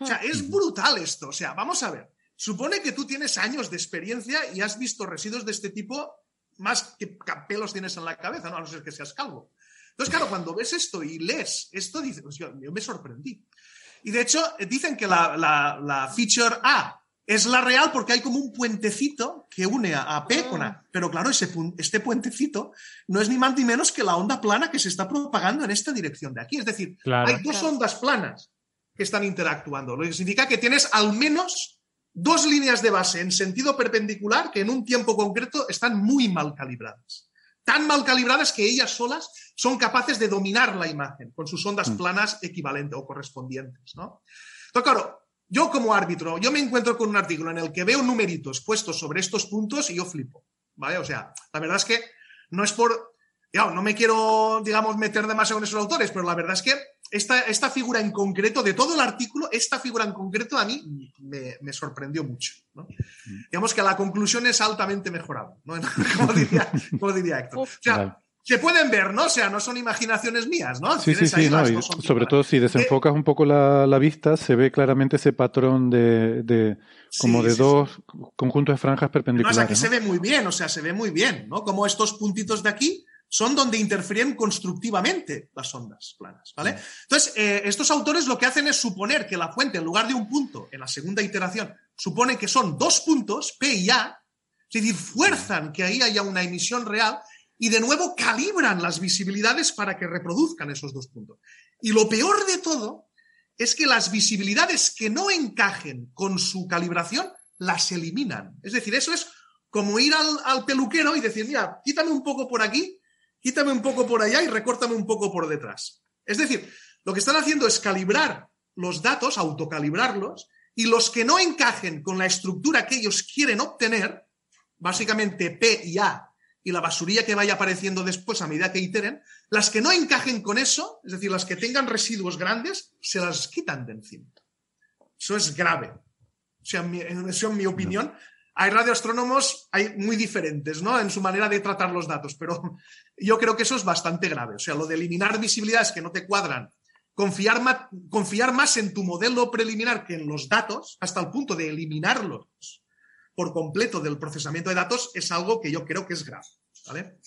O sea, es brutal esto. O sea, vamos a ver. Supone que tú tienes años de experiencia y has visto residuos de este tipo más que pelos tienes en la cabeza, ¿no? A no ser que seas calvo. Entonces, claro, cuando ves esto y lees esto, dices, pues yo, me sorprendí. Y de hecho, dicen que la, feature A es la real porque hay como un puentecito que une a, P con A. Pero claro, ese, este puentecito no es ni más ni menos que la onda plana que se está propagando en esta dirección de aquí. Es decir, hay dos ondas planas que están interactuando, lo que significa que tienes al menos dos líneas de base en sentido perpendicular que en un tiempo concreto están muy mal calibradas. Tan mal calibradas que ellas solas son capaces de dominar la imagen con sus ondas mm. planas equivalentes o correspondientes. ¿no? Entonces, claro, yo como árbitro, yo me encuentro con un artículo en el que veo numeritos puestos sobre estos puntos y yo flipo. ¿Vale? O sea, la verdad es que no es por. no me quiero, digamos, meter demasiado en esos autores, pero la verdad es que esta, esta, figura en concreto, de todo el artículo, esta figura en concreto a mí me, sorprendió mucho. Digamos que la conclusión es altamente mejorable, ¿no? (laughs) como, diría, como, diría, Héctor. O sea, se pueden ver, ¿no? O sea, no son imaginaciones mías, ¿no? Sí, sí, sí, no, sobre todo si desenfocas un poco la, la, vista, se ve claramente ese patrón de, de como de dos conjuntos de franjas perpendiculares. No, o sea, que se ve muy bien, o sea, se ve muy bien, ¿no? Como estos puntitos de aquí son donde interfieren constructivamente las ondas planas, ¿vale? Entonces, eh, estos autores lo que hacen es suponer que la fuente, en lugar de un punto, en la segunda iteración, supone que son dos puntos, P y A, es decir, fuerzan que ahí haya una emisión real y de nuevo calibran las visibilidades para que reproduzcan esos dos puntos. Y lo peor de todo es que las visibilidades que no encajen con su calibración las eliminan. Es decir, eso es como ir al, al peluquero y decir, mira, quítame un poco por aquí quítame un poco por allá y recórtame un poco por detrás. Es decir, lo que están haciendo es calibrar los datos, autocalibrarlos, y los que no encajen con la estructura que ellos quieren obtener, básicamente P y A, y la basurilla que vaya apareciendo después a medida que iteren, las que no encajen con eso, es decir, las que tengan residuos grandes, se las quitan de encima. Eso es grave. O sea, en en mi opinión, hay radioastrónomos muy diferentes, ¿no? En su manera de tratar los datos, pero (laughs) yo creo que eso es bastante grave. O sea, lo de eliminar visibilidades que no te cuadran, confiar más en tu modelo preliminar que en los datos, hasta el punto de eliminarlos por completo del procesamiento de datos, es algo que yo creo que es grave, ¿vale?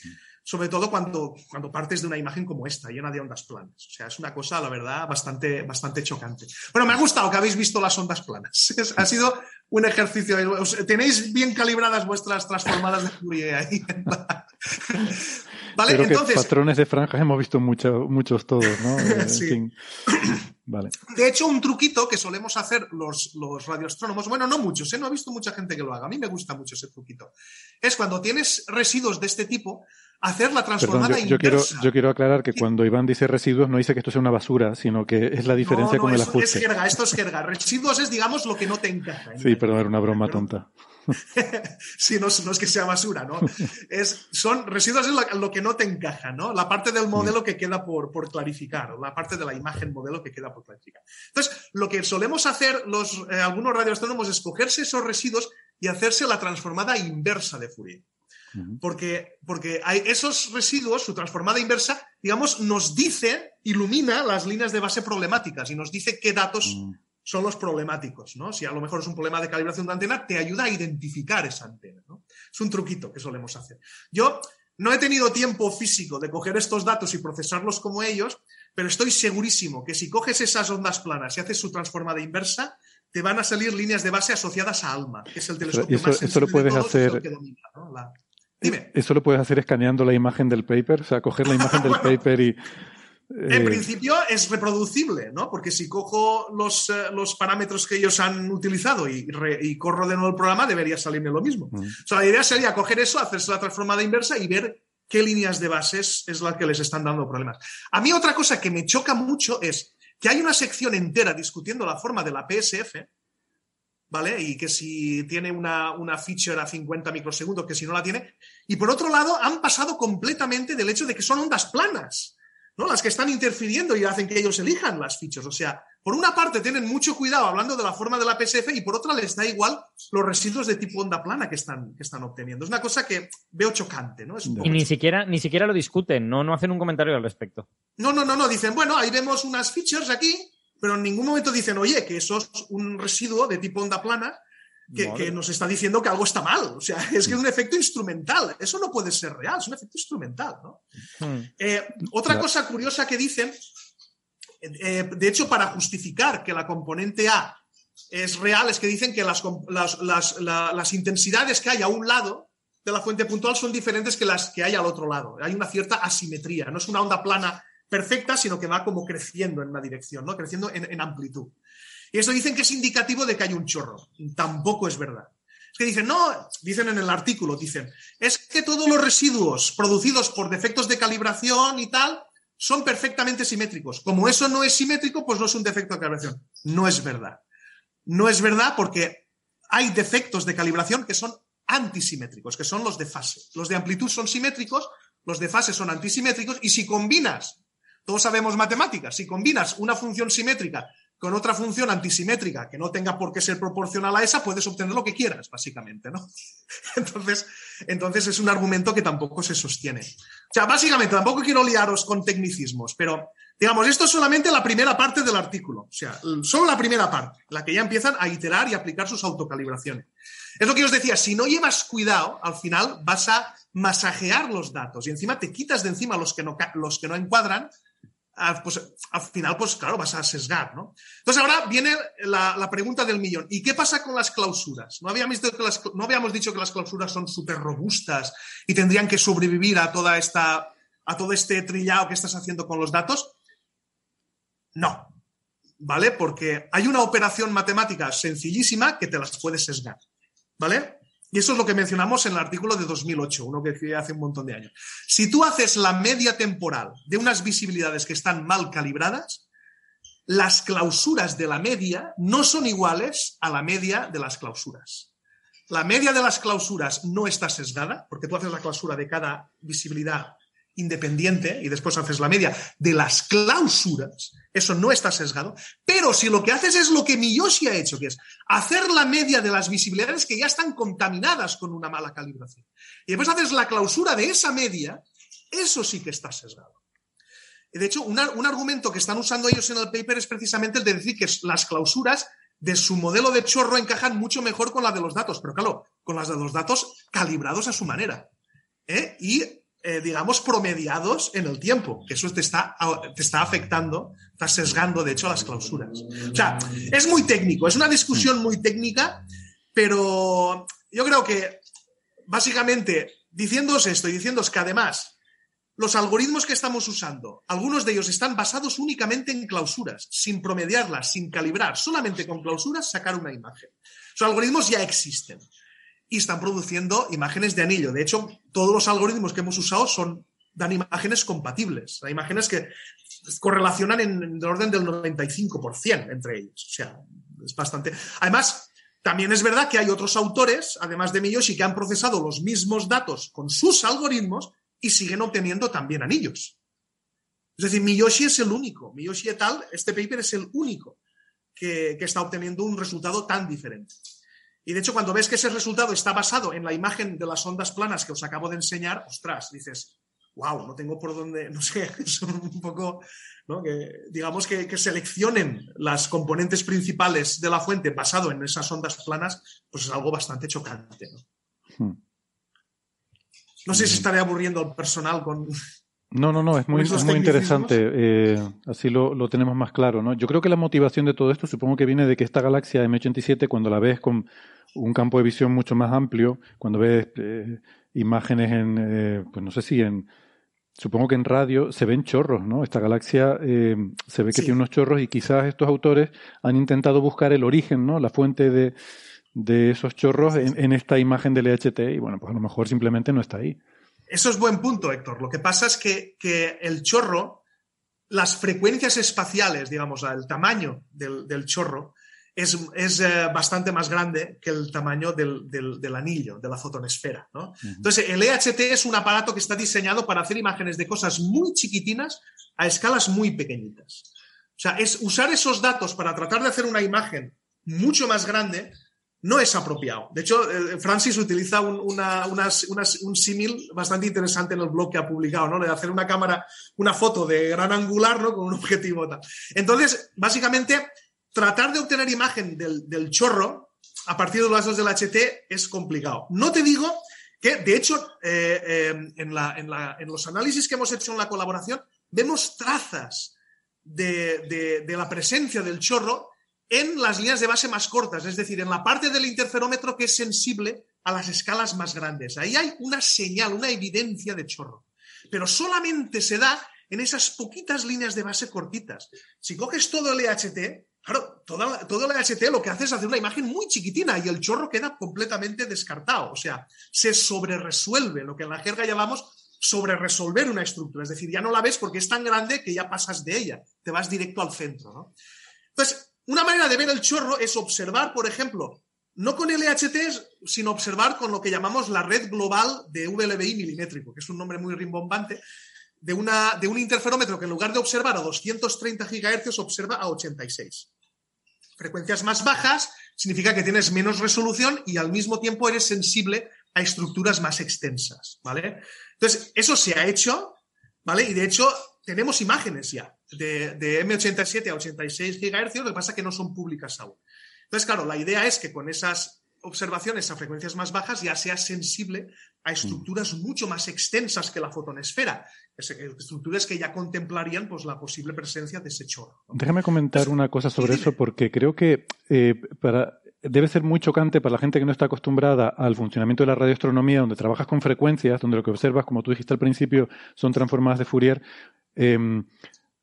Sobre todo cuando, cuando partes de una imagen como esta, llena de ondas planas. O sea, es una cosa, la verdad, bastante, bastante chocante. Bueno, me ha gustado que habéis visto las ondas planas. (laughs) ha sido un ejercicio. Tenéis bien calibradas vuestras transformadas de Fourier ahí. (laughs) ¿Vale? Entonces, patrones de franjas hemos visto muchos todos, ¿no? (laughs) sí. (clears throat) Vale. De hecho, un truquito que solemos hacer los, los radioastrónomos, bueno, no muchos, ¿eh? no he visto mucha gente que lo haga, a mí me gusta mucho ese truquito, es cuando tienes residuos de este tipo, hacer la transformada yo, quiero, yo quiero aclarar que cuando Iván dice residuos no dice que esto sea una basura, sino que es la diferencia con el ajuste. Es jerga, esto es jerga. Residuos es, digamos, lo que no te encaja. Sí, perdón, era una broma tonta. (laughs) sí, no, es que sea basura, ¿no? Es, son residuos es lo, que no te encaja, ¿no? La parte del modelo que queda por, por clarificar, la parte de la imagen modelo que queda por clarificar. Entonces, lo que solemos hacer los, eh, algunos radioastrónomos es cogerse esos residuos y hacerse la transformada inversa de Fourier. Porque, porque hay esos residuos, su transformada inversa, digamos, nos dice, ilumina las líneas de base problemáticas y nos dice qué datos mm. Son los problemáticos, ¿no? Si a lo mejor es un problema de calibración de antena, te ayuda a identificar esa antena, ¿no? Es un truquito que solemos hacer. Yo no he tenido tiempo físico de coger estos datos y procesarlos como ellos, pero estoy segurísimo que si coges esas ondas planas y haces su transformada inversa, te van a salir líneas de base asociadas a ALMA, que es el telescopio más eso lo puedes hacer. Dime. ¿Eso lo puedes hacer escaneando la imagen del paper? O sea, coger la imagen del (laughs) paper y... En eh, principio es reproducible, ¿no? Porque si cojo los, eh, los parámetros que ellos han utilizado y, corro de nuevo el programa, debería salirme lo mismo. Mm. O sea, la idea sería coger eso, hacerse la transformada inversa y ver qué líneas de bases es la que les están dando problemas. A mí otra cosa que me choca mucho es que hay una sección entera discutiendo la forma de la PSF, ¿vale? Y que si tiene una, una, feature a 50 microsegundos, que si no la tiene. Y por otro lado, han pasado completamente del hecho de que son ondas planas. ¿No? Las que están interfiriendo y hacen que ellos elijan las fichas. O sea, por una parte tienen mucho cuidado hablando de la forma de la PSF y por otra les da igual los residuos de tipo onda plana que están, que están obteniendo. Es una cosa que veo chocante, ¿no? y ni siquiera, ni siquiera lo discuten, ¿no? No hacen un comentario al respecto. No, no, no, no. Dicen, bueno, ahí vemos unas features aquí, pero en ningún momento dicen, oye, que eso es un residuo de tipo onda plana que, nos está diciendo que algo está mal. O sea, es que es un efecto instrumental. Eso no puede ser real, es un efecto instrumental. ¿no? Hmm. Eh, otra cosa curiosa que dicen, eh, de hecho, para justificar que la componente A es real, es que dicen que las, las, intensidades que hay a un lado de la fuente puntual son diferentes que las que hay al otro lado. Hay una cierta asimetría. No es una onda plana perfecta, sino que va como creciendo en una dirección, ¿no? creciendo en amplitud. Y eso dicen que es indicativo de que hay un chorro. Tampoco es verdad. Es que dicen, no, dicen en el artículo, dicen, es que todos los residuos producidos por defectos de calibración y tal son perfectamente simétricos. Como eso no es simétrico, pues no es un defecto de calibración. No es verdad. No es verdad porque hay defectos de calibración que son antisimétricos, que son los de fase. Los de amplitud son simétricos, los de fase son antisimétricos, y si combinas, todos sabemos matemáticas, si combinas una función simétrica con otra función antisimétrica que no tenga por qué ser proporcional a esa, puedes obtener lo que quieras, básicamente, ¿no? (laughs) Entonces, entonces es un argumento que tampoco se sostiene. O sea, básicamente, tampoco quiero liaros con tecnicismos, pero digamos, esto es solamente la primera parte del artículo. O sea, solo la primera parte, la que ya empiezan a iterar y aplicar sus autocalibraciones. Es lo que os decía, si no llevas cuidado, al final vas a masajear los datos y encima te quitas de encima los que no, los que no encuadran pues al final, pues claro, vas a sesgar, ¿no? Entonces ahora viene la, pregunta del millón. ¿Y qué pasa con las clausuras? ¿No habíamos, dicho que las, ¿No habíamos dicho que las clausuras son súper robustas y tendrían que sobrevivir a toda esta, a todo este trillado que estás haciendo con los datos? No, ¿vale? Porque hay una operación matemática sencillísima que te las puedes sesgar, ¿vale? Y eso es lo que mencionamos en el artículo de 2008, uno que hace un montón de años. Si tú haces la media temporal de unas visibilidades que están mal calibradas, las clausuras de la media no son iguales a la media de las clausuras. La media de las clausuras no está sesgada, porque tú haces la clausura de cada visibilidad independiente y después haces la media de las clausuras, eso no está sesgado, pero si lo que haces es lo que Miyoshi ha hecho, que es hacer la media de las visibilidades que ya están contaminadas con una mala calibración, y después haces la clausura de esa media, eso sí que está sesgado. De hecho, un argumento que están usando ellos en el paper es precisamente el de decir que las clausuras de su modelo de chorro encajan mucho mejor con la de los datos, pero claro, con las de los datos calibrados a su manera. ¿eh? Y eh, digamos, promediados en el tiempo, que eso te está, te está afectando, está sesgando, de hecho, las clausuras. O sea, es muy técnico, es una discusión muy técnica, pero yo creo que, básicamente, diciéndoos esto y diciéndoos que además los algoritmos que estamos usando, algunos de ellos están basados únicamente en clausuras, sin promediarlas, sin calibrar, solamente con clausuras sacar una imagen. Los algoritmos ya existen y están produciendo imágenes de anillo. De hecho, todos los algoritmos que hemos usado son, dan imágenes compatibles, Hay imágenes que correlacionan en, el orden del 95% entre ellos. O sea, es bastante. Además, también es verdad que hay otros autores, además de Miyoshi, que han procesado los mismos datos con sus algoritmos y siguen obteniendo también anillos. Es decir, Miyoshi es el único. Miyoshi et al, este paper es el único que está obteniendo un resultado tan diferente. Y de hecho, cuando ves que ese resultado está basado en la imagen de las ondas planas que os acabo de enseñar, ostras, dices, wow, no tengo por dónde, (laughs) no sé, es un poco, ¿no? que, digamos que, seleccionen las componentes principales de la fuente basado en esas ondas planas, pues es algo bastante chocante. No, hmm. no sé si estaré aburriendo al personal con, no, no, no, es muy, muy interesante. Eh, así lo, lo, tenemos más claro, ¿no? Yo creo que la motivación de todo esto supongo que viene de que esta galaxia M87, cuando la ves con un campo de visión mucho más amplio, cuando ves eh, imágenes en, eh, pues no sé si en, supongo que en radio se ven chorros, ¿no? Esta galaxia eh, se ve que tiene unos chorros y quizás estos autores han intentado buscar el origen, ¿no? La fuente de, de esos chorros en, esta imagen del EHT y bueno, pues a lo mejor simplemente no está ahí. Eso es buen punto, Héctor. Lo que pasa es que, que el chorro, las frecuencias espaciales, digamos, el tamaño del, del chorro, es, eh, bastante más grande que el tamaño del, anillo, de la fotonesfera. ¿no? Entonces, el EHT es un aparato que está diseñado para hacer imágenes de cosas muy chiquitinas a escalas muy pequeñitas. O sea, es usar esos datos para tratar de hacer una imagen mucho más grande no es apropiado. De hecho, eh, Francis utiliza un, un símil bastante interesante en el blog que ha publicado, ¿no? De hacer una cámara, una foto de gran angular, ¿no? Con un objetivo tal. Entonces, básicamente, tratar de obtener imagen del, chorro a partir de los datos del HT es complicado. No te digo que, de hecho, eh, eh, en, los análisis que hemos hecho en la colaboración, vemos trazas de, la presencia del chorro en las líneas de base más cortas, es decir, en la parte del interferómetro que es sensible a las escalas más grandes. Ahí hay una señal, una evidencia de chorro. Pero solamente se da en esas poquitas líneas de base cortitas. Si coges todo el EHT, Claro, todo el HT lo que hace es hacer una imagen muy chiquitina y el chorro queda completamente descartado. O sea, se sobreresuelve, lo que en la jerga llamamos sobreresolver una estructura. Es decir, ya no la ves porque es tan grande que ya pasas de ella, te vas directo al centro. Entonces, una manera de ver el chorro es observar, por ejemplo, no con LHT, sino observar con lo que llamamos la red global de VLBI milimétrico, que es un nombre muy rimbombante, de, una, de un interferómetro que en lugar de observar a 230 GHz observa a 86 frecuencias más bajas significa que tienes menos resolución y al mismo tiempo eres sensible a estructuras más extensas, ¿vale? Entonces, eso se ha hecho, ¿vale? Y de hecho, tenemos imágenes ya de, M87 a 86 GHz, lo que pasa es que no son públicas aún. Entonces, claro, la idea es que con esas observaciones a frecuencias más bajas ya sea sensible a estructuras mucho más extensas que la fotonesfera, estructuras que ya contemplarían pues, la posible presencia de ese chorro. Déjame comentar una cosa sobre eso, porque creo que eh, para, debe ser muy chocante para la gente que no está acostumbrada al funcionamiento de la radioastronomía, donde trabajas con frecuencias, donde lo que observas, como tú dijiste al principio, son transformadas de Fourier. Em,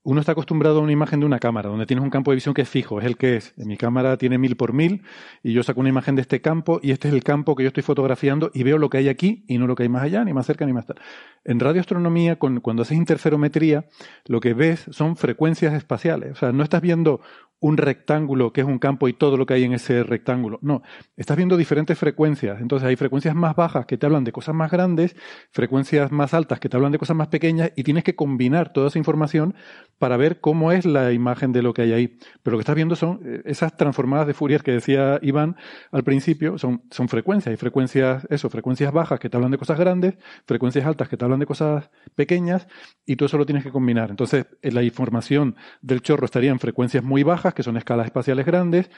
uno está acostumbrado a una imagen de una cámara, donde tienes un campo de visión que es fijo, es el que es. mi cámara tiene mil por mil y yo saco una imagen de este campo y este es el campo que yo estoy fotografiando y veo lo que hay aquí y no lo que hay más allá, ni más cerca, ni más tarde. En radioastronomía, cuando haces interferometría, lo que ves son frecuencias espaciales. O sea, no estás viendo un rectángulo que es un campo y todo lo que hay en ese rectángulo. No, estás viendo diferentes frecuencias. Entonces hay frecuencias más bajas que te hablan de cosas más grandes, frecuencias más altas que te hablan de cosas más pequeñas y tienes que combinar toda esa información para ver cómo es la imagen de lo que hay ahí. Pero lo que estás viendo son eh, esas transformadas de Fourier que decía Iván al principio, son, son frecuencias. Hay frecuencias, eso, frecuencias bajas que te hablan de cosas grandes, frecuencias altas que te hablan de cosas pequeñas y tú eso lo tienes que combinar. Entonces la información del chorro estaría en frecuencias muy bajas que son escalas espaciales grandes,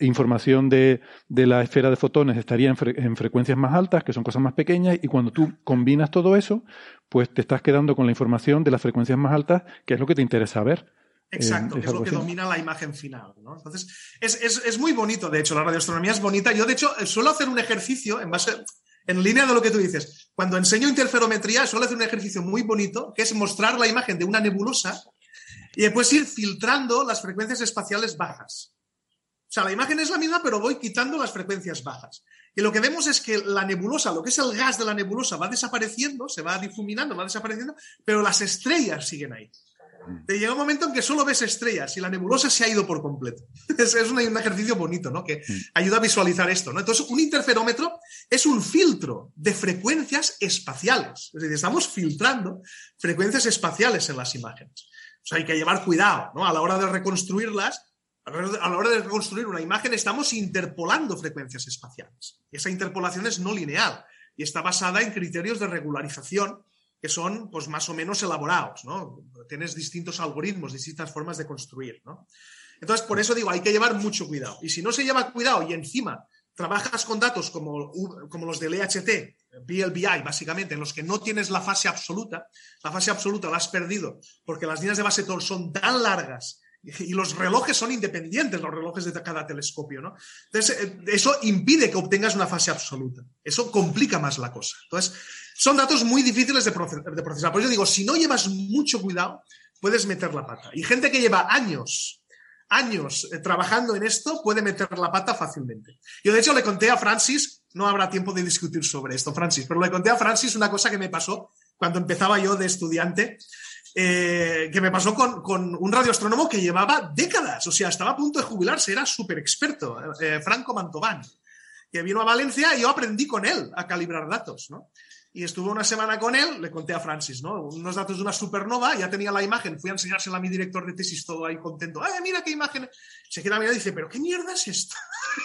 información de, la esfera de fotones estaría en, frecuencias más altas, que son cosas más pequeñas, y cuando tú combinas todo eso, pues te estás quedando con la información de las frecuencias más altas, que es lo que te interesa ver. Exacto, que es lo que domina la imagen final. Entonces, es, muy bonito, de hecho, la radioastronomía es bonita. Yo, de hecho, suelo hacer un ejercicio en base, en línea de lo que tú dices. Cuando enseño interferometría, suelo hacer un ejercicio muy bonito, que es mostrar la imagen de una nebulosa y después ir filtrando las frecuencias espaciales bajas. O sea, la imagen es la misma, pero voy quitando las frecuencias bajas. Y lo que vemos es que la nebulosa, lo que es el gas de la nebulosa, va desapareciendo, se va difuminando, va desapareciendo, pero las estrellas siguen ahí. Te llega un momento en que solo ves estrellas y la nebulosa se ha ido por completo. (laughs) Es, un, ejercicio bonito, ¿no? Que ayuda a visualizar esto, ¿no? Entonces, un interferómetro es un filtro de frecuencias espaciales. Es decir, estamos filtrando frecuencias espaciales en las imágenes. O sea, hay que llevar cuidado, ¿no? A la hora de reconstruirlas, a la hora de reconstruir una imagen estamos interpolando frecuencias espaciales. Esa interpolación es no lineal y está basada en criterios de regularización que son pues más o menos elaborados, ¿no? Tienes distintos algoritmos, distintas formas de construir, ¿no? Entonces, por eso digo, hay que llevar mucho cuidado. Y si no se lleva cuidado y encima trabajas con datos como, como los del EHT, BLBI, básicamente, en los que no tienes la fase absoluta, la fase absoluta la has perdido porque las líneas de base son tan largas Y los relojes son independientes, los relojes de cada telescopio, ¿no? Entonces, eh, eso impide que obtengas una fase absoluta. Eso complica más la cosa. Entonces, son datos muy difíciles de, procesar. Por eso digo, si no llevas mucho cuidado, puedes meter la pata. Y gente que lleva años, años eh, trabajando en esto, puede meter la pata fácilmente. Yo, de hecho, le conté a Francis, no habrá tiempo de discutir sobre esto, Francis, pero le conté a Francis una cosa que me pasó cuando empezaba yo de estudiante. Eh, que me pasó con, un radioastrónomo que llevaba décadas, o sea, estaba a punto de jubilarse, era súper experto, eh, Franco Mantován, que vino a Valencia y yo aprendí con él a calibrar datos, ¿no? Y estuve una semana con él, le conté a Francis, ¿no? Unos datos de una supernova, ya tenía la imagen, fui a enseñársela a mi director de tesis, todo ahí contento. ¡Ay, mira qué imagen! Se queda mirando y dice, ¿pero qué mierda es esto?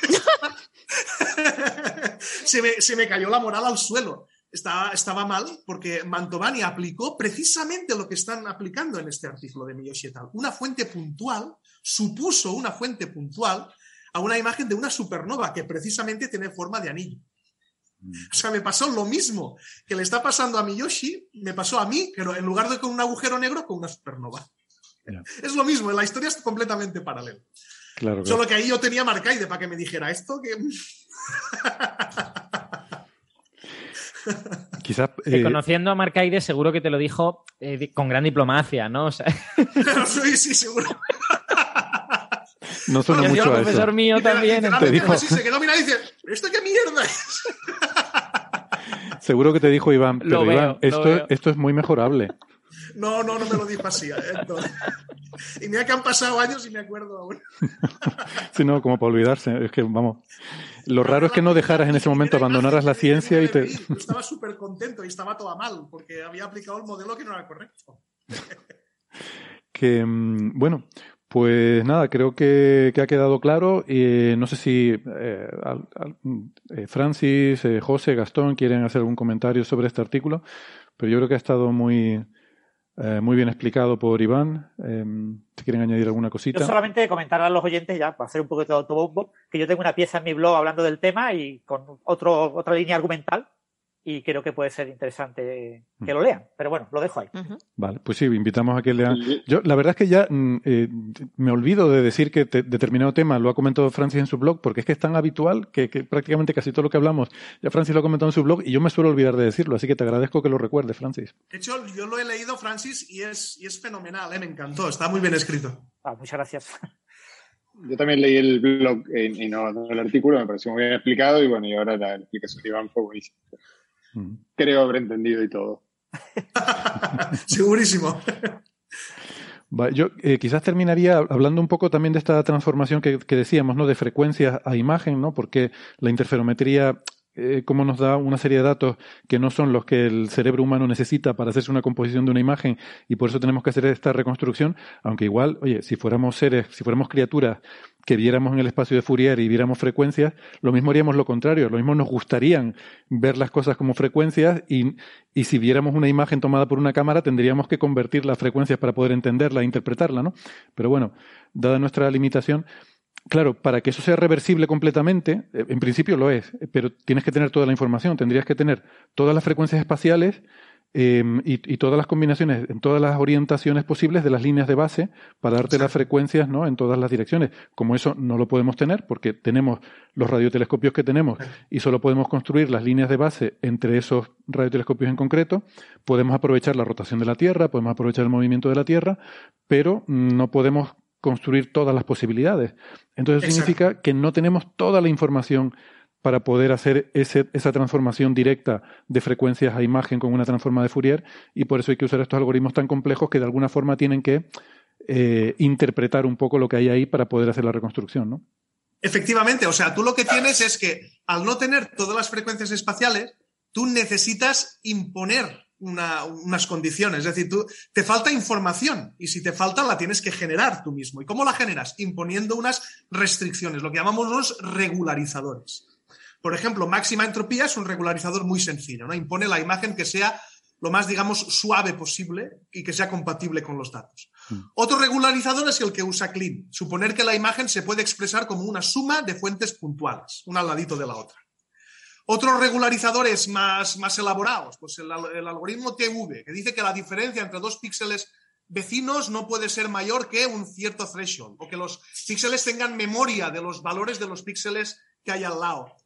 (laughs) (laughs) se, me, se me cayó la moral al suelo estaba, estaba mal porque Mantovani aplicó precisamente lo que están aplicando en este artículo de Miyoshi et al. Una fuente puntual, supuso una fuente puntual a una imagen de una supernova que precisamente tiene forma de anillo. Mm. O sea, me pasó lo mismo que le está pasando a Miyoshi, me pasó a mí, pero en lugar de con un agujero negro, con una supernova. Es lo mismo, la historia es completamente paralela. Solo que ahí yo tenía Marcaide para que me dijera esto que... (laughs) Quizás. Eh, conociendo a Marcaide, seguro que te lo dijo eh, con gran diplomacia, ¿no? (laughs) sí, sí, seguro. No suena mucho a profesor mío también. Te dijo... se quedó mirando y dice, ¿esto qué mierda es? (laughs) Seguro que te dijo Iván, pero Iván, esto, esto es muy mejorable. No, no, no me lo dijo así. ¿eh? (laughs) Y mira que han pasado años y me acuerdo aún. sí, no, como para olvidarse. Es que, vamos. Lo raro es que no dejaras en ese momento, abandonaras la ciencia y te. Estaba súper contento y estaba todo mal, porque había aplicado el modelo que no era correcto. (laughs) que, mm, bueno, pues nada, creo que, ha quedado claro. Y no sé si eh, eh, Francis, eh, José, Gastón quieren hacer algún comentario sobre este artículo, pero yo creo que ha estado muy, eh, muy bien explicado por Iván. Si quieren añadir alguna cosita. Yo solamente comentar a los oyentes, ya para hacer un poco de autobombo, que yo tengo una pieza en mi blog hablando del tema y con otro, otra línea argumental y creo que puede ser interesante que lo lean. Pero bueno, lo dejo ahí. Vale, pues sí, invitamos a que lean. Yo, la verdad es que ya mm, eh, me olvido de decir que determinado tema lo ha comentado Francis en su blog, porque es que es tan habitual que, prácticamente casi todo lo que hablamos, ya Francis lo ha comentado en su blog y yo me suelo olvidar de decirlo, así que te agradezco que lo recuerdes, Francis. De hecho, yo lo he leído, Francis, y es, y es fenomenal, ¿eh? me encantó, está muy bien escrito. Ah, muchas gracias. (laughs) Yo también leí el blog y no, el artículo, me pareció muy bien explicado y bueno, y ahora la explicación de Iván fue buenísima. Creo haber entendido y todo. (laughs) Segurísimo. Yo eh, quizás terminaría hablando un poco también de esta transformación que, que, decíamos, ¿no? De frecuencias a imagen, ¿no? Porque la interferometría eh, cómo nos da una serie de datos que no son los que el cerebro humano necesita para hacerse una composición de una imagen y por eso tenemos que hacer esta reconstrucción, aunque igual, oye, si fuéramos seres, si fuéramos criaturas que viéramos en el espacio de Fourier y viéramos frecuencias, lo mismo haríamos lo contrario, lo mismo nos gustarían ver las cosas como frecuencias y, y si viéramos una imagen tomada por una cámara tendríamos que convertir las frecuencias para poder entenderla e interpretarla, ¿no? Pero bueno, dada nuestra limitación, Claro, para que eso sea reversible completamente, eh, en principio lo es, pero tienes que tener toda la información, tendrías que tener todas las frecuencias espaciales em, y, todas las combinaciones, en todas las orientaciones posibles de las líneas de base para darte las frecuencias ¿no? en todas las direcciones. Como eso no lo podemos tener porque tenemos los radiotelescopios que tenemos y solo podemos construir las líneas de base entre esos radiotelescopios en concreto, podemos aprovechar la rotación de la Tierra, podemos aprovechar el movimiento de la Tierra, pero no podemos construir todas las posibilidades. Entonces significa que no tenemos toda la información para poder hacer esa transformación directa de frecuencias a imagen con una transforma de Fourier y por eso hay que usar estos algoritmos tan complejos que de alguna forma tienen que eh, interpretar un poco lo que hay ahí para poder hacer la reconstrucción, ¿no? Efectivamente, o sea, tú lo que tienes es que al no tener todas las frecuencias espaciales, tú necesitas imponer unas condiciones. Es decir, tú, te falta información y si te falta la tienes que generar tú mismo. ¿Y cómo la generas? Imponiendo unas restricciones, lo que llamamos los regularizadores. Por ejemplo, máxima entropía es un regularizador muy sencillo, ¿no? Impone la imagen que sea lo más, digamos, suave posible y que sea compatible con los datos. Mm. Otro regularizador es el que usa Clean, suponer que la imagen se puede expresar como una suma de fuentes puntuales, una al ladito de la otra. Otros regularizadores más, más elaborados, pues el, algoritmo TV, que dice que la diferencia entre dos píxeles vecinos no puede ser mayor que un cierto threshold o que los píxeles tengan memoria de los valores de los píxeles que hay al lado.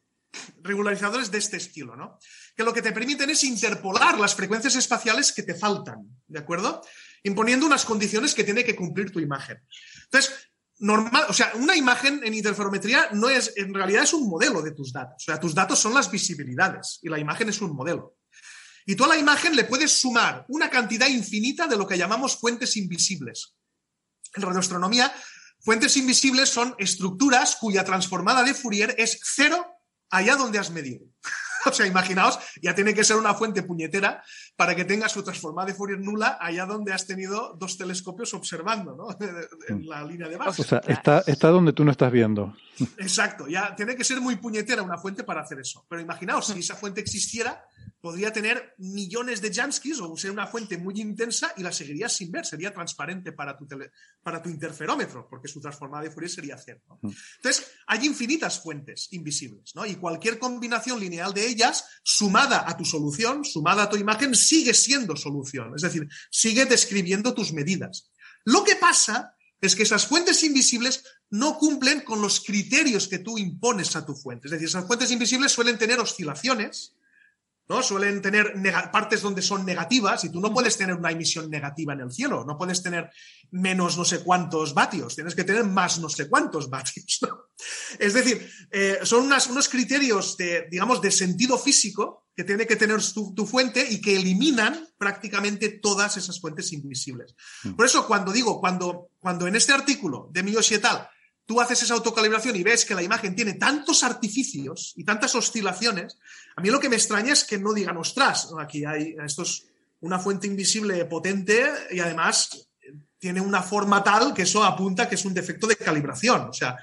Regularizadores de este estilo, ¿no? Que lo que te permiten es interpolar las frecuencias espaciales que te faltan, ¿de acuerdo? Imponiendo unas condiciones que tiene que cumplir tu imagen. Entonces, normal, o sea, una imagen en interferometría no es, en realidad es un modelo de tus datos. O sea, tus datos son las visibilidades y la imagen es un modelo. Y tú a la imagen le puedes sumar una cantidad infinita de lo que llamamos fuentes invisibles. En radioastronomía, fuentes invisibles son estructuras cuya transformada de Fourier es cero allá donde has medido. (laughs) o sea, imaginaos, ya tiene que ser una fuente puñetera para que tenga su transformada de Fourier nula allá donde has tenido dos telescopios observando, ¿no? (laughs) en la línea de base. O sea, está, está donde tú no estás viendo. Exacto, ya tiene que ser muy puñetera una fuente para hacer eso. Pero imaginaos, si esa fuente existiera, podría tener millones de Janskis o ser una fuente muy intensa y la seguirías sin ver, sería transparente para tu, para tu interferómetro, porque su transformada de Fourier sería cero. Entonces, hay infinitas fuentes invisibles, ¿no? Y cualquier combinación lineal de ellas, sumada a tu solución, sumada a tu imagen, sigue siendo solución, es decir, sigue describiendo tus medidas. Lo que pasa es que esas fuentes invisibles no cumplen con los criterios que tú impones a tu fuente. Es decir, esas fuentes invisibles suelen tener oscilaciones, ¿no? Suelen tener partes donde son negativas y tú no puedes tener una emisión negativa en el cielo, no puedes tener menos no sé cuántos vatios, tienes que tener más no sé cuántos (laughs) vatios. Es decir, eh, son unos criterios de, digamos, de sentido físico que tiene que tener tu, fuente y que eliminan prácticamente todas esas fuentes invisibles. Mm. Por eso, cuando digo, cuando, cuando en este artículo de Miyoshi et al tú haces esa autocalibración y ves que la imagen tiene tantos artificios y tantas oscilaciones, a mí lo que me extraña es que no digan, ostras, aquí hay, esto es una fuente invisible potente y además tiene una forma tal que eso apunta que es un defecto de calibración. O sea,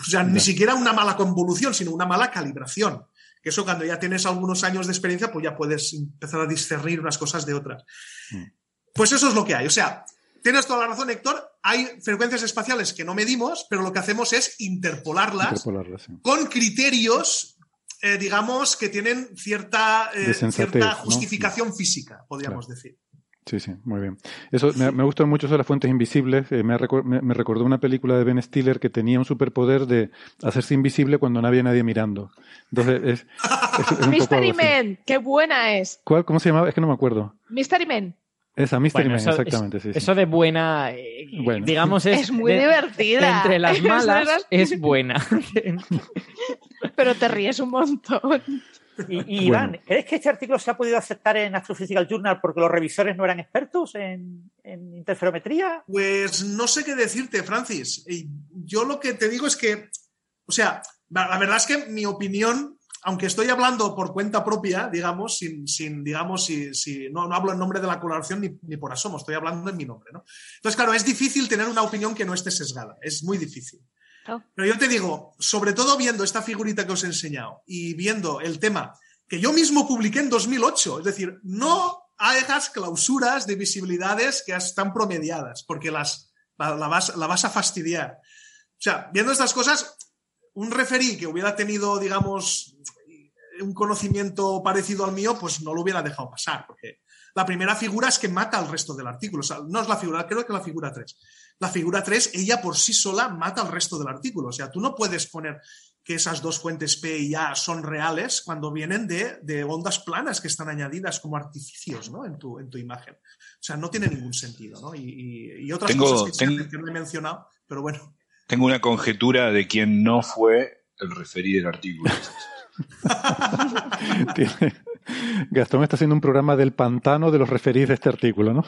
o sea ni siquiera una mala convolución, sino una mala calibración. Que eso cuando ya tienes algunos años de experiencia, pues ya puedes empezar a discernir unas cosas de otras. Mm. Pues eso es lo que hay. O sea, Tienes toda la razón, Héctor. Hay frecuencias espaciales que no medimos, pero lo que hacemos es interpolarlas, con criterios, eh, digamos, que tienen cierta, eh, cierta justificación física, podríamos decir. Sí, sí, muy bien. Eso me, me gustan mucho eso las fuentes invisibles. Eh, me, me, recordó una película de Ben Stiller que tenía un superpoder de hacerse invisible cuando no había nadie mirando. Entonces es, (laughs) Mystery Man, qué buena es. ¿Cuál? ¿Cómo se llamaba? Es que no me acuerdo. Mystery Man. Esa Mystery Man, exactamente, sí, Eso de buena, eh, digamos, es, es muy divertida. Entre las (laughs) malas es buena. (laughs) Pero te ríes un montón. Y, Iván, ¿crees que este artículo se ha podido aceptar en Astrophysical Journal porque los revisores no eran expertos en, en interferometría? Pues no sé qué decirte, Francis. Yo lo que te digo es que, o sea, la verdad es que mi opinión aunque estoy hablando por cuenta propia, digamos, sin, sin digamos, si, si no, no, hablo en nombre de la colaboración ni, ni, por asomo, estoy hablando en mi nombre, ¿no? Entonces, claro, es difícil tener una opinión que no esté sesgada, es muy difícil. Oh. Pero yo te digo, sobre todo viendo esta figurita que os he enseñado y viendo el tema que yo mismo publiqué en 2008, es decir, no hagas clausuras de visibilidades que están promediadas, porque las, la, la, vas, la vas a fastidiar. O sea, viendo estas cosas, un referí que hubiera tenido, digamos, un conocimiento parecido al mío, pues no lo hubiera dejado pasar, porque la primera figura es que mata al resto del artículo. O sea, no es la figura, creo que la figura 3. La figura 3, ella por sí sola mata al resto del artículo. O sea, tú no puedes poner que esas dos fuentes P y A son reales cuando vienen de, ondas planas que están añadidas como artificios ¿no? en, tu, en tu imagen. O sea, no tiene ningún sentido. ¿no? Y, otras cosas que, no he mencionado, pero bueno. Tengo una conjetura de quién no fue el referir del artículo. (laughs) Gastón está haciendo un programa del pantano de los referidos de este artículo, ¿no?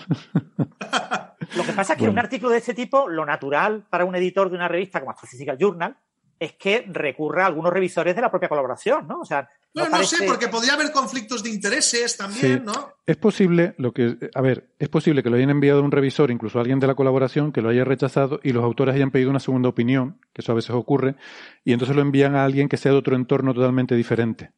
Lo que pasa es que un artículo de este tipo, lo natural para un editor de una revista como Astrophysical Journal, es que recurra a algunos revisores de la propia colaboración, ¿no? O sea, no, no sé, porque podría haber conflictos de intereses también, ¿no? Es posible, lo que, a ver, es posible que lo hayan enviado un revisor, incluso alguien de la colaboración, que lo haya rechazado y los autores hayan pedido una segunda opinión, que eso a veces ocurre, y entonces lo envían a alguien que sea de otro entorno totalmente diferente.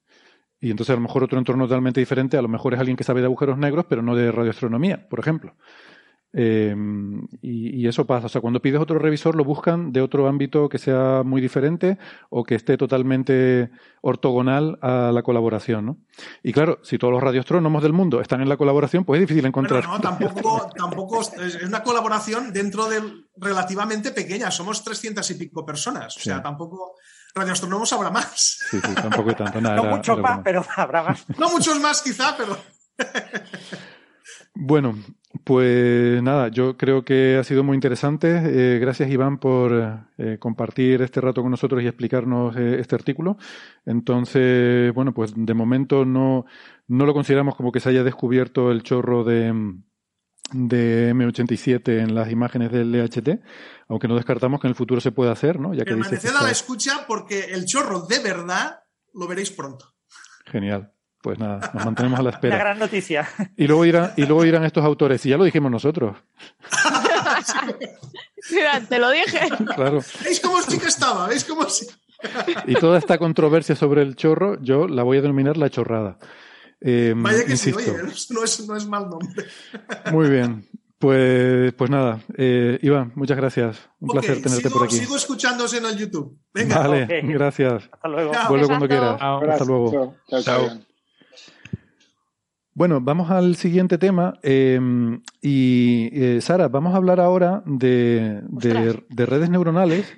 Y entonces a lo mejor otro entorno totalmente diferente, a lo mejor es alguien que sabe de agujeros negros, pero no de radioastronomía, por ejemplo. Em, y, eso pasa. O sea, cuando pides otro revisor, lo buscan de otro ámbito que sea muy diferente o que esté totalmente ortogonal a la colaboración, ¿no? Y claro, si todos los radioastrónomos del mundo están en la colaboración, pues es difícil encontrar. no, tampoco, (laughs) tampoco es una colaboración dentro del relativamente pequeña. Somos 300 y pico personas. O sea, tampoco radioastrónomos habrá más. Sí, sí, tampoco tanto. no (laughs) muchos más, pero habrá más. No muchos más, quizá, pero. Bueno, pues nada, yo creo que ha sido muy interesante. Eh, gracias Iván por eh, compartir este rato con nosotros y explicarnos eh, este artículo. Entonces, bueno, pues de momento no, no lo consideramos como que se haya descubierto el chorro de, de M87 en las imágenes del LHT, aunque no descartamos que en el futuro se pueda hacer, ¿no? Ya que Permaneced a la escucha porque el chorro de verdad lo veréis pronto. Genial. Pues nada, nos mantenemos a la (laughs) espera. Una gran noticia. Y luego irán, y luego irán estos autores, y ya lo dijimos nosotros. (laughs) Mira, te lo dije. Claro. ¿Veis cómo sí que estaba? ¿Veis cómo sí? Y toda esta controversia sobre el chorro, yo la voy a denominar la chorrada. Eh, Vaya que sí, oye, no es, no es mal nombre. (laughs) Muy bien. Pues, pues nada, eh, Iván, muchas gracias. Un placer tenerte por aquí. Sigo escuchándose en el YouTube. Venga. Vale, gracias. Hasta luego. Vuelve cuando quieras. Hasta luego. Chao. chao. Bueno, vamos al siguiente tema. Eh, y eh, Sara, vamos a hablar ahora de, redes neuronales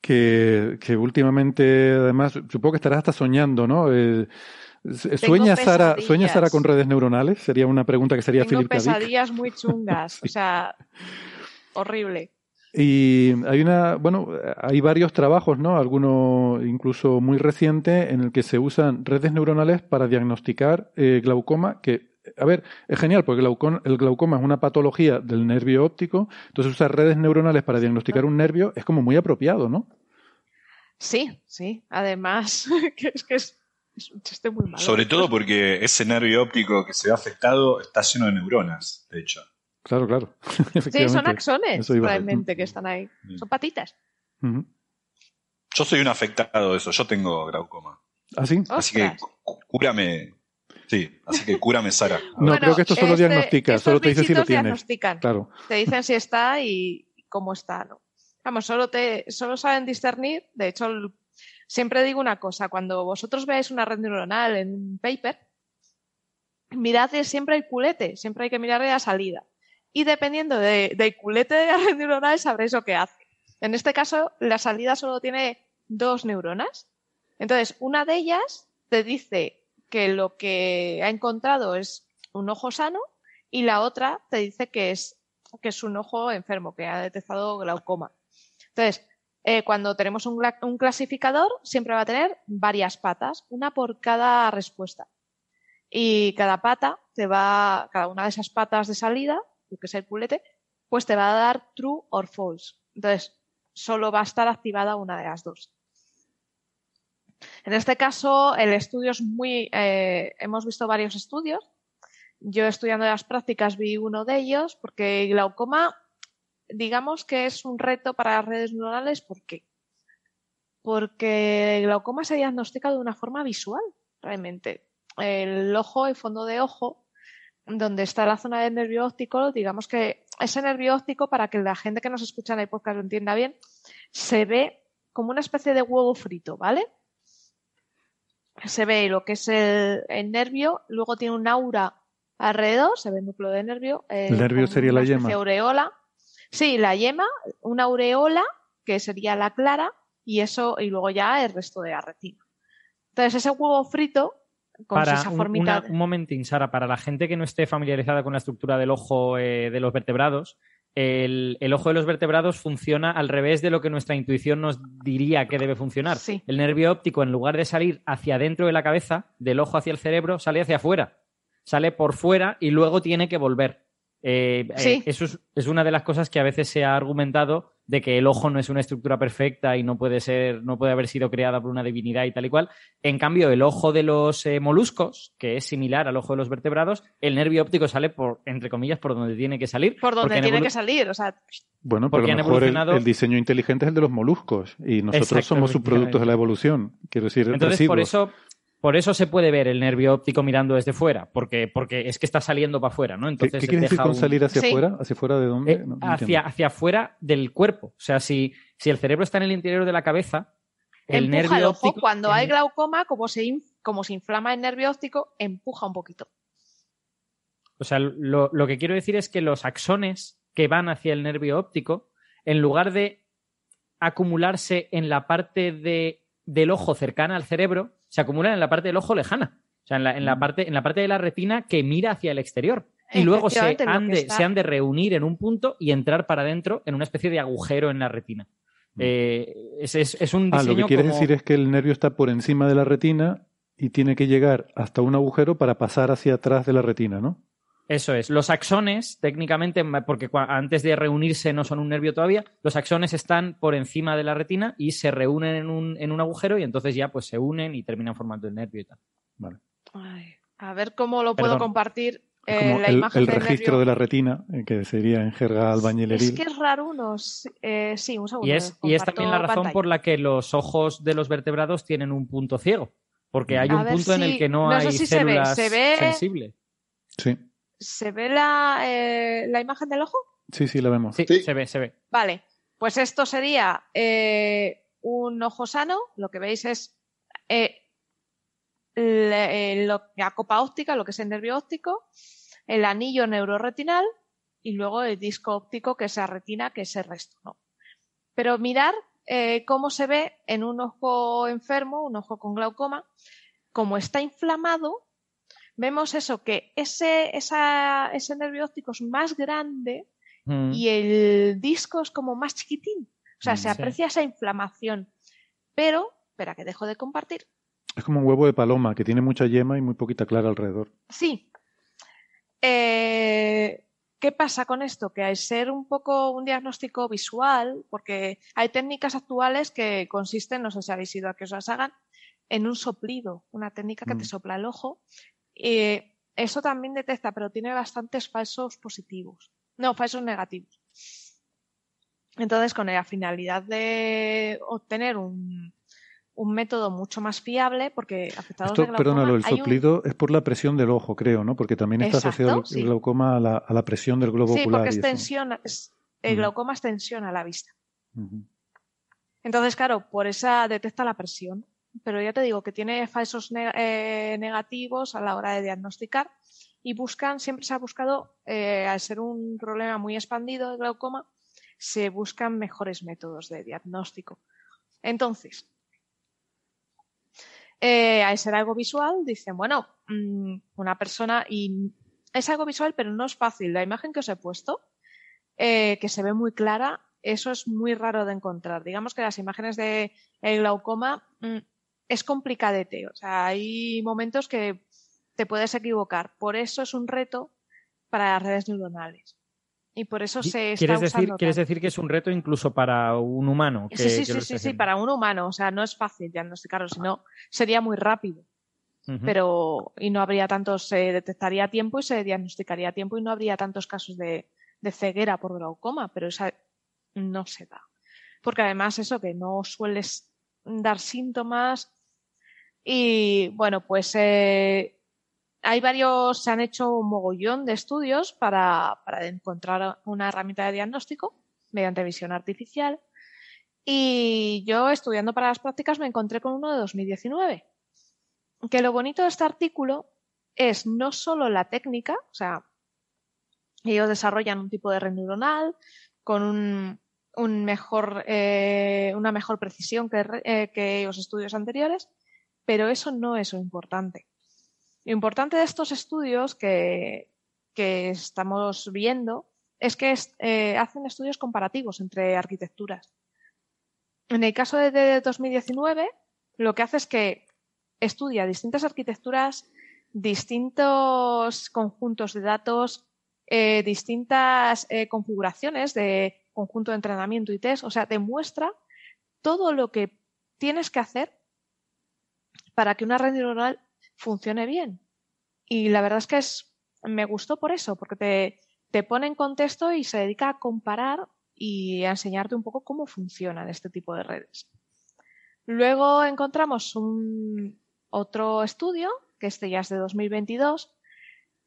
que, últimamente, además, supongo que estarás hasta soñando, ¿no? Eh, ¿Sueña Sara, ¿Sueña Sara con redes neuronales? Sería una pregunta que sería Tengo pesadillas muy chungas, (laughs) o sea, horrible. Y hay una, bueno, hay varios trabajos, ¿no? Alguno incluso muy reciente en el que se usan redes neuronales para diagnosticar eh, glaucoma, que, a ver, es genial porque el glaucoma, es una patología del nervio óptico, entonces usar redes neuronales para diagnosticar un nervio es como muy apropiado, ¿no? Sí, sí. Además, (laughs) que es que es, un chiste muy malo. Sobre todo porque ese nervio óptico que se ve afectado está lleno de neuronas, de hecho. Claro, claro. (laughs) sí, son axones realmente que están ahí. Son patitas. Yo soy un afectado de eso, yo tengo glaucoma. ¿Ah, sí? Así que cúrame. Sí, así que cúrame, Sara. (laughs) No, creo que esto solo este, diagnostica, solo te dice si lo tienes. Claro. Te dicen si está y cómo está, ¿no? Vamos, solo, te, solo saben discernir. De hecho, siempre digo una cosa: cuando vosotros veáis una red neuronal en un paper, mirad siempre el culete, siempre hay que mirarle la salida y dependiendo del de culete de la (laughs) red neuronal sabréis lo que hace. En este caso, la salida solo tiene dos neuronas. Entonces, una de ellas te dice que lo que ha encontrado es un ojo sano y la otra te dice que es, que es un ojo enfermo, que ha detectado glaucoma. Entonces, eh, cuando tenemos un, un clasificador, siempre va a tener varias patas, una por cada respuesta. Y cada pata te va, cada una de esas patas de salida que es el culete, pues te va a dar true or false. Entonces, solo va a estar activada una de las dos. En este caso, el estudio es muy. Eh, hemos visto varios estudios. Yo estudiando las prácticas vi uno de ellos porque glaucoma, digamos que es un reto para las redes neuronales. ¿Por qué? Porque glaucoma se diagnostica de una forma visual, realmente. El ojo, el fondo de ojo, donde está la zona del nervio óptico, digamos que ese nervio óptico, para que la gente que nos escucha en el podcast lo entienda bien, se ve como una especie de huevo frito, ¿vale? Se ve lo que es el, nervio, luego tiene un aura alrededor, se ve el núcleo de nervio. el nervio sería la yema. Aureola. Sí, la yema, una aureola, que sería la clara, y eso, y luego ya el resto de la retina. Entonces, ese huevo frito para un, momentín, Sara, para la gente que no esté familiarizada con la estructura del ojo eh, de los vertebrados, el, ojo de los vertebrados funciona al revés de lo que nuestra intuición nos diría que debe funcionar. El nervio óptico, en lugar de salir hacia dentro de la cabeza, del ojo hacia el cerebro, sale hacia afuera. Sale por fuera y luego tiene que volver. Eh, eh, eso es, una de las cosas que a veces se ha argumentado de que el ojo no es una estructura perfecta y no puede ser, no puede haber sido creada por una divinidad y tal y cual. En cambio, el ojo de los eh, moluscos, que es similar al ojo de los vertebrados, el nervio óptico sale por, entre comillas, por donde tiene que salir. Por donde tiene que salir, o sea. Bueno, pero a lo mejor el, diseño inteligente es el de los moluscos y nosotros somos subproductos de la evolución. Quiero decir, Entonces, por eso Por eso se puede ver el nervio óptico mirando desde fuera, porque, porque es que está saliendo para afuera, ¿no? Entonces ¿Qué, quiere decir con salir hacia afuera? ¿Hacia afuera de dónde? Eh, hacia, hacia afuera del cuerpo. O sea, si, si el cerebro está en el interior de la cabeza, el nervio óptico... Cuando hay glaucoma, como se, como se inflama el nervio óptico, empuja un poquito. O sea, lo, lo que quiero decir es que los axones que van hacia el nervio óptico, en lugar de acumularse en la parte de, del ojo cercana al cerebro, se acumulan en la parte del ojo lejana. O sea, en la, mm. parte, en la parte de la retina que mira hacia el exterior. Y luego se han, de, se han de reunir en un punto y entrar para adentro en una especie de agujero en la retina. Mm. Eh, es, es, un diseño ah, lo que quiere decir es que el nervio está por encima de la retina y tiene que llegar hasta un agujero para pasar hacia atrás de la retina, ¿no? Eso es. Los axones, técnicamente, porque antes de reunirse no son un nervio todavía, los axones están por encima de la retina y se reúnen en un, en un agujero y entonces ya pues se unen y terminan formando el nervio y tal. Vale. a ver cómo lo puedo compartir. Eh, la el, imagen el registro de la retina, eh, que sería en jerga albañileril. Es que es raro unos. Eh, sí, un segundo. Y es, y es también la razón por la que los ojos de los vertebrados tienen un punto ciego. Porque hay un punto en el que no, hay células se ve. Sí. ¿Se ve la, eh, la imagen del ojo? Sí, sí, la vemos. Sí, se ve, se ve. Vale, pues esto sería eh, un ojo sano. Lo que veis es eh, la copa óptica, lo que es el nervio óptico, el anillo neuroretinal y luego el disco óptico, que es la retina, que es el resto. ¿no? Pero mirar cómo se ve en un ojo enfermo, un ojo con glaucoma, como está inflamado, vemos eso, que ese, ese nervio óptico es más grande mm. y el disco es como más chiquitín. O sea, mm, se aprecia esa inflamación. Pero, espera, que dejo de compartir. Es como un huevo de paloma, que tiene mucha yema y muy poquita clara alrededor. Sí. Eh, ¿Qué pasa con esto? Que al ser un poco un diagnóstico visual, porque hay técnicas actuales que consisten, no sé si habéis ido a que os las hagan, en un soplido, una técnica que te mm. sopla el ojo eh, eso también detecta, pero tiene bastantes falsos positivos. No, falsos negativos. Entonces, con la finalidad de obtener un, método mucho más fiable, porque afectados Esto, Perdónalo, el soplido es por la presión del ojo, creo, ¿no? Porque también está asociado el glaucoma a la, presión del globo ocular. Sí, porque es tensión, el glaucoma es tensión a la vista. Entonces, claro, por esa detecta la presión pero ya te digo que tiene falsos eh, negativos a la hora de diagnosticar y buscan, siempre se ha buscado, eh, al ser un problema muy expandido de glaucoma, se buscan mejores métodos de diagnóstico. Entonces, eh, al ser algo visual, dicen, bueno, mm, una persona, y es algo visual, pero no es fácil. La imagen que os he puesto, que se ve muy clara, eso es muy raro de encontrar. Digamos que las imágenes de glaucoma mm, es complicadete. O sea, hay momentos que te puedes equivocar. Por eso es un reto para las redes neuronales. Y por eso se está ¿Quieres decir, ¿Quieres decir que es un reto incluso para un humano? sí, sí, sí, sí, sí, para un humano. O sea, no es fácil diagnosticarlo, sino sería muy rápido. Pero, y no habría tantos, se detectaría a tiempo y se diagnosticaría a tiempo y no habría tantos casos de, de ceguera por glaucoma, pero esa no se da. Porque además eso que no sueles dar síntomas, y bueno, pues eh, hay varios, se han hecho un mogollón de estudios para, para encontrar una herramienta de diagnóstico mediante visión artificial. Y yo, estudiando para las prácticas, me encontré con uno de 2019. Que lo bonito de este artículo es no solo la técnica, o sea, ellos desarrollan un tipo de red neuronal con un, un mejor, eh, una mejor precisión que, eh, que los estudios anteriores, pero eso no es lo importante. Lo importante de estos estudios que, estamos viendo es que eh, hacen estudios comparativos entre arquitecturas. En el caso de, 2019, lo que hace es que estudia distintas arquitecturas, distintos conjuntos de datos, eh, distintas eh, configuraciones de conjunto de entrenamiento y test, o sea, demuestra todo lo que tienes que hacer para que una red neuronal funcione bien. Y la verdad es que es, me gustó por eso, porque te, te pone en contexto y se dedica a comparar y a enseñarte un poco cómo funcionan este tipo de redes. Luego encontramos un, otro estudio, que este ya es de 2022,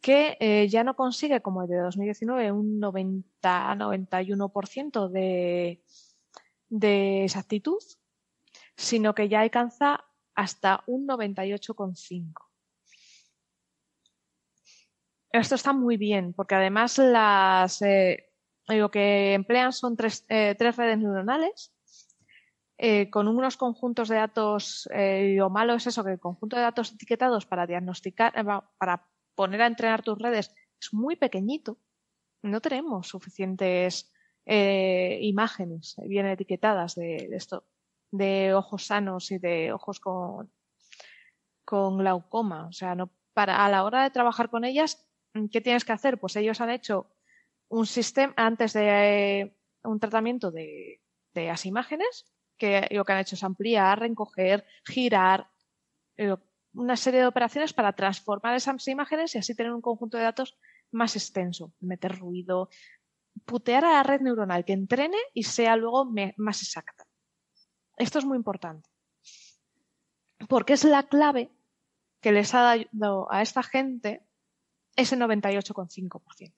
que eh, ya no consigue, como el de 2019, un 90-91% de, de exactitud, sino que ya alcanza hasta un 98,5%. Esto está muy bien, porque además las, eh, lo que emplean son tres, eh, tres redes neuronales eh, con unos conjuntos de datos, lo malo es eso, que el conjunto de datos etiquetados para diagnosticar, para poner a entrenar tus redes es muy pequeñito. No tenemos suficientes imágenes bien etiquetadas de, esto, de ojos sanos y de ojos con, con glaucoma. O sea, no, para, a la hora de trabajar con ellas, ¿qué tienes que hacer? Pues ellos han hecho un sistema, antes de un tratamiento de, de las imágenes, que lo que han hecho es ampliar, recoger, girar, eh, una serie de operaciones para transformar esas imágenes y así tener un conjunto de datos más extenso, meter ruido, putear a la red neuronal que entrene y sea luego más exacta. Esto es muy importante, porque es la clave que les ha dado a esta gente ese 98,5%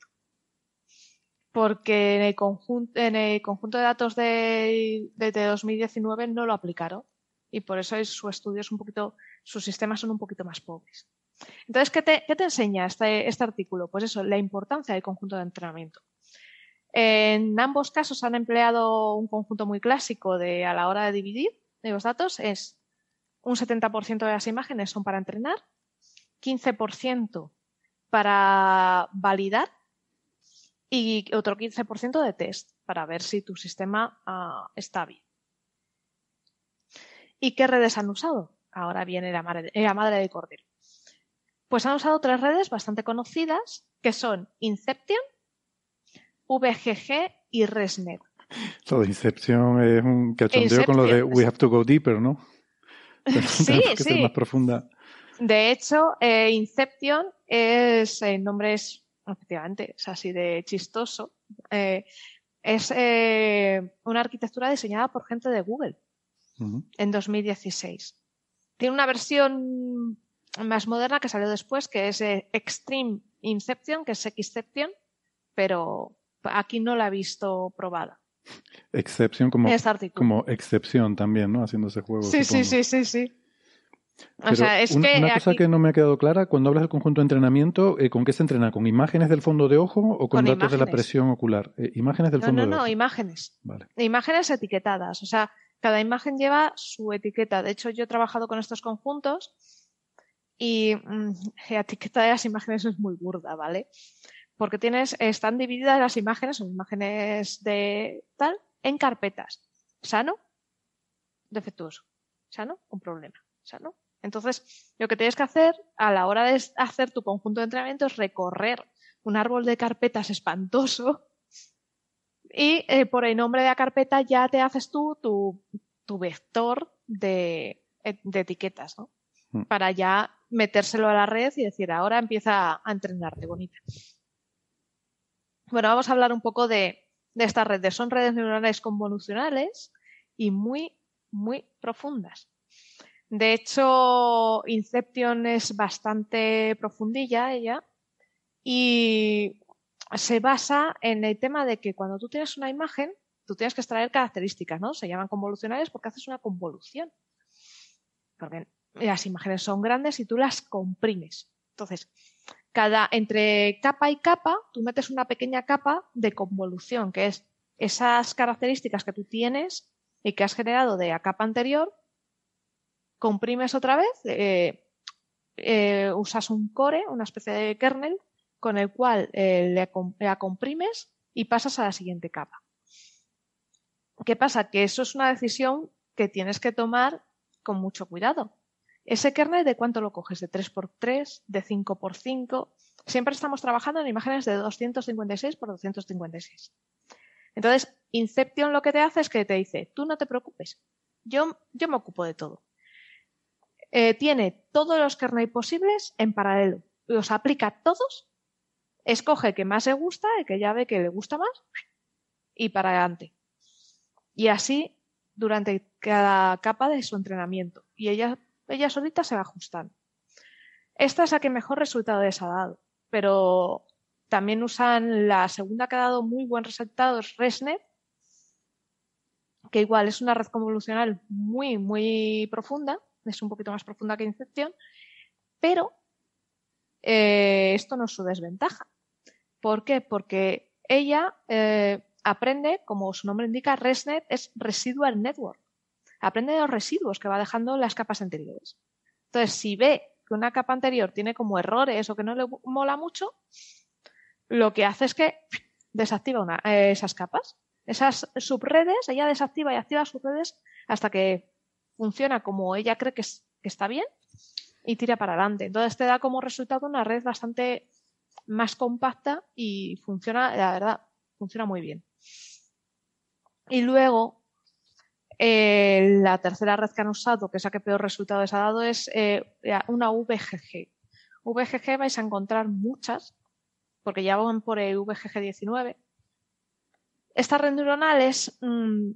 porque en el, conjunto, en el conjunto de datos de, 2019 no lo aplicaron y por eso su estudio es un poquito, sus sistemas son un poquito más pobres. Entonces, ¿qué te, qué te enseña este, este, artículo? Pues eso, la importancia del conjunto de entrenamiento. En ambos casos han empleado un conjunto muy clásico de a la hora de dividir los datos es un 70% de las imágenes son para entrenar, 15% para validar y otro 15% de test para ver si tu sistema uh, está bien. ¿Y qué redes han usado? Ahora viene la madre, la madre de Cordero. Pues han usado tres redes bastante conocidas que son Inception, VGG y ResNet. Lo de Inception es un cachondeo con lo de We have to go deeper, ¿no? (laughs) sí, que sí. más profunda. De hecho, eh, Inception es, el nombre es efectivamente, es así de chistoso. Eh, es eh, una arquitectura diseñada por gente de Google en 2016. Tiene una versión más moderna que salió después, que es Extreme Inception, que es Xception, pero aquí no la he visto probada. Exception como, como excepción también, ¿no? Haciendo ese juego. Sí, sí, sí, sí, sí una, cosa que no me ha quedado clara, cuando hablas del conjunto de entrenamiento, eh, ¿con qué se entrena? ¿Con imágenes del fondo de ojo o con, datos de la presión ocular? Eh, imágenes del fondo de ojo. No, no, imágenes. Imágenes etiquetadas. O sea, cada imagen lleva su etiqueta. De hecho, yo he trabajado con estos conjuntos y mm, la etiqueta de las imágenes es muy burda, ¿vale? Porque tienes, están divididas las imágenes, son imágenes de tal, en carpetas. Sano, defectuoso. Sano, un problema. Sano, entonces, lo que tienes que hacer a la hora de hacer tu conjunto de entrenamiento es recorrer un árbol de carpetas espantoso (laughs) y eh, por el nombre de la carpeta ya te haces tú tu, vector de, etiquetas, ¿no? Mm. Para ya metérselo a la red y decir, ahora empieza a entrenarte bonita. Bueno, vamos a hablar un poco de, estas redes. Son redes neuronales convolucionales y muy, muy profundas. De hecho, Inception es bastante profundilla ella y se basa en el tema de que cuando tú tienes una imagen, tú tienes que extraer características, ¿no? Se llaman convolucionales porque haces una convolución. Porque las imágenes son grandes y tú las comprimes. Entonces, entre capa y capa, tú metes una pequeña capa de convolución, que es esas características que tú tienes y que has generado de la capa anterior, comprimes otra vez, eh, eh, usas un core, una especie de kernel, con el cual eh, le, la comprimes y pasas a la siguiente capa. ¿Qué pasa? Que eso es una decisión que tienes que tomar con mucho cuidado. Ese kernel, ¿de cuánto lo coges? ¿De 3x3? ¿De 5x5? Siempre estamos trabajando en imágenes de 256 por 256. Entonces, Inception lo que te hace es que te dice, tú no te preocupes, yo, yo me ocupo de todo. Eh, tiene todos los kernels posibles en paralelo. Los aplica todos, escoge el que más le gusta, el que ya ve que le gusta más, y para adelante. Y así durante cada capa de su entrenamiento. Y ella ella solita se va ajustando. Esta es la que mejor resultado les ha dado, pero también usan la segunda que ha dado muy buen resultado, es ResNet, que igual es una red convolucional muy, muy profunda, es un poquito más profunda que Inception, pero eh, esto no es su desventaja. ¿Por qué? Porque ella eh, aprende, como su nombre indica, ResNet es Residual Network. Aprende de los residuos que va dejando las capas anteriores. Entonces, si ve que una capa anterior tiene como errores o que no le mola mucho, lo que hace es que desactiva eh, esas capas. Esas subredes, ella desactiva y activa subredes hasta que funciona como ella cree que, que está bien y tira para adelante. Entonces te da como resultado una red bastante más compacta y funciona, la verdad, funciona muy bien. Y luego, eh, la tercera red que han usado, que es la que peor resultado les ha dado, es eh, una VGG. VGG vais a encontrar muchas, porque ya van por el VGG 19. Esta red neuronal es, mm,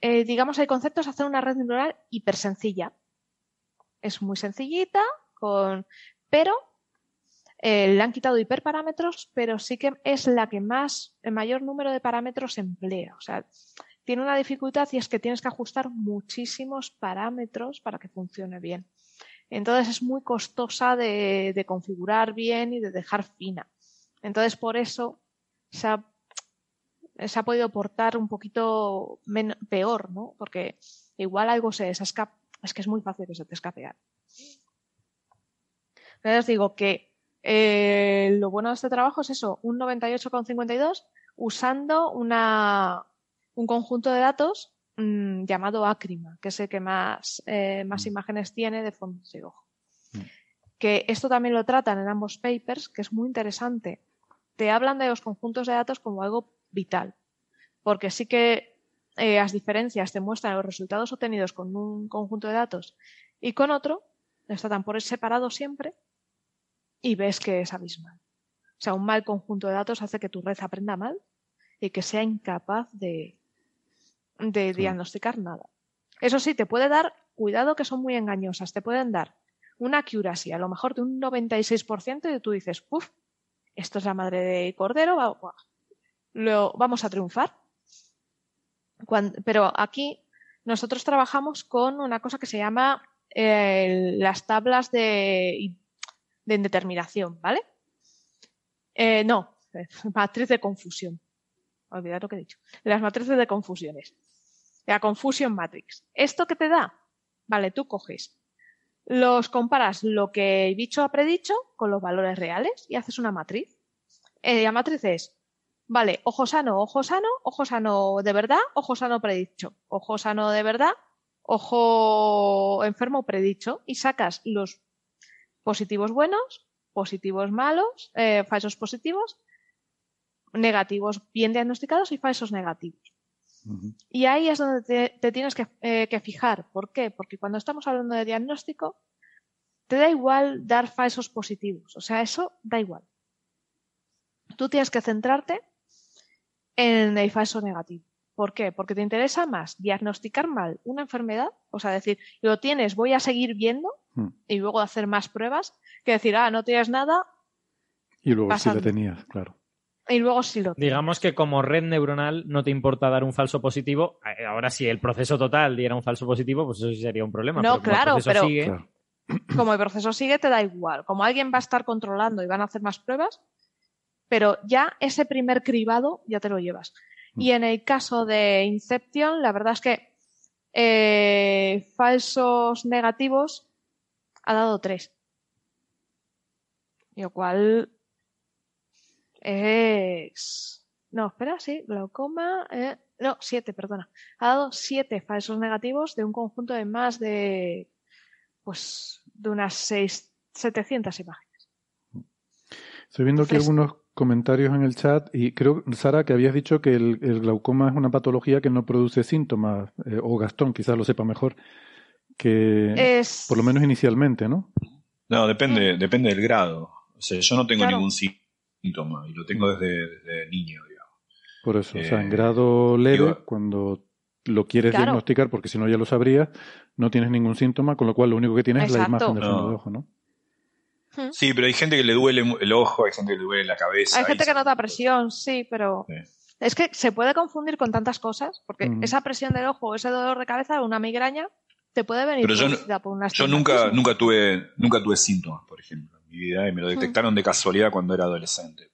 eh, digamos, el concepto es hacer una red neuronal hiper sencilla. Es muy sencillita, con, pero le han quitado hiperparámetros, pero sí que es la que más, el mayor número de parámetros emplea. O sea, tiene una dificultad y es que tienes que ajustar muchísimos parámetros para que funcione bien. Entonces es muy costosa de, configurar bien y de dejar fina. Entonces por eso se ha, podido portar un poquito peor, ¿no? Porque igual algo se escapa. Es que es muy fácil que se te escape. Entonces digo que eh, lo bueno de este trabajo es eso, un 98,52 usando una, un conjunto de datos mm, llamado Acrima, que es el que más, eh, más mm. imágenes tiene de fondo de ojo. Mm. Que esto también lo tratan en ambos papers, que es muy interesante. Te hablan de los conjuntos de datos como algo vital, porque sí que eh, las diferencias te muestran los resultados obtenidos con un conjunto de datos y con otro, están por separado siempre, y ves que es abismal. O sea, un mal conjunto de datos hace que tu red aprenda mal y que sea incapaz de, de diagnosticar nada. Eso sí, te puede dar, cuidado que son muy engañosas, te pueden dar una accuracy a lo mejor de un 96% y tú dices, uff, esto es la madre de Cordero, lo, vamos a triunfar. pero aquí nosotros trabajamos con una cosa que se llama eh, las tablas de de indeterminación, ¿vale? Eh, no, (laughs) matriz de confusión. Olvidad lo que he dicho. Las matrices de confusiones. La confusion matrix. ¿Esto qué te da? Vale, tú coges, los comparas lo que el bicho ha predicho con los valores reales y haces una matriz. Eh, la matriz es, vale, ojo sano, ojo sano, ojo sano de verdad, ojo sano predicho, ojo sano de verdad, ojo enfermo predicho y sacas los positivos buenos, positivos malos, eh, falsos positivos, negativos bien diagnosticados y falsos negativos. Y ahí es donde te, tienes eh, que, fijar. ¿Por qué? Porque cuando estamos hablando de diagnóstico, te da igual dar falsos positivos. O sea, eso da igual. Tú tienes que centrarte en el falso negativo. ¿Por qué? Porque te interesa más diagnosticar mal una enfermedad, o sea, decir, lo tienes, voy a seguir viendo, Hmm. y luego hacer más pruebas que decir, ah, no tienes nada. Y luego sí lo tenías, claro. Y luego sí lo Digamos que como red neuronal no te importa dar un falso positivo. Eh, ahora, si el proceso total diera un falso positivo, pues eso sí sería un problema. No, claro, pero (clears throat) como el proceso sigue, te da igual. Como alguien va a estar controlando y van a hacer más pruebas, pero ya ese primer cribado ya te lo llevas. Y en el caso de Inception, la verdad es que eh, falsos negativos ha dado tres. Lo cual es. No, espera, sí, glaucoma. Eh, no, siete, perdona. Ha dado siete falsos negativos de un conjunto de más de. Pues. de unas seis, 700 imágenes. Estoy viendo aquí algunos comentarios en el chat y creo, Sara, que habías dicho que el, glaucoma es una patología que no produce síntomas, eh, o Gastón quizás lo sepa mejor que por lo menos inicialmente, ¿no? No, depende, depende del grado. O sea, yo no tengo ningún síntoma y lo tengo desde, niño, digamos. Por eso, o sea, en eh, grado leve, cuando lo quieres diagnosticar porque si no ya lo sabrías, no tienes ningún síntoma, con lo cual lo único que tienes es la imagen del fondo de ojo, ¿no? Sí, pero hay gente que le duele el ojo, hay gente que le duele la cabeza. Hay gente que nota presión, sí, pero es que se puede confundir con tantas cosas, porque esa presión del ojo, ese dolor de cabeza, una migraña, te puede venir pero yo, por una Yo nunca, nunca, tuve, nunca tuve síntomas, por ejemplo, mi vida, y me lo detectaron de casualidad cuando era adolescente.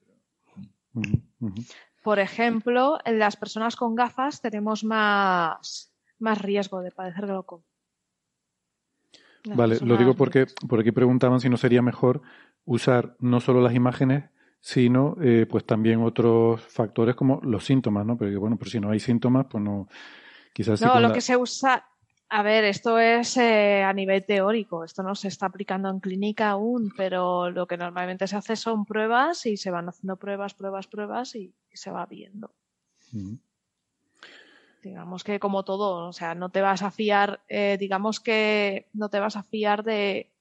Por ejemplo, en las personas con gafas tenemos más, más riesgo de padecer glaucoma. Vale, lo digo porque por aquí preguntaban si no sería mejor usar no solo las imágenes, sino eh, pues también otros factores como los síntomas, ¿no? Porque bueno, pero si no hay síntomas, pues no, quizás... No, lo que se usa, a ver, esto es eh, a nivel teórico, esto no se está aplicando en clínica aún, pero lo que normalmente se hace son pruebas y se van haciendo pruebas, pruebas, pruebas y, se va viendo. Digamos que como todo, o sea, no te vas a fiar, eh, digamos que no te vas a fiar de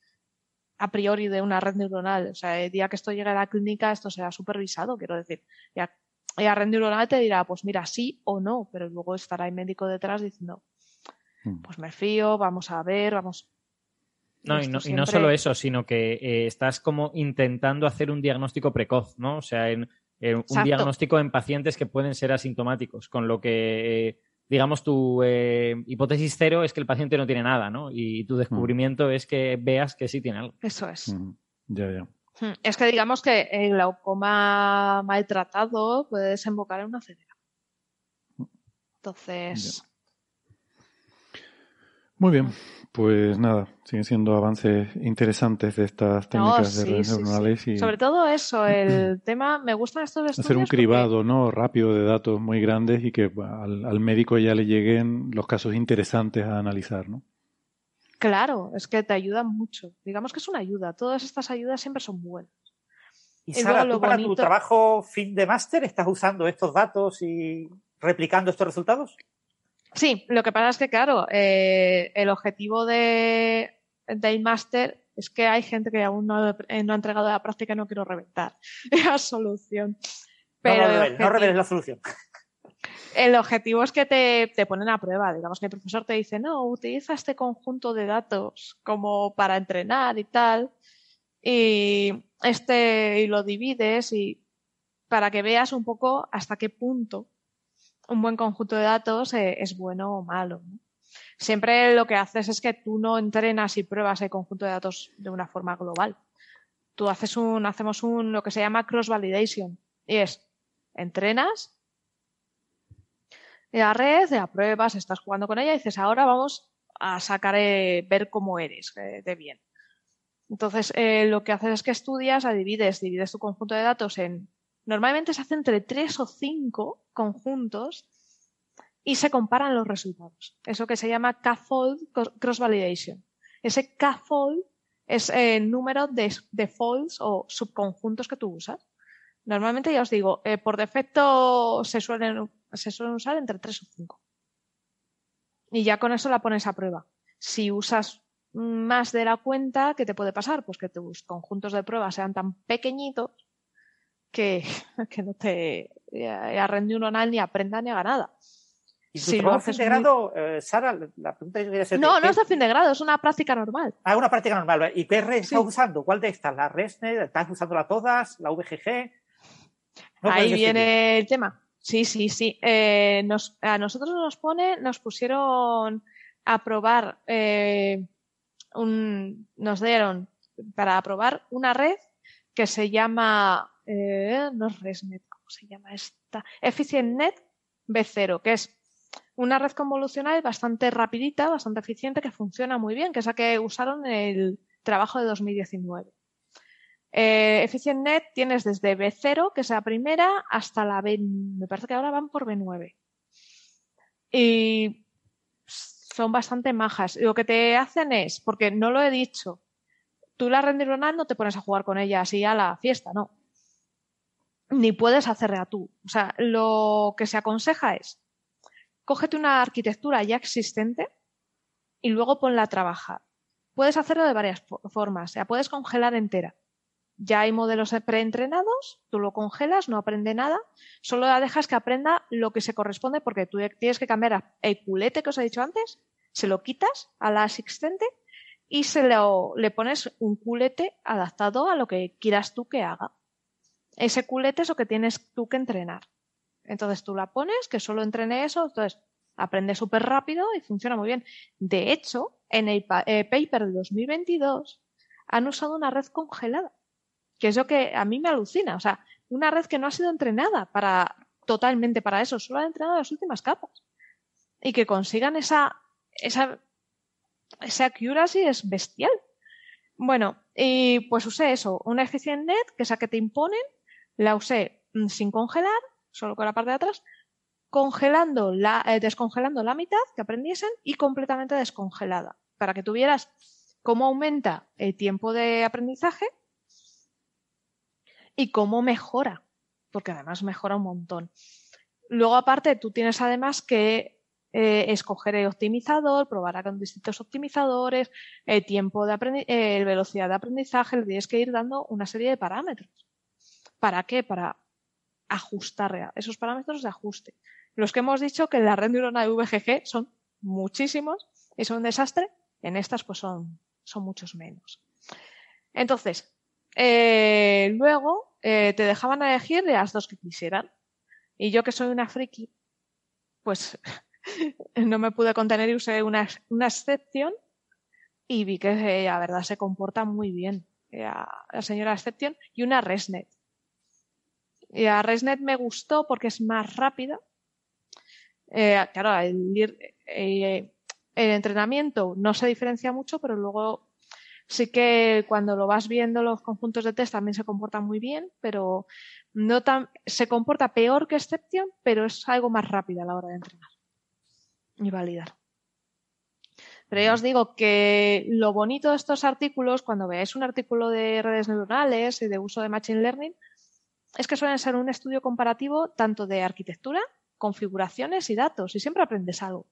a priori de una red neuronal. O sea, el día que esto llegue a la clínica, esto será supervisado, quiero decir. Y a, la red neuronal te dirá, pues mira, sí o no, pero luego estará el médico detrás diciendo. Pues me fío, vamos a ver, vamos. No, y no, y no solo eso, sino que eh, estás como intentando hacer un diagnóstico precoz, ¿no? O sea, en, un diagnóstico en pacientes que pueden ser asintomáticos, con lo que eh, digamos, tu eh, hipótesis cero es que el paciente no tiene nada, ¿no? Y tu descubrimiento es que veas que sí tiene algo. Eso es. Ya, ya. Hmm. Es que digamos que el glaucoma maltratado puede desembocar en una ceguera. Entonces. Muy bien, pues nada, siguen siendo avances interesantes de estas técnicas de redes neuronales. Y... Sobre todo eso, (laughs) el tema, me gustan estos estudios. Hacer un cribado ¿no? rápido de datos muy grandes y que al, médico ya le lleguen los casos interesantes a analizar, ¿no? Claro, es que te ayudan mucho. Digamos que es una ayuda. Todas estas ayudas siempre son buenas. Y Sara, ¿tú para tu trabajo fin de máster estás usando estos datos y replicando estos resultados? Sí, lo que pasa es que, claro, eh, el objetivo de, del máster es que hay gente que aún no, ha entregado la práctica y no quiero reventar (laughs) la solución. Pero no, reveles, la solución. El objetivo es que te, te, ponen a prueba. Digamos que el profesor te dice, no, utiliza este conjunto de datos como para entrenar y tal. Y este, y lo divides y para que veas un poco hasta qué punto un buen conjunto de datos eh, es bueno o malo. Siempre lo que haces es que tú no entrenas y pruebas el conjunto de datos de una forma global. Tú haces un, hacemos un, lo que se llama cross validation. Y es, entrenas la red, la pruebas, estás jugando con ella y dices, ahora vamos a sacar, eh, ver cómo eres eh, de bien. Entonces, lo que haces es que estudias, divides, divides tu conjunto de datos en Normalmente se hace entre tres o cinco conjuntos y se comparan los resultados. Eso que se llama K-fold cross-validation. Ese K-fold es el número de, de, folds o subconjuntos que tú usas. Normalmente, ya os digo, eh, por defecto se suelen, se suelen usar entre tres o cinco. Y ya con eso la pones a prueba. Si usas más de la cuenta, ¿qué te puede pasar? Pues que tus conjuntos de prueba sean tan pequeñitos que, (laughs) que no te arrende neuronal ni aprenda ni haga nada. ¿Y si lo haces de grado, eh, Sara, la pregunta que quería No, no es de fin de grado, es una práctica normal. Ah, una práctica normal. ¿Y qué red estás usando? ¿Cuál de estas? ¿La ResNet? ¿Estás usándola todas? ¿La VGG? Ahí viene el tema. Sí, sí, sí. Eh, nos, a nosotros nos pone, nos pusieron a probar, eh, un, nos dieron para probar una red que se llama eh, no es ResNet, ¿cómo se llama esta? EfficientNet B0, que es una red convolucional bastante rapidita, bastante eficiente, que funciona muy bien, que es la que usaron en el trabajo de 2019. Eh, EfficientNet tienes desde B0, que es la primera, hasta la B, me parece que ahora van por B9. Y son bastante majas. Lo que te hacen es, porque no lo he dicho, tú la red neuronal no te pones a jugar con ella así a la fiesta, no ni puedes hacerla tú. O sea, lo que se aconseja es, cógete una arquitectura ya existente y luego ponla a trabajar. Puedes hacerlo de varias formas. Sea, puedes congelar entera. ya hay modelos preentrenados, tú lo congelas, no aprende nada, solo la dejas que aprenda lo que se corresponde porque tú tienes que cambiar el culete que os he dicho antes, se lo quitas a la asistente y se lo, le pones un culete adaptado a lo que quieras tú que haga. Ese culete es lo que tienes tú que entrenar. Entonces tú la pones, que solo entrene eso, entonces aprende súper rápido y funciona muy bien. De hecho, en el eh, paper de 2022 han usado una red congelada que es lo que a mí me alucina. O sea, una red que no ha sido entrenada para totalmente para eso, solo ha entrenado las últimas capas. Y que consigan esa, esa, esa accuracy es bestial. Bueno, y pues usé eso, una Efficient Net, que es la que te imponen, la usé mm, sin congelar, solo con la parte de atrás, congelando la, eh, descongelando la mitad que aprendiesen y completamente descongelada, para que tuvieras cómo aumenta el tiempo de aprendizaje y cómo mejora, porque además mejora un montón. Luego, aparte, tú tienes además que eh, escoger el optimizador, probar con distintos optimizadores, el tiempo de eh, velocidad de aprendizaje, le tienes que ir dando una serie de parámetros. ¿Para qué? Para ajustar esos parámetros de ajuste. Los que hemos dicho que la red neuronal de VGG son muchísimos y son un desastre, en estas pues son, son muchos menos. Entonces, eh, luego eh, te dejaban elegir de las dos que quisieran. Y yo que soy una friki, pues (laughs) no me pude contener y usé una, una excepción y vi que eh, la verdad se comporta muy bien la, señora excepción y una ResNet. Y la ResNet me gustó porque es más rápida. claro, el, el entrenamiento no se diferencia mucho, pero luego Sí que cuando lo vas viendo los conjuntos de test también se comportan muy bien, pero no tan, se comporta peor que Exception, pero es algo más rápido a la hora de entrenar y validar. Pero ya os digo que lo bonito de estos artículos, cuando veáis un artículo de redes neuronales y de uso de Machine Learning, es que suelen ser un estudio comparativo tanto de arquitectura, configuraciones y datos, y siempre aprendes algo.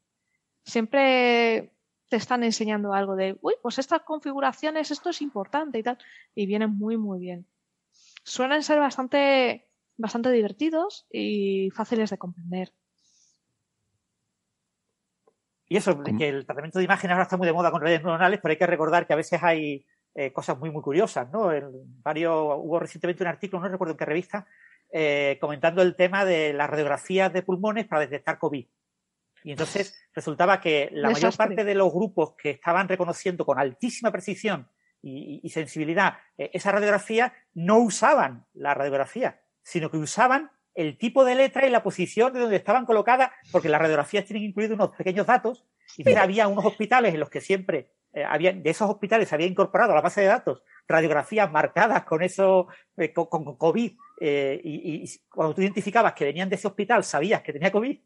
Siempre te están enseñando algo de, uy, pues estas configuraciones, esto es importante y tal, y vienen muy, muy bien. Suelen ser bastante, bastante divertidos y fáciles de comprender. Y eso, que el tratamiento de imágenes ahora está muy de moda con redes neuronales, pero hay que recordar que a veces hay eh, cosas muy, muy curiosas, ¿no? varios, hubo recientemente un artículo, no recuerdo en qué revista, eh, comentando el tema de las radiografías de pulmones para detectar COVID. Y entonces resultaba que la mayor parte de los grupos que estaban reconociendo con altísima precisión y, sensibilidad eh, esa radiografía no usaban la radiografía, sino que usaban el tipo de letra y la posición de donde estaban colocadas, porque las radiografías tienen incluidos unos pequeños datos, y había unos hospitales en los que siempre, eh, había, de esos hospitales se había incorporado a la base de datos radiografías marcadas con eso, eh, con, COVID, y, y, cuando tú identificabas que venían de ese hospital, sabías que tenía COVID,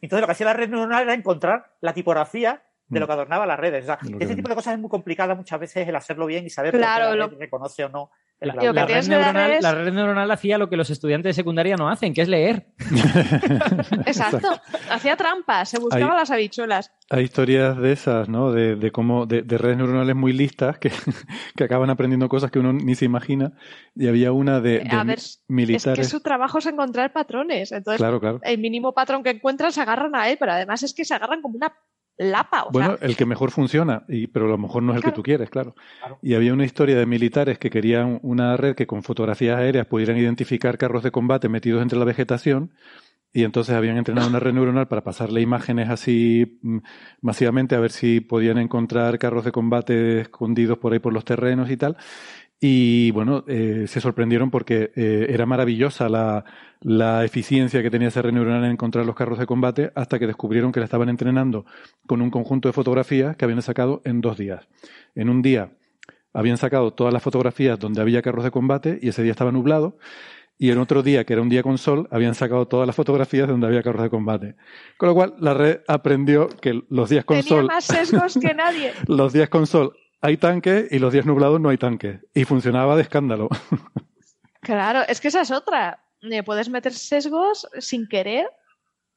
entonces lo que hacía la red neuronal era encontrar la tipografía de lo que adornaba las redes. O sea, ese tipo de cosas es muy complicado muchas veces el hacerlo bien y saber claro, lo... reconoce o no. La, red neuronal, la, red neuronal, hacía lo que los estudiantes de secundaria no hacen, que es leer. (laughs) Exacto. Hacía trampas, se buscaba las habichuelas. Hay historias de esas, ¿no? De, cómo, de, redes neuronales muy listas que, (laughs) que, acaban aprendiendo cosas que uno ni se imagina. Y había una de, militares. Es que su trabajo es encontrar patrones. Entonces, el mínimo patrón que encuentran se agarran a él, pero además es que se agarran como una lapa. bueno, el que mejor funciona, y, pero a lo mejor no es el que tú quieres, claro. Y había una historia de militares que querían una red que con fotografías aéreas pudieran identificar carros de combate metidos entre la vegetación. Y entonces habían entrenado una red neuronal para pasarle imágenes así mm, masivamente a ver si podían encontrar carros de combate escondidos por ahí por los terrenos y tal. Y bueno, eh, se sorprendieron porque eh, era maravillosa la, la, eficiencia que tenía esa red neuronal en encontrar los carros de combate hasta que descubrieron que la estaban entrenando con un conjunto de fotografías que habían sacado en dos días. En un día habían sacado todas las fotografías donde había carros de combate y ese día estaba nublado. Y en otro día, que era un día con sol, habían sacado todas las fotografías donde había carros de combate. Con lo cual, la red aprendió que los días con Tenía sol. más sesgos que nadie. (laughs) los días con sol hay tanque y los días nublados no hay tanque. Y funcionaba de escándalo. (laughs) Claro, es que esa es otra. Eh, puedes meter sesgos sin querer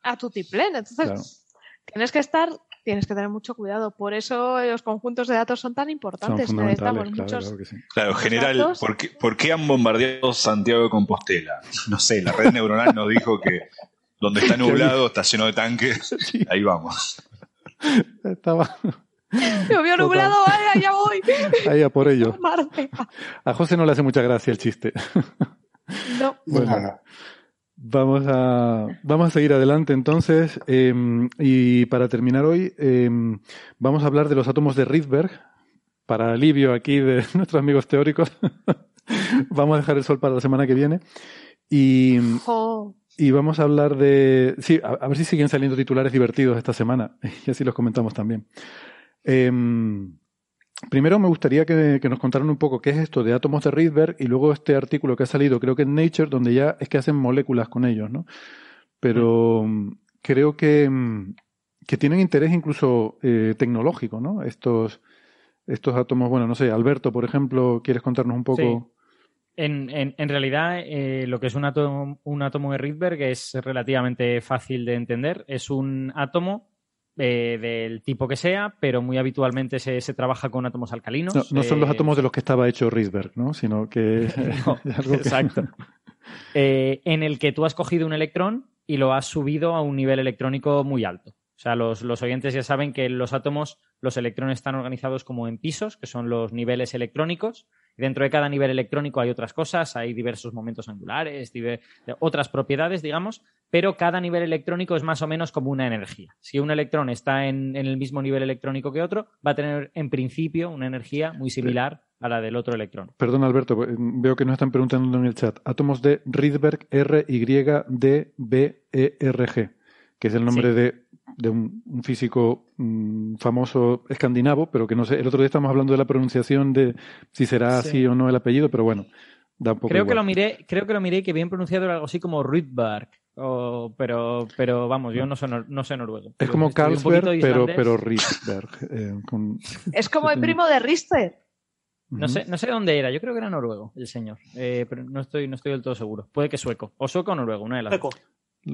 a tu tiplén. Entonces, tienes que estar tienes que tener mucho cuidado. Por eso los conjuntos de datos son tan importantes. Son Necesitamos claro, muchos. que sí. Claro, general, ¿por qué, ¿por qué, han bombardeado Santiago de Compostela? No sé, la red neuronal nos dijo que donde está (laughs) nublado está lleno de tanques. (laughs) Ahí vamos. Estaba. Me vio nublado, vaya, ya voy. Ahí a por ello. A José no le hace mucha gracia el chiste. No. (laughs) Bueno, vamos a, vamos a seguir adelante entonces. Em, y para terminar hoy, em, vamos a hablar de los átomos de Rydberg. Para alivio aquí de (laughs) nuestros amigos teóricos. (laughs) vamos a dejar el sol para la semana que viene. Y, y vamos a hablar de. Sí, a, ver si siguen saliendo titulares divertidos esta semana. Y así los comentamos también. Em, primero me gustaría que, nos contaran un poco qué es esto de átomos de Rydberg y luego este artículo que ha salido, creo que en Nature, donde ya es que hacen moléculas con ellos, ¿no? Pero mm. creo que, mm, que, tienen interés incluso eh, tecnológico, ¿no? Estos, estos átomos, bueno, no sé, Alberto, por ejemplo, ¿quieres contarnos un poco? En, en, realidad, eh, lo que es un átomo, un átomo de Rydberg es relativamente fácil de entender. Es un átomo eh, del tipo que sea, pero muy habitualmente se, trabaja con átomos alcalinos. No, son los eh, átomos de los que estaba hecho Rydberg, ¿no? Sino que... (laughs) (laughs) Exacto. (laughs) Eh, en el que tú has cogido un electrón y lo has subido a un nivel electrónico muy alto. O sea, los, los oyentes ya saben que los átomos, los electrones están organizados como en pisos, que son los niveles electrónicos, Dentro de cada nivel electrónico hay otras cosas, hay diversos momentos angulares, otras propiedades, digamos, pero cada nivel electrónico es más o menos como una energía. Si un electrón está en, el mismo nivel electrónico que otro, va a tener en principio una energía muy similar a la del otro electrón. Perdón, Alberto, eh, veo que nos están preguntando en el chat. Átomos de Rydberg, R, Y, D, B, E, R, G, que es el nombre de de un, físico mm, famoso escandinavo, pero que no sé, el otro día estamos hablando de la pronunciación de si será así o no el apellido, pero bueno, da un poco Creo que lo miré, creo que lo miré que bien pronunciado era algo así como Rydberg. pero, pero vamos, yo no sé, no sé noruego. Es como Carlsberg, pero, pero Rydberg. Eh, (laughs) es como el primo de Richter. No sé, no sé dónde era, yo creo que era noruego el señor, eh, pero no estoy, no estoy del todo seguro. Puede que sueco, o sueco o noruego, una de las dos.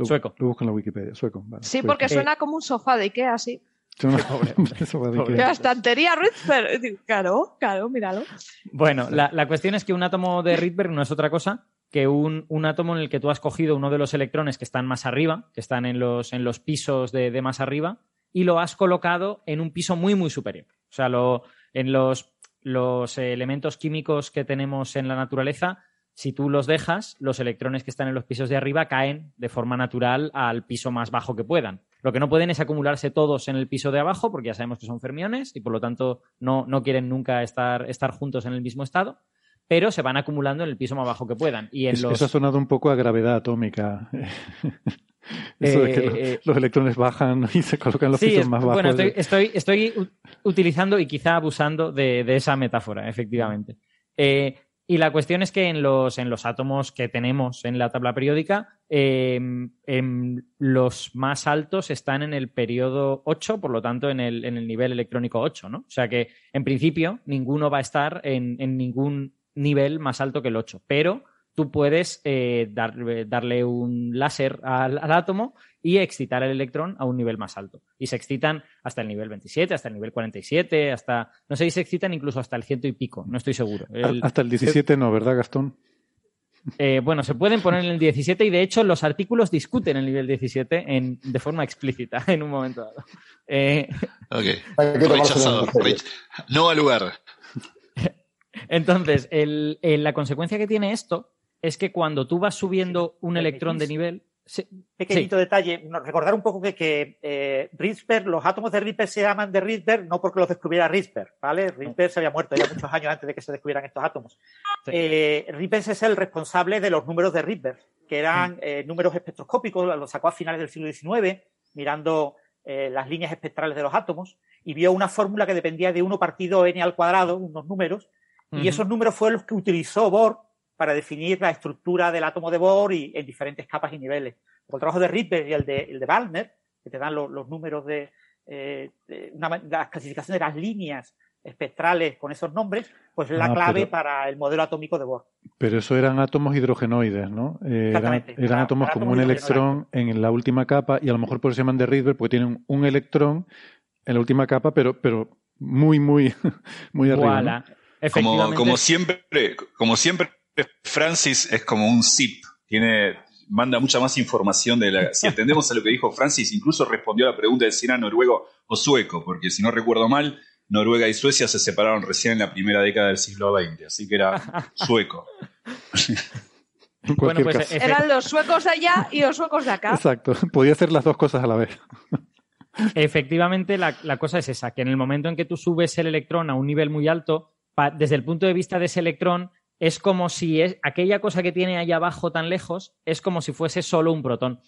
Sueco. Lo busco en la Wikipedia, sueco. sí, porque suena como un sofá de Ikea, así. La (laughs) estantería Rydberg. Claro, claro, míralo. Bueno, la, cuestión es que un átomo de Rydberg no es otra cosa que un, átomo en el que tú has cogido uno de los electrones que están más arriba, que están en los, en los pisos de, más arriba, y lo has colocado en un piso muy, muy superior. O sea, lo, en los, los elementos químicos que tenemos en la naturaleza si tú los dejas, los electrones que están en los pisos de arriba caen de forma natural al piso más bajo que puedan. Lo que no pueden es acumularse todos en el piso de abajo, porque ya sabemos que son fermiones y por lo tanto no, no quieren nunca estar, estar juntos en el mismo estado, pero se van acumulando en el piso más bajo que puedan. Y en Eso ha sonado un poco a gravedad atómica. (laughs) Eso de que eh, los, electrones bajan y se colocan en los pisos más bajos. Bueno, estoy, estoy, utilizando y quizá abusando de, esa metáfora, efectivamente. Eh, y la cuestión es que en los, en los átomos que tenemos en la tabla periódica, em, em, los más altos están en el periodo 8, por lo tanto en el, en el nivel electrónico 8, ¿no? O sea que en principio ninguno va a estar en, en ningún nivel más alto que el 8, pero tú puedes eh, darle un láser al, átomo y excitar el electrón a un nivel más alto. Y se excitan hasta el nivel 27, hasta el nivel 47, hasta, no sé si se excitan incluso hasta el ciento y pico, no estoy seguro. hasta el 17 no, ¿verdad, Gastón? Eh, bueno, se pueden poner en el 17 y de hecho los artículos discuten el nivel 17 en, de forma explícita (laughs) en un momento dado. Eh, ok. Rechazado. No al lugar. Entonces, la consecuencia que tiene esto es que cuando tú vas subiendo un electrón de nivel. Pequeñito detalle, recordar un poco que, que eh, los átomos de Rydberg se llaman de Rydberg no porque los descubriera Rydberg, ¿vale? Rydberg se había muerto ya muchos años antes de que se descubrieran estos átomos. Eh, es el responsable de los números de Rydberg, que eran mm. eh, números espectroscópicos, los sacó a finales del siglo XIX, mirando eh, las líneas espectrales de los átomos, y vio una fórmula que dependía de 1 partido n al cuadrado, unos números, y esos números fueron los que utilizó Bohr para definir la estructura del átomo de Bohr y en diferentes capas y niveles. el trabajo de Rydberg y el de, el de Waldner, que te dan los números de, eh, las clasificaciones de las líneas espectrales con esos nombres, pues es la ah, clave para el modelo atómico de Bohr. Pero eso eran átomos hidrogenoides, ¿no? Eh, eran, átomos como un electrón en la última capa y a lo mejor por eso se llaman de Rydberg porque tienen un electrón En la última capa, pero, pero muy, muy, (laughs) muy arriba. Como, como, siempre, como siempre, Francis es como un zip. Tiene, manda mucha más información de la. Si (laughs) atendemos a lo que dijo Francis, incluso respondió a la pregunta de si era noruego o sueco, porque si no recuerdo mal, Noruega y Suecia se separaron recién en la primera década del siglo XX, así que era (laughs) sueco. bueno, pues eran los suecos allá y los suecos de acá. Exacto, podía hacer las dos cosas a la vez. Efectivamente, la, cosa es esa, que en el momento en que tú subes el electrón a un nivel muy alto, desde el punto de vista de ese electrón, es como si es, aquella cosa que tiene ahí abajo tan lejos es como si fuese solo un protón.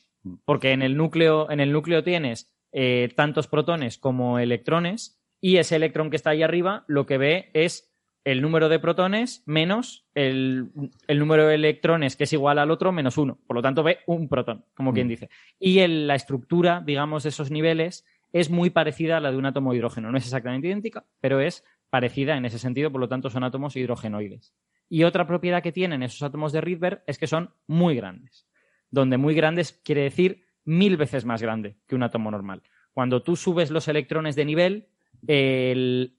Porque en el núcleo, en el núcleo tienes eh, tantos protones como electrones, y ese electrón que está ahí arriba lo que ve es el número de protones menos el, número de electrones que es igual al otro menos uno. Por lo tanto, ve un protón, como quien mm. dice. Y la estructura, digamos, de esos niveles es muy parecida a la de un átomo de hidrógeno. No es exactamente idéntica, pero es parecida en ese sentido, por lo tanto, son átomos hidrogenoides. Y otra propiedad que tienen esos átomos de Rydberg es que son muy grandes. Donde muy grandes quiere decir mil veces más grande que un átomo normal. Cuando tú subes los electrones de nivel, el,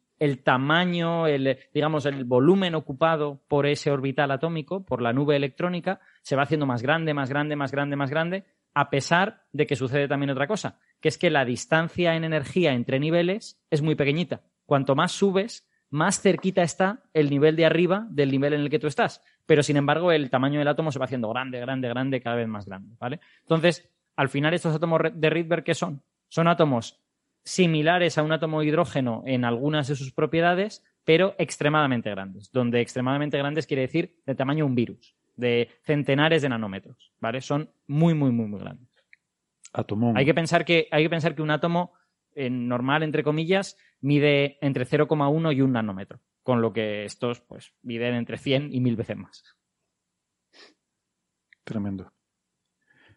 tamaño, el, digamos, el volumen ocupado por ese orbital atómico, por la nube electrónica, se va haciendo más grande, más grande, más grande, más grande, a pesar de que sucede también otra cosa, que es que la distancia en energía entre niveles es muy pequeñita. Cuanto más subes, más cerquita está el nivel de arriba del nivel en el que tú estás. Pero, sin embargo, el tamaño del átomo se va haciendo grande, grande, grande, cada vez más grande. ¿vale? Entonces, al final, estos átomos de Rydberg, ¿qué son? Son átomos similares a un átomo de hidrógeno en algunas de sus propiedades, pero extremadamente grandes. Donde extremadamente grandes quiere decir de tamaño un virus, de centenares de nanómetros, ¿vale? Son muy, muy, muy, muy grandes. Hay que pensar que, hay que pensar que un átomo en normal, entre comillas, mide entre 0,1 y un nanómetro, con lo que estos pues miden entre 100 y 1000 veces más. Tremendo.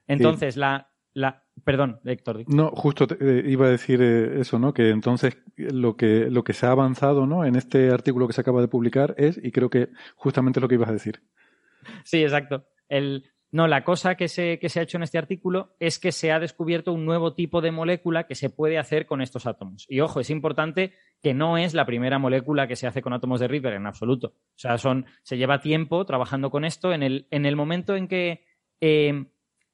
Entonces, la, la, perdón, Héctor. No, justo eh, iba a decir eh, eso, ¿no? Que entonces lo que, lo que se ha avanzado, ¿no? En este artículo que se acaba de publicar es, y creo que justamente lo que ibas a decir. Sí, exacto. El, no, la cosa que se, que se ha hecho en este artículo es que se ha descubierto un nuevo tipo de molécula que se puede hacer con estos átomos. Y ojo, es importante que no es la primera molécula que se hace con átomos de Rydberg en absoluto. O sea, son, se lleva tiempo trabajando con esto. En el, en el momento en que eh,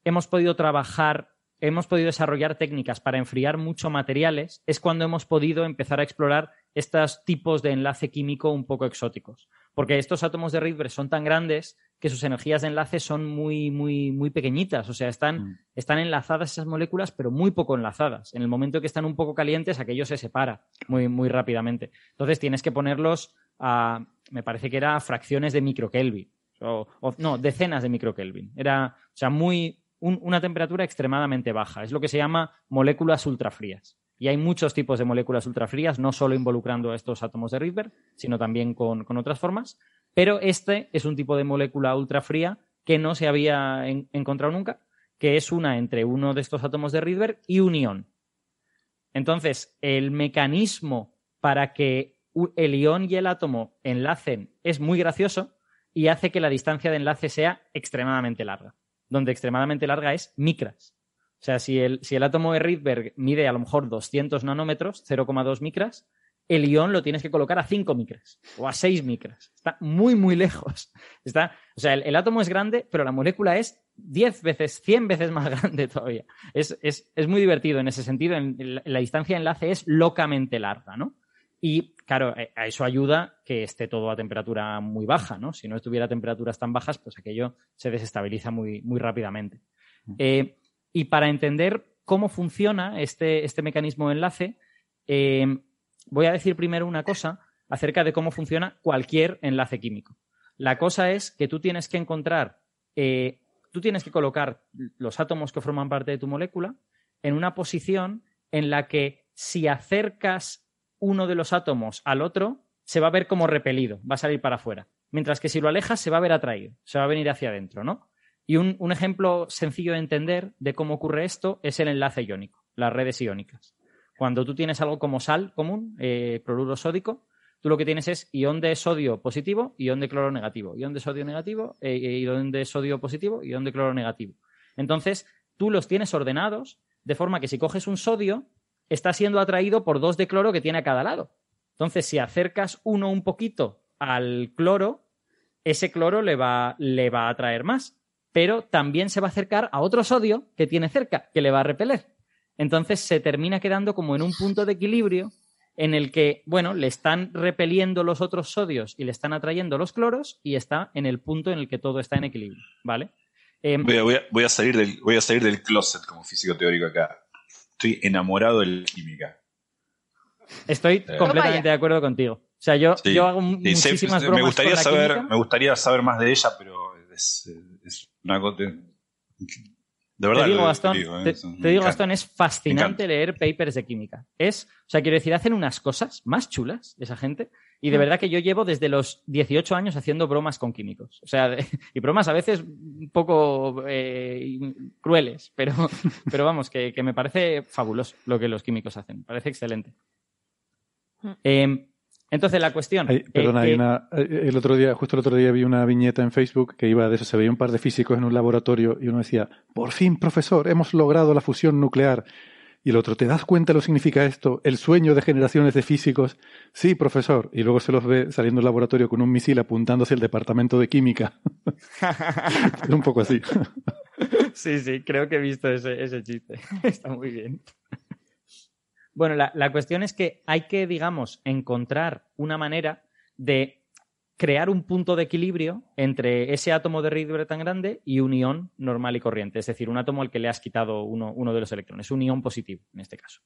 hemos podido trabajar, hemos podido desarrollar técnicas para enfriar mucho materiales, es cuando hemos podido empezar a explorar estos tipos de enlace químico un poco exóticos. Porque estos átomos de Rydberg son tan grandes que sus energías de enlace son muy, muy, muy pequeñitas. O sea, están, mm. están enlazadas esas moléculas, pero muy poco enlazadas. En el momento que están un poco calientes, aquello se separa muy, muy rápidamente. Entonces tienes que ponerlos a, me parece que era fracciones de microkelvin. O, no, decenas de microkelvin. Era, o sea, muy, una temperatura extremadamente baja. Es lo que se llama moléculas ultrafrías. Y hay muchos tipos de moléculas ultrafrías, no solo involucrando estos átomos de Rydberg, sino también con, otras formas. Pero este es un tipo de molécula ultrafría que no se había encontrado nunca, que es una entre uno de estos átomos de Rydberg y un ión. Entonces, el mecanismo para que el ión y el átomo enlacen es muy gracioso y hace que la distancia de enlace sea extremadamente larga donde extremadamente larga es micras. O sea, si el, si el átomo de Rydberg mide a lo mejor 200 nanómetros, 0,2 micras, el ion lo tienes que colocar a 5 micras o a 6 micras. Está muy, muy lejos. Está, o sea, el, átomo es grande, pero la molécula es 10 veces, 100 veces más (laughs) grande todavía. Es, muy divertido en ese sentido. la distancia de enlace es locamente larga, ¿no? Y claro, eh, a eso ayuda que esté todo a temperatura muy baja, ¿no? Si no estuviera a temperaturas tan bajas, pues aquello se desestabiliza muy, muy rápidamente. Eh, y para entender cómo funciona este, este mecanismo de enlace, eh, voy a decir primero una cosa acerca de cómo funciona cualquier enlace químico. La cosa es que tú tienes que encontrar, tú tienes que colocar los átomos que forman parte de tu molécula en una posición en la que si acercas uno de los átomos al otro, se va a ver como repelido, va a salir para afuera. Mientras que si lo alejas, se va a ver atraído, se va a venir hacia adentro, ¿no? Y un, ejemplo sencillo de entender de cómo ocurre esto es el enlace iónico, las redes iónicas. Cuando tú tienes algo como sal común, eh, cloruro sódico, tú lo que tienes es ión de sodio positivo, ión de cloro negativo, ión de sodio negativo, eh, eh, ión de sodio positivo, ión de cloro negativo. Entonces, tú los tienes ordenados de forma que si coges un sodio, está siendo atraído por dos de cloro que tiene a cada lado. Entonces, si acercas uno un poquito al cloro, ese cloro le va, le va a atraer más. Pero también se va a acercar a otro sodio que tiene cerca, que le va a repeler. Entonces se termina quedando como en un punto de equilibrio en el que, bueno, le están repeliendo los otros sodios y le están atrayendo los cloros y está en el punto en el que todo está en equilibrio, ¿vale? Em, voy, a, salir del, voy a salir del closet como físico teórico acá. Estoy enamorado de la química. Una eh, completamente de acuerdo contigo. O sea, yo, yo hago muchísimas bromas me gustaría con la saber, Me gustaría saber más de ella, pero es, es una cosa... De verdad, te digo, Gastón, ¿eh? te, digo, Gastón, es fascinante leer papers de química. Es, o sea, quiero decir, hacen unas cosas más chulas esa gente. Y de mm. verdad que yo llevo desde los 18 años haciendo bromas con químicos. O sea, (laughs) y bromas a veces un poco eh, crueles, pero, (laughs) pero vamos, que, me parece fabuloso lo que los químicos hacen. Parece excelente. Mm. Entonces, la cuestión. Eh, perdona, eh, el otro día, justo el otro día vi una viñeta en Facebook que iba de eso. Se veía un par de físicos en un laboratorio y uno decía: Por fin, profesor, hemos logrado la fusión nuclear. Y el otro, ¿te das cuenta lo que significa esto? El sueño de generaciones de físicos. Sí, profesor. Y luego se los ve saliendo del laboratorio con un misil apuntándose al departamento de química. (laughs) es un poco así. sí, sí, creo que he visto ese, ese chiste. (laughs) Está muy bien. Bueno, la, cuestión es que hay que, digamos, encontrar una manera de crear un punto de equilibrio entre ese átomo de Rydberg tan grande y un ión normal y corriente, es decir, un átomo al que le has quitado uno, de los electrones, un ión positivo en este caso.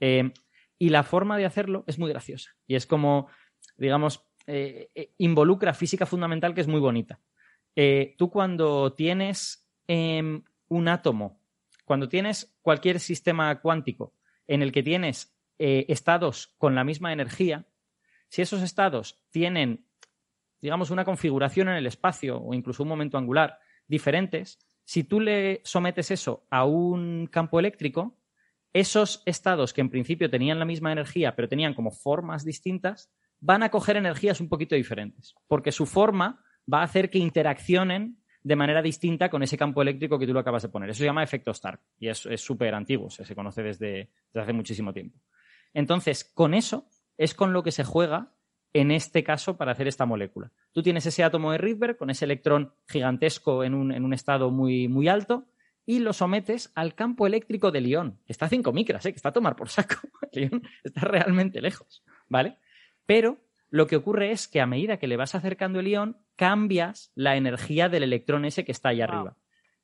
Eh, y la forma de hacerlo es muy graciosa y es como, digamos, eh, eh, involucra física fundamental que es muy bonita. tú cuando tienes em, un átomo, cuando tienes cualquier sistema cuántico en el que tienes eh, estados con la misma energía, si esos estados tienen, digamos, una configuración en el espacio o incluso un momento angular diferentes, si tú le sometes eso a un campo eléctrico, esos estados que en principio tenían la misma energía, pero tenían como formas distintas, van a coger energías un poquito diferentes, porque su forma va a hacer que interaccionen de manera distinta con ese campo eléctrico que tú lo acabas de poner. Eso se llama efecto Stark y es súper antiguo, se conoce desde, hace muchísimo tiempo. Entonces, con eso es con lo que se juega en este caso para hacer esta molécula. Tú tienes ese átomo de Rydberg con ese electrón gigantesco en un, estado muy, muy alto y lo sometes al campo eléctrico de Lyon, está a 5 micras, ¿eh? que está a tomar por saco. (laughs) Lyon está realmente lejos, ¿vale? Pero lo que ocurre es que a medida que le vas acercando el ión, cambias la energía del electrón ese que está ahí arriba.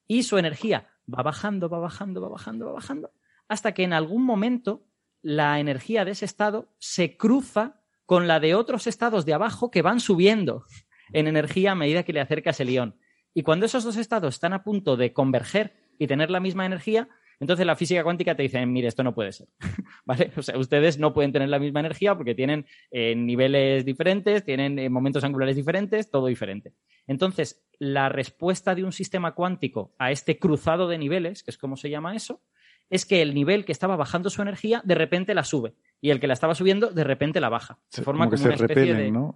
Y su energía va bajando, va bajando, va bajando, va bajando, hasta que en algún momento la energía de ese estado se cruza con la de otros estados de abajo que van subiendo en energía a medida que le acercas el ión. Y cuando esos dos estados están a punto de converger y tener la misma energía, entonces la física cuántica te dice, mire, esto no puede ser. (laughs) ¿Vale? O sea, ustedes no pueden tener la misma energía porque tienen eh, niveles diferentes, tienen eh, momentos angulares diferentes, todo diferente. Entonces, la respuesta de un sistema cuántico a este cruzado de niveles, que es como se llama eso, es que el nivel que estaba bajando su energía de repente la sube y el que la estaba subiendo de repente la baja. Se forma como, una especie de... ¿no?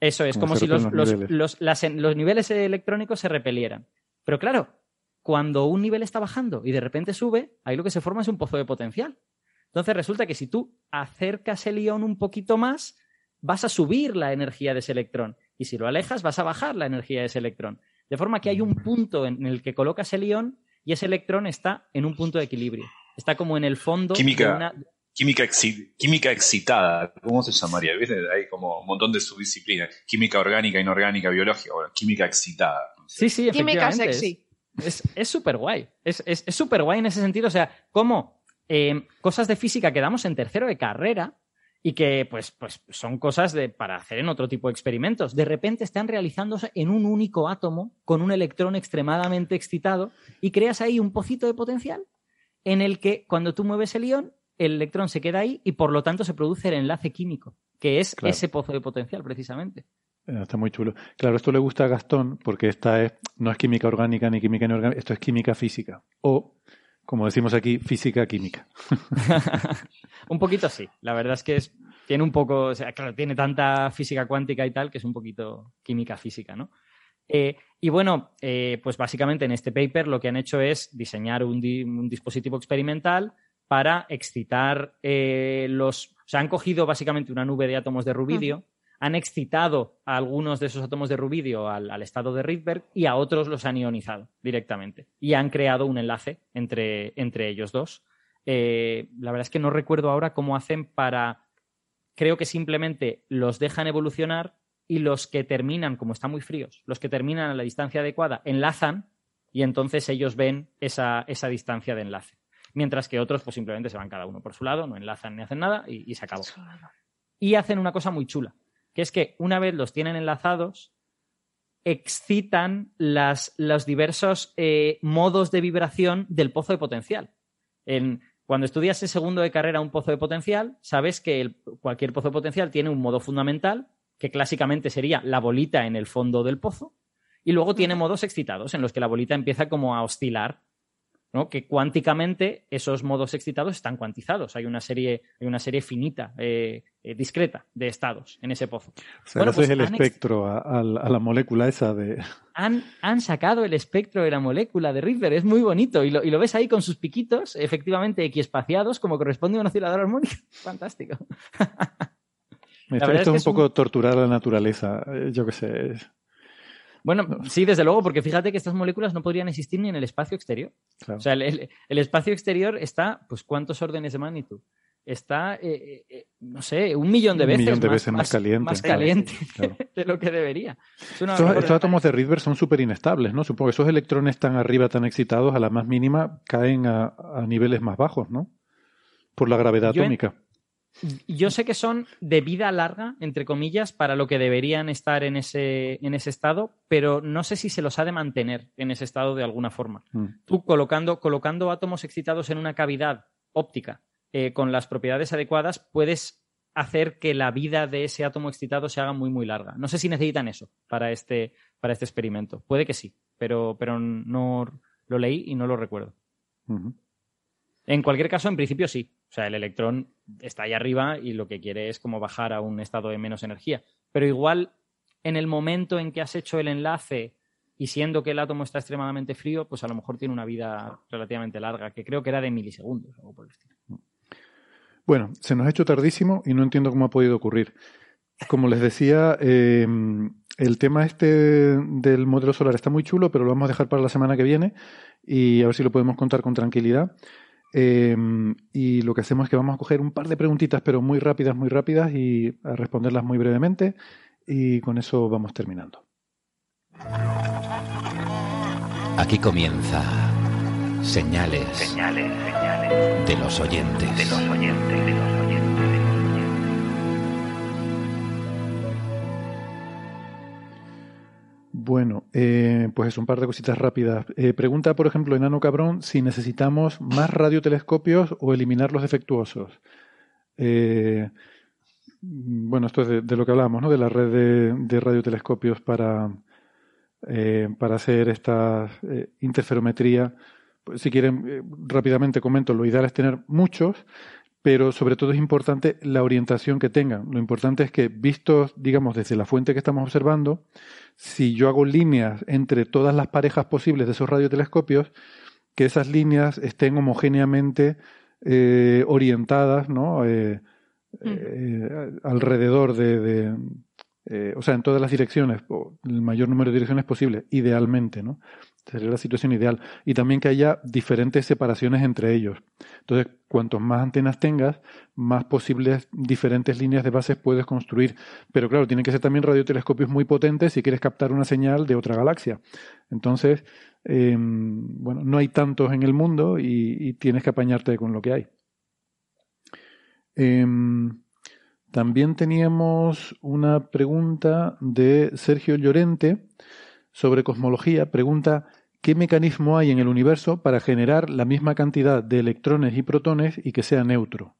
Eso es, como, si los, los niveles electrónicos se repelieran. Pero claro, cuando un nivel está bajando y de repente sube, ahí lo que se forma es un pozo de potencial. Entonces resulta que si tú acercas el ión un poquito más, vas a subir la energía de ese electrón. Y si lo alejas, vas a bajar la energía de ese electrón. De forma que hay un punto en el que colocas el ión y ese electrón está en un punto de equilibrio. Está como en el fondo química, de una... Química, química excitada, ¿cómo se llamaría? Hay como un montón de subdisciplinas. Química orgánica, inorgánica, biológica. Bueno, química excitada. Sí, sí, efectivamente. Química sexy. Es súper guay. Es súper guay en ese sentido. O sea, como eh, cosas de física que damos en tercero de carrera y que pues, pues son cosas de, para hacer en otro tipo de experimentos. De repente están realizándose en un único átomo con un electrón extremadamente excitado y creas ahí un pocito de potencial en el que cuando tú mueves el ión, el electrón se queda ahí y por lo tanto se produce el enlace químico, que es ese pozo de potencial precisamente. Eh, está muy chulo. Claro, esto le gusta a Gastón porque esta es, no es química orgánica ni química inorgánica, esto es química física. O, como decimos aquí, física química. (laughs) un poquito sí. La verdad es que es, tiene un poco, o sea, claro, tiene tanta física cuántica y tal que es un poquito química física, ¿no? Eh, y bueno, eh, pues básicamente en este paper lo que han hecho es diseñar un, un dispositivo experimental para excitar eh, los... O sea, han cogido básicamente una nube de átomos de rubidio, han excitado a algunos de esos átomos de rubidio al, estado de Rydberg y a otros los han ionizado directamente. Y han creado un enlace entre, entre ellos dos. Eh, la verdad es que no recuerdo ahora cómo hacen para... Creo que simplemente los dejan evolucionar y los que terminan, como están muy fríos, los que terminan a la distancia adecuada, enlazan y entonces ellos ven esa, esa distancia de enlace. Mientras que otros, pues simplemente se van cada uno por su lado, no enlazan ni hacen nada y se acabó. Y hacen una cosa muy chula que es que una vez los tienen enlazados, excitan las, los diversos eh, modos de vibración del pozo de potencial. En, cuando estudias el segundo de carrera un pozo de potencial, sabes que cualquier pozo de potencial tiene un modo fundamental, que clásicamente sería la bolita en el fondo del pozo, y luego tiene modos excitados, en los que la bolita empieza como a oscilar que cuánticamente esos modos excitados están cuantizados. Hay una serie, hay una serie finita, eh, eh, discreta de estados en ese pozo. O sea, pues el espectro a, la molécula esa de. (laughs) Han, han, sacado el espectro de la molécula de Rydberg, es muy bonito. Y lo, y lo ves ahí con sus piquitos, efectivamente equiespaciados, como corresponde a (laughs) (laughs) un oscilador armónico. Fantástico. Esto, es, un poco torturar a la naturaleza, eh, yo qué sé. Bueno, sí, desde luego, porque fíjate que estas moléculas no podrían existir ni en el espacio exterior. O sea, el, espacio exterior está, pues, ¿cuántos órdenes de magnitud? Está, eh, eh, eh, no sé, un millón de veces, millón de más, veces más, caliente, más caliente (laughs) de lo que debería. Estos, átomos de Rydberg son súper inestables, ¿no? Supongo que esos electrones tan arriba, tan excitados, a la más mínima, caen a, niveles más bajos, ¿no? Por la gravedad atómica. Yo sé que son de vida larga, entre comillas, para lo que deberían estar en ese, en ese estado, pero no sé si se los ha de mantener en ese estado de alguna forma. Mm. Tú colocando, colocando átomos excitados en una cavidad óptica eh, con las propiedades adecuadas, puedes hacer que la vida de ese átomo excitado se haga muy, muy larga. No sé si necesitan eso para este, para este experimento. Puede que sí, pero, pero no lo leí y no lo recuerdo. En cualquier caso, en principio sí. O sea, el electrón está ahí arriba y lo que quiere es como bajar a un estado de menos energía. Pero igual, en el momento en que has hecho el enlace y siendo que el átomo está extremadamente frío, pues a lo mejor tiene una vida relativamente larga, que creo que era de milisegundos. por el estilo. Bueno, se nos ha hecho tardísimo y no entiendo cómo ha podido ocurrir. Como les decía, em, el tema este del modelo solar está muy chulo, pero lo vamos a dejar para la semana que viene y a ver si lo podemos contar con tranquilidad. Em, y lo que hacemos es que vamos a coger un par de preguntitas, pero muy rápidas, muy rápidas, y a responderlas muy brevemente. Y con eso vamos terminando. Aquí comienza señales, señales, señales de los oyentes. De los oyentes, de los oyentes. Bueno, eh, pues es un par de cositas rápidas. Eh, pregunta, por ejemplo, Enano Cabrón si necesitamos más radiotelescopios o eliminar los defectuosos. Eh, bueno, esto es de, lo que hablamos, ¿no? De la red de, radiotelescopios para, para hacer esta interferometría. Pues, si quieren, rápidamente comento, lo ideal es tener muchos, pero sobre todo es importante la orientación que tengan. Lo importante es que, vistos, digamos, desde la fuente que estamos observando, si yo hago líneas entre todas las parejas posibles de esos radiotelescopios, que esas líneas estén homogéneamente eh, orientadas, ¿no? Eh, mm. eh, alrededor de, o sea, en todas las direcciones, el mayor número de direcciones posible, idealmente, ¿no? Sería la situación ideal. Y también que haya diferentes separaciones entre ellos. Entonces, cuantos más antenas tengas, más posibles diferentes líneas de bases puedes construir. Pero claro, tienen que ser también radiotelescopios muy potentes si quieres captar una señal de otra galaxia. Entonces, em, bueno, no hay tantos en el mundo y, tienes que apañarte con lo que hay. Em, también teníamos una pregunta de Sergio Llorente sobre cosmología. Pregunta, ¿qué mecanismo hay en el universo para generar la misma cantidad de electrones y protones y que sea neutro?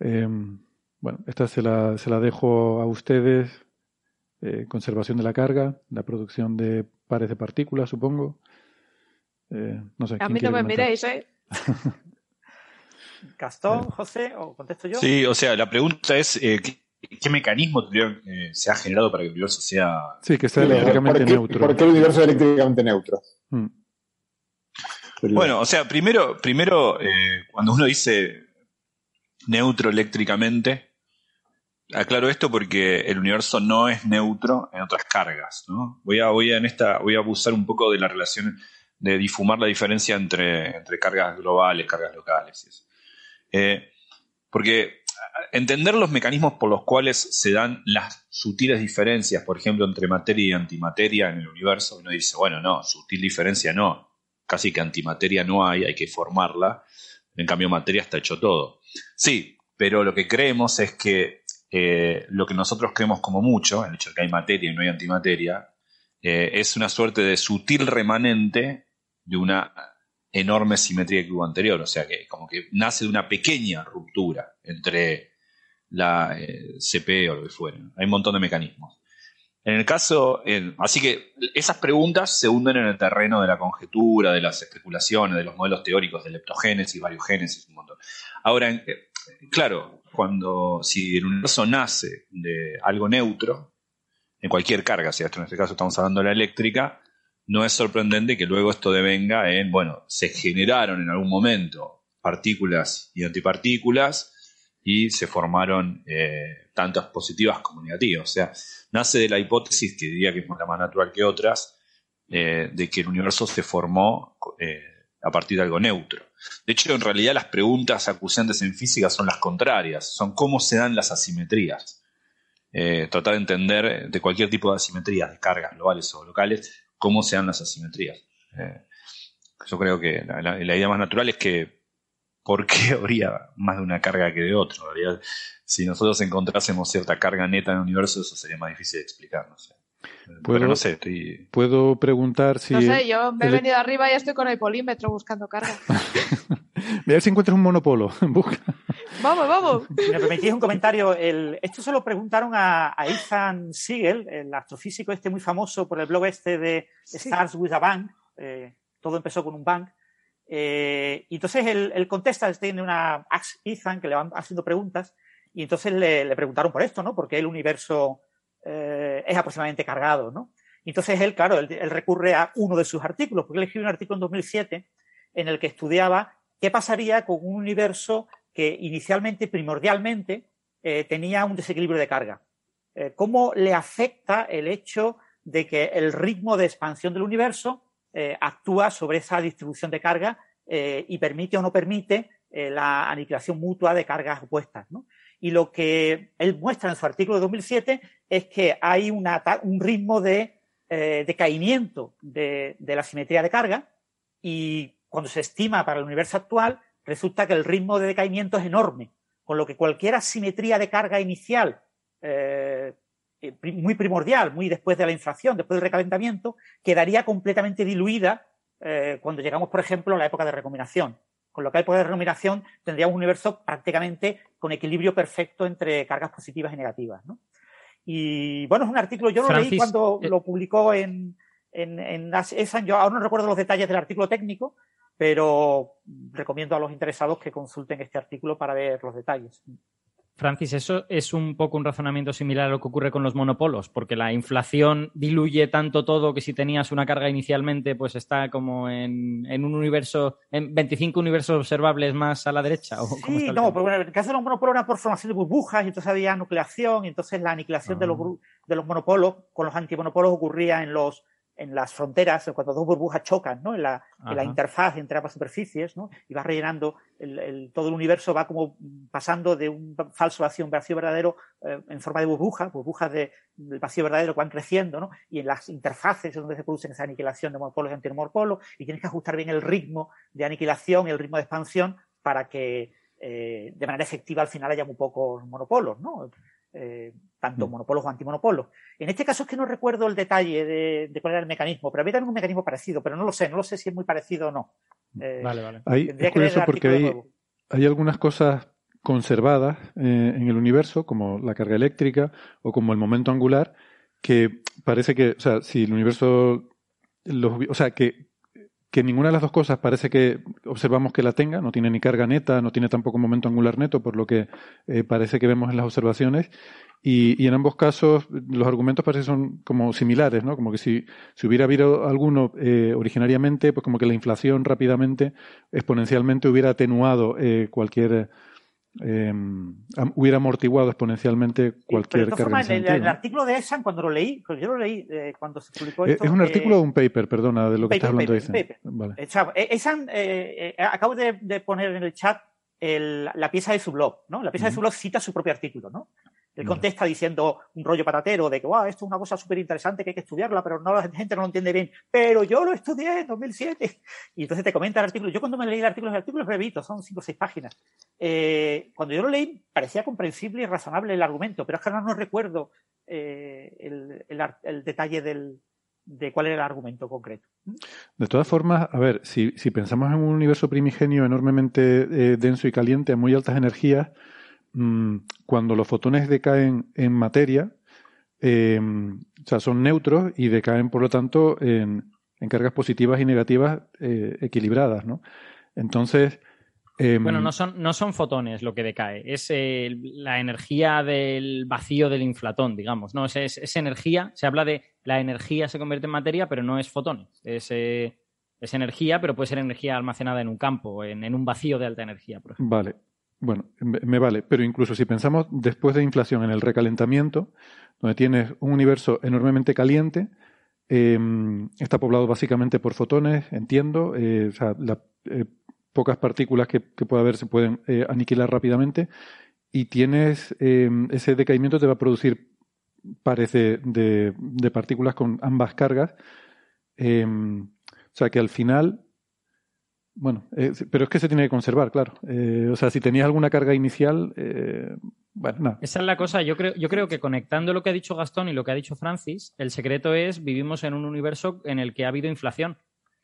Em, bueno, esta se la, se la, dejo a ustedes. Eh, conservación de la carga, la producción de pares de partículas, supongo. Eh, no sé, a mí no me miréis, ¿eh? (laughs) Gastón, José, o contesto yo. Sí, o sea, la pregunta es, eh, ¿Qué mecanismo eh, se ha generado para que el universo sea... Sí, que sea eléctricamente neutro. ¿Por qué el universo es eléctricamente neutro? Hmm. Bueno, o sea, primero, primero eh, cuando uno dice neutro eléctricamente, aclaro esto porque el universo no es neutro en otras cargas. ¿no? Voy, a, voy, a, en esta, voy a abusar un poco de la relación, de difumar la diferencia entre, entre cargas globales, cargas locales. Eh, porque entender los mecanismos por los cuales se dan las sutiles diferencias, por ejemplo, entre materia y antimateria en el universo, uno dice, bueno, no, sutil diferencia no, casi que antimateria no hay, hay que formarla. En cambio, materia está hecho todo. Sí, pero lo que creemos es que eh, lo que nosotros creemos como mucho, el hecho de que hay materia y no hay antimateria, eh, es una suerte de sutil remanente de una enorme simetría que hubo anterior. O sea, que como que nace de una pequeña ruptura entre la eh, CP o lo que fuera. Hay un montón de mecanismos. En el caso, así que esas preguntas se hunden en el terreno de la conjetura, de las especulaciones, de los modelos teóricos de leptogénesis, variogénesis, un montón. Ahora, eh, claro, cuando si el universo nace de algo neutro, en cualquier carga, si esto en este caso estamos hablando de la eléctrica, no es sorprendente que luego esto devenga en, bueno, se generaron en algún momento partículas y antipartículas y se formaron eh, tantas positivas como negativas. O sea, nace de la hipótesis, que diría que es la más natural que otras, eh, de que el universo se formó eh, a partir de algo neutro. De hecho, en realidad las preguntas acusantes en física son las contrarias, son cómo se dan las asimetrías. tratar de entender de cualquier tipo de asimetrías, de cargas globales o locales, cómo se dan las asimetrías. yo creo que la idea más natural es que por qué (laughs) habría más de una carga que de otra. Si nosotros encontrásemos cierta carga neta en el universo, eso sería más difícil de explicar. No sé. ¿Puedo, no sé, Puedo preguntar si. No sé, yo me he venido arriba y estoy con el polímetro buscando carga. (laughs) a ver si encuentras un monopolo. (laughs) vamos, vamos. Si me permitís un comentario, esto se lo preguntaron a, Ethan Siegel, el astrofísico este muy famoso por el blog este de Stars with a Bang. Eh, todo empezó con un bang. Eh, y entonces él, contesta, tiene una Ax Ethan que le van haciendo preguntas y entonces le, preguntaron por esto, ¿no? Porque el universo eh, es aproximadamente cargado, ¿no? Entonces él, claro, él, recurre a uno de sus artículos, porque él escribió un artículo en 2007 en el que estudiaba qué pasaría con un universo que inicialmente, primordialmente, eh, tenía un desequilibrio de carga. ¿Cómo le afecta el hecho de que el ritmo de expansión del universo eh, actúa sobre esa distribución de carga eh, y permite o no permite eh, la aniquilación mutua de cargas opuestas. Y lo que él muestra en su artículo de 2007 es que hay un ritmo de decaimiento de, de, la simetría de carga y cuando se estima para el universo actual resulta que el ritmo de decaimiento es enorme, con lo que cualquier asimetría de carga inicial eh, muy primordial, muy después de la inflación, después del recalentamiento, quedaría completamente diluida eh, cuando llegamos, por ejemplo, a la época de recombinación. Con lo que la época de recombinación tendríamos un universo prácticamente con equilibrio perfecto entre cargas positivas y negativas. Y bueno, es un artículo, yo lo leí cuando eh, lo publicó en, en, en yo ahora no recuerdo los detalles del artículo técnico, pero recomiendo a los interesados que consulten este artículo para ver los detalles. Francis, eso es un poco un razonamiento similar a lo que ocurre con los monopolos, porque la inflación diluye tanto todo que si tenías una carga inicialmente, pues está como en, un universo, en 25 universos observables más a la derecha. ¿o sí, no, pero en el caso de los monopolos era por formación de burbujas, y entonces había nucleación, y entonces la aniquilación de, los, ah. de los monopolos con los antimonopolos ocurría en los en las fronteras, cuando dos burbujas chocan, ¿no? En la, en la interfaz entre ambas superficies, ¿no? Y va rellenando, el, todo el universo va como pasando de un falso vacío a un vacío verdadero eh, en forma de burbujas, burbujas de, del vacío verdadero que van creciendo, ¿no? Y en las interfaces es donde se produce esa aniquilación de monopolos y antimonopolos, y tienes que ajustar bien el ritmo de aniquilación y el ritmo de expansión para que eh, de manera efectiva al final haya muy pocos monopolos, ¿no? Eh, tanto mm. monopolos o antimonopolos. En este caso es que no recuerdo el detalle de, cuál era el mecanismo, pero había también un mecanismo parecido, pero no lo sé, no lo sé si es muy parecido o no. Eh, vale, vale. es curioso porque hay, hay, algunas cosas conservadas eh, en el universo, como la carga eléctrica o como el momento angular, que parece que, o sea, si el universo, los, o sea, que que ninguna de las dos cosas parece que observamos que la tenga, no tiene ni carga neta, no tiene tampoco momento angular neto, por lo que eh, parece que vemos en las observaciones. Y, en ambos casos los argumentos parecen son como similares, ¿no? Como que si, si hubiera habido alguno eh, originariamente, pues como que la inflación rápidamente, exponencialmente hubiera atenuado eh, cualquier eh, hubiera amortiguado exponencialmente cualquier carga. en el, artículo de ESAN, cuando lo leí, yo lo leí eh, cuando se publicó esto. Es un artículo o un paper, perdona, de lo que estás hablando de Vale. ESAN, eh, acabo de, poner en el chat la pieza de su blog, ¿no? La pieza de su blog cita su propio artículo, ¿no? Él contesta diciendo un rollo patatero de que, wow, esto es una cosa súper interesante que hay que estudiarla, pero no la gente no lo entiende bien. Pero yo lo estudié en 2007. Y entonces te comenta el artículo. Yo cuando me leí el artículo, el artículo es brevito, son cinco o seis páginas. Eh, cuando yo lo leí, parecía comprensible y razonable el argumento, pero es que ahora no recuerdo eh, el, detalle de cuál era el argumento concreto. De todas formas, a ver, si, pensamos en un universo primigenio enormemente eh, denso y caliente a muy altas energías, Mm, cuando los fotones decaen en materia, eh, o sea, son neutros y decaen, por lo tanto, en, cargas positivas y negativas eh, equilibradas, ¿no? Entonces... Em, bueno, no son, no son fotones lo que decae, es la energía del vacío del inflatón, digamos. No, es, energía, se habla de la energía se convierte en materia, pero no es fotones. Es, eh, es energía, pero puede ser energía almacenada en un campo, en, en un vacío de alta energía, por ejemplo. Vale. Bueno, me vale, pero incluso si pensamos después de inflación en el recalentamiento, donde tienes un universo enormemente caliente, em, está poblado básicamente por fotones, entiendo, eh, o sea, las eh, pocas partículas que, que pueda haber se pueden eh, aniquilar rápidamente, y tienes em, ese decaimiento te va a producir pares de, de partículas con ambas cargas. Em, o sea que al final bueno, eh, pero es que se tiene que conservar, claro. Eh, o sea, si tenías alguna carga inicial, eh, bueno, nada. Esa es la cosa. Yo creo, yo creo que conectando lo que ha dicho Gastón y lo que ha dicho Francis, el secreto es vivimos en un universo en el que ha habido inflación.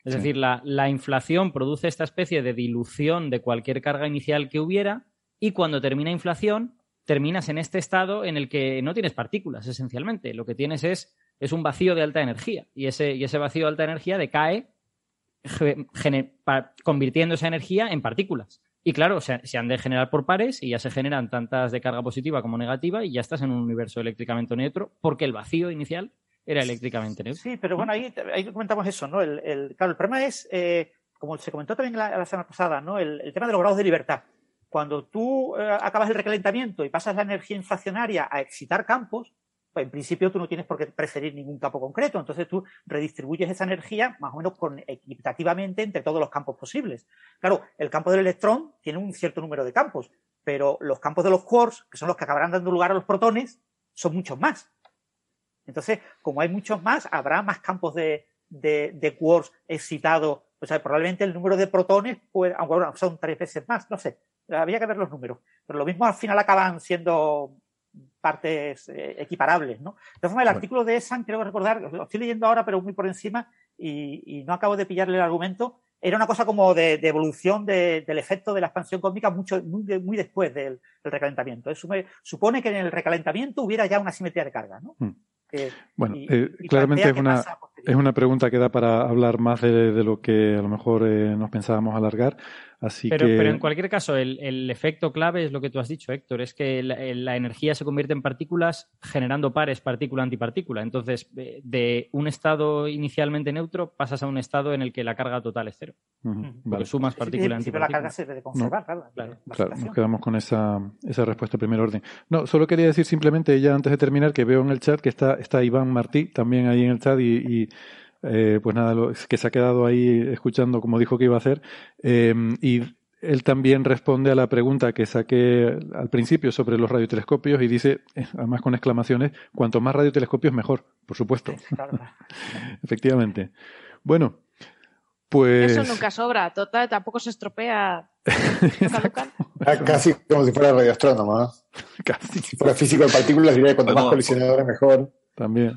Es decir, la, la, inflación produce esta especie de dilución de cualquier carga inicial que hubiera y cuando termina inflación, terminas en este estado en el que no tienes partículas, esencialmente. Lo que tienes es, es un vacío de alta energía y ese, y ese vacío de alta energía decae convirtiendo esa energía en partículas. Y claro, se, han de generar por pares y ya se generan tantas de carga positiva como negativa y ya estás en un universo eléctricamente neutro porque el vacío inicial era eléctricamente neutro. Sí, pero bueno, ahí, comentamos eso, ¿no? El, claro, el problema es, eh, como se comentó también la, semana pasada, ¿no? El, tema de los grados de libertad. Cuando tú eh, acabas el recalentamiento y pasas la energía inflacionaria a excitar campos, en principio tú no tienes por qué preferir ningún campo concreto, entonces tú redistribuyes esa energía más o menos equitativamente entre todos los campos posibles. Claro, el campo del electrón tiene un cierto número de campos, pero los campos de los quarks, que son los que acabarán dando lugar a los protones, son muchos más. Entonces, como hay muchos más, habrá más campos de, de, quarks excitados. O sea, probablemente el número de protones, puede, aunque son tres veces más, no sé. Había que ver los números. Pero lo mismo al final acaban siendo partes eh, equiparables, ¿no? De formas, el artículo de Esan, creo recordar, lo estoy leyendo ahora, pero muy por encima, y, no acabo de pillarle el argumento, era una cosa como de, evolución del efecto de la expansión cósmica mucho, muy, después del, recalentamiento. Eso supone que en el recalentamiento hubiera ya una simetría de carga, ¿no? Hmm. bueno, eh, claramente es una, es una pregunta que da para hablar más de, lo que a lo mejor eh, nos pensábamos alargar pero, pero en cualquier caso, el, efecto clave es lo que tú has dicho, Héctor, es que la, energía se convierte en partículas generando pares partícula-antipartícula. Entonces, de un estado inicialmente neutro pasas a un estado en el que la carga total es cero. Porque sumas partícula-antipartícula. la carga se debe conservar, claro. Claro, nos quedamos con esa, esa respuesta de primer orden. No, solo quería decir simplemente, ya antes de terminar, que veo en el chat que está, está Iván Martí también ahí en el chat y eh, pues nada, lo, que se ha quedado ahí escuchando como dijo que iba a hacer. Em, y él también responde a la pregunta que saqué al principio sobre los radiotelescopios y dice, eh, además con exclamaciones, cuanto más radiotelescopios mejor, por supuesto. (laughs) Efectivamente. Bueno, pues... Eso nunca sobra, total, tampoco se estropea. (laughs) Casi como si fuera radioastrónomo, ¿no? (laughs) Casi. Si fuera físico de partículas, diría que cuanto más colisionadores mejor. También.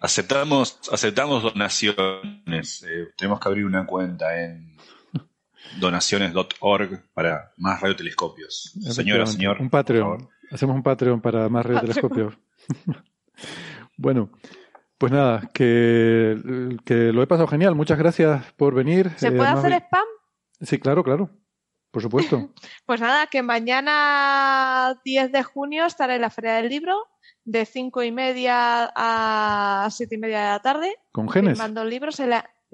Aceptamos, aceptamos donaciones. Eh, tenemos que abrir una cuenta en donaciones.org para más radiotelescopios. Señora, señor. Un Patreon. Hacemos un Patreon para más radiotelescopios. (laughs) bueno, Pues nada, que, que, lo he pasado genial. Muchas gracias por venir. ¿Se puede hacer spam? Sí, claro, claro. Por supuesto. (laughs) pues nada, que mañana 10 de junio estaré en la Feria del Libro de 5 y media a 7 y media de la tarde. ¿Con genes? Firmando libros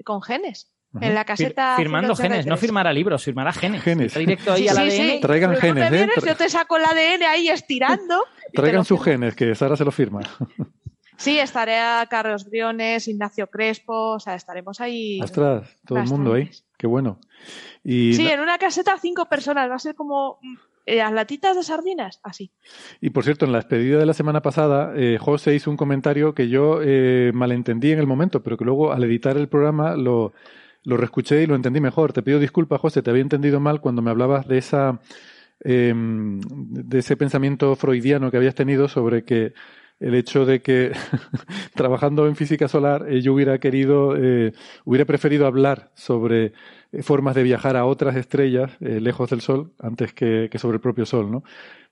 con genes. En la caseta. firmando genes, no firmará libros, firmará genes. Genes. directo ahí al ADN. Traigan genes, ¿eh? yo te saco el ADN ahí estirando. Traigan sus genes, que Sara se lo firma. (laughs) Sí, estaré a Carlos Briones, Ignacio Crespo, o sea, estaremos ahí. Ostras, todo el mundo ahí. Qué bueno. Y sí, en una caseta cinco personas, va a ser como eh, las latitas de sardinas, así. Y por cierto, en la despedida de la semana pasada, eh, José hizo un comentario que yo eh, malentendí en el momento, pero que luego al editar el programa lo, lo reescuché y lo entendí mejor. Te pido disculpas, José, te había entendido mal cuando me hablabas de esa em, de ese pensamiento freudiano que habías tenido sobre que el hecho de que (laughs) trabajando en física solar eh, yo hubiera querido, eh, hubiera preferido hablar sobre eh, formas de viajar a otras estrellas lejos del Sol antes que, sobre el propio Sol, ¿no?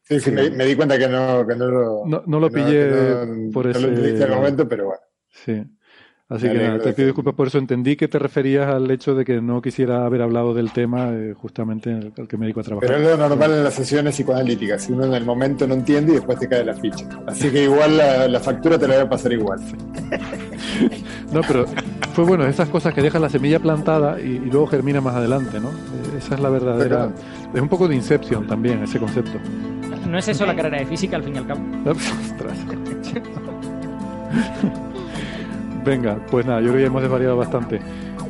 Sí, sí, me, di cuenta que no, que no lo, no, lo pillé por ese momento, pero bueno. Sí. Así que nada, te pido disculpas por eso. Entendí que te referías al hecho de que no quisiera haber hablado del tema eh, justamente en el, que me dedico a trabajar. Pero es lo normal en las sesiones psicoanalíticas. Uno en el momento no entiende y después te cae la ficha. Así que igual la, factura te la voy a pasar igual. (laughs) no, pero fue bueno, esas cosas que dejan la semilla plantada y, luego germina más adelante, ¿no? Eh, esa es la verdadera. Es un poco de Inception también, ese concepto. ¿No es eso la carrera de física al fin y al cabo? (laughs) Ostras. (laughs) Venga, pues nada, yo creo que hemos desvariado bastante.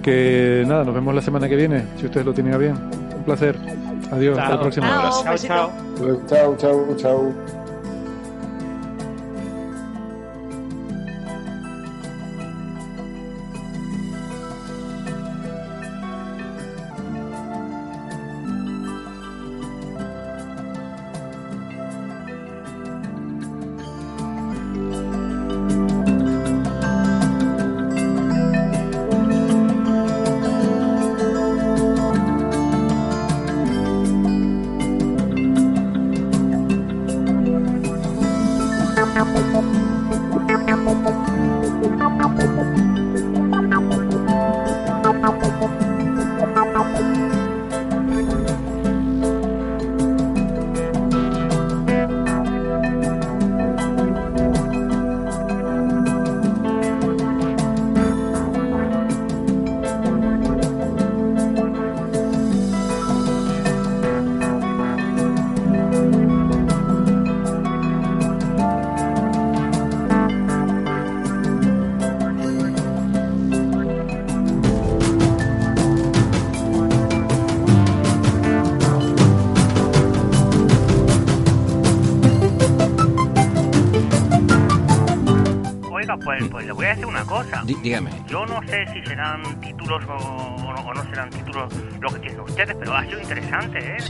Que nada, nos vemos la semana que viene, si ustedes lo tienen a bien. Un placer. Adiós, hasta la próxima. Chao, chao. Chao, chao, chao.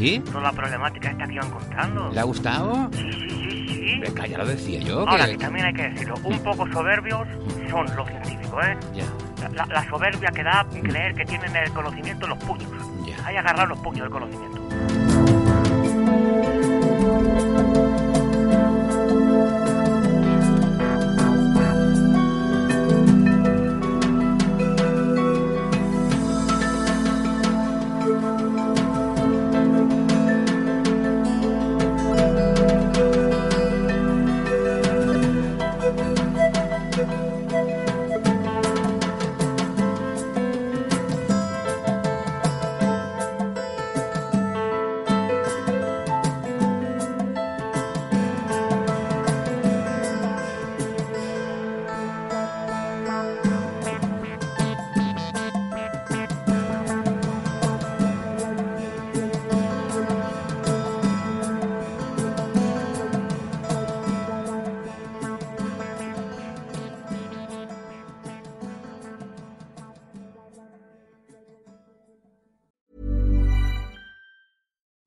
¿Sí? Toda la problemática esta que iban contando. ¿Le ha gustado? Sí, sí, sí, sí. Venga, ya lo decía yo. Ahora, que... también hay que decirlo, un poco soberbios son los científicos, ¿eh? Ya. La, soberbia que da creer que tienen el conocimiento en los puños. Ya. Hay que agarrar los puños del conocimiento.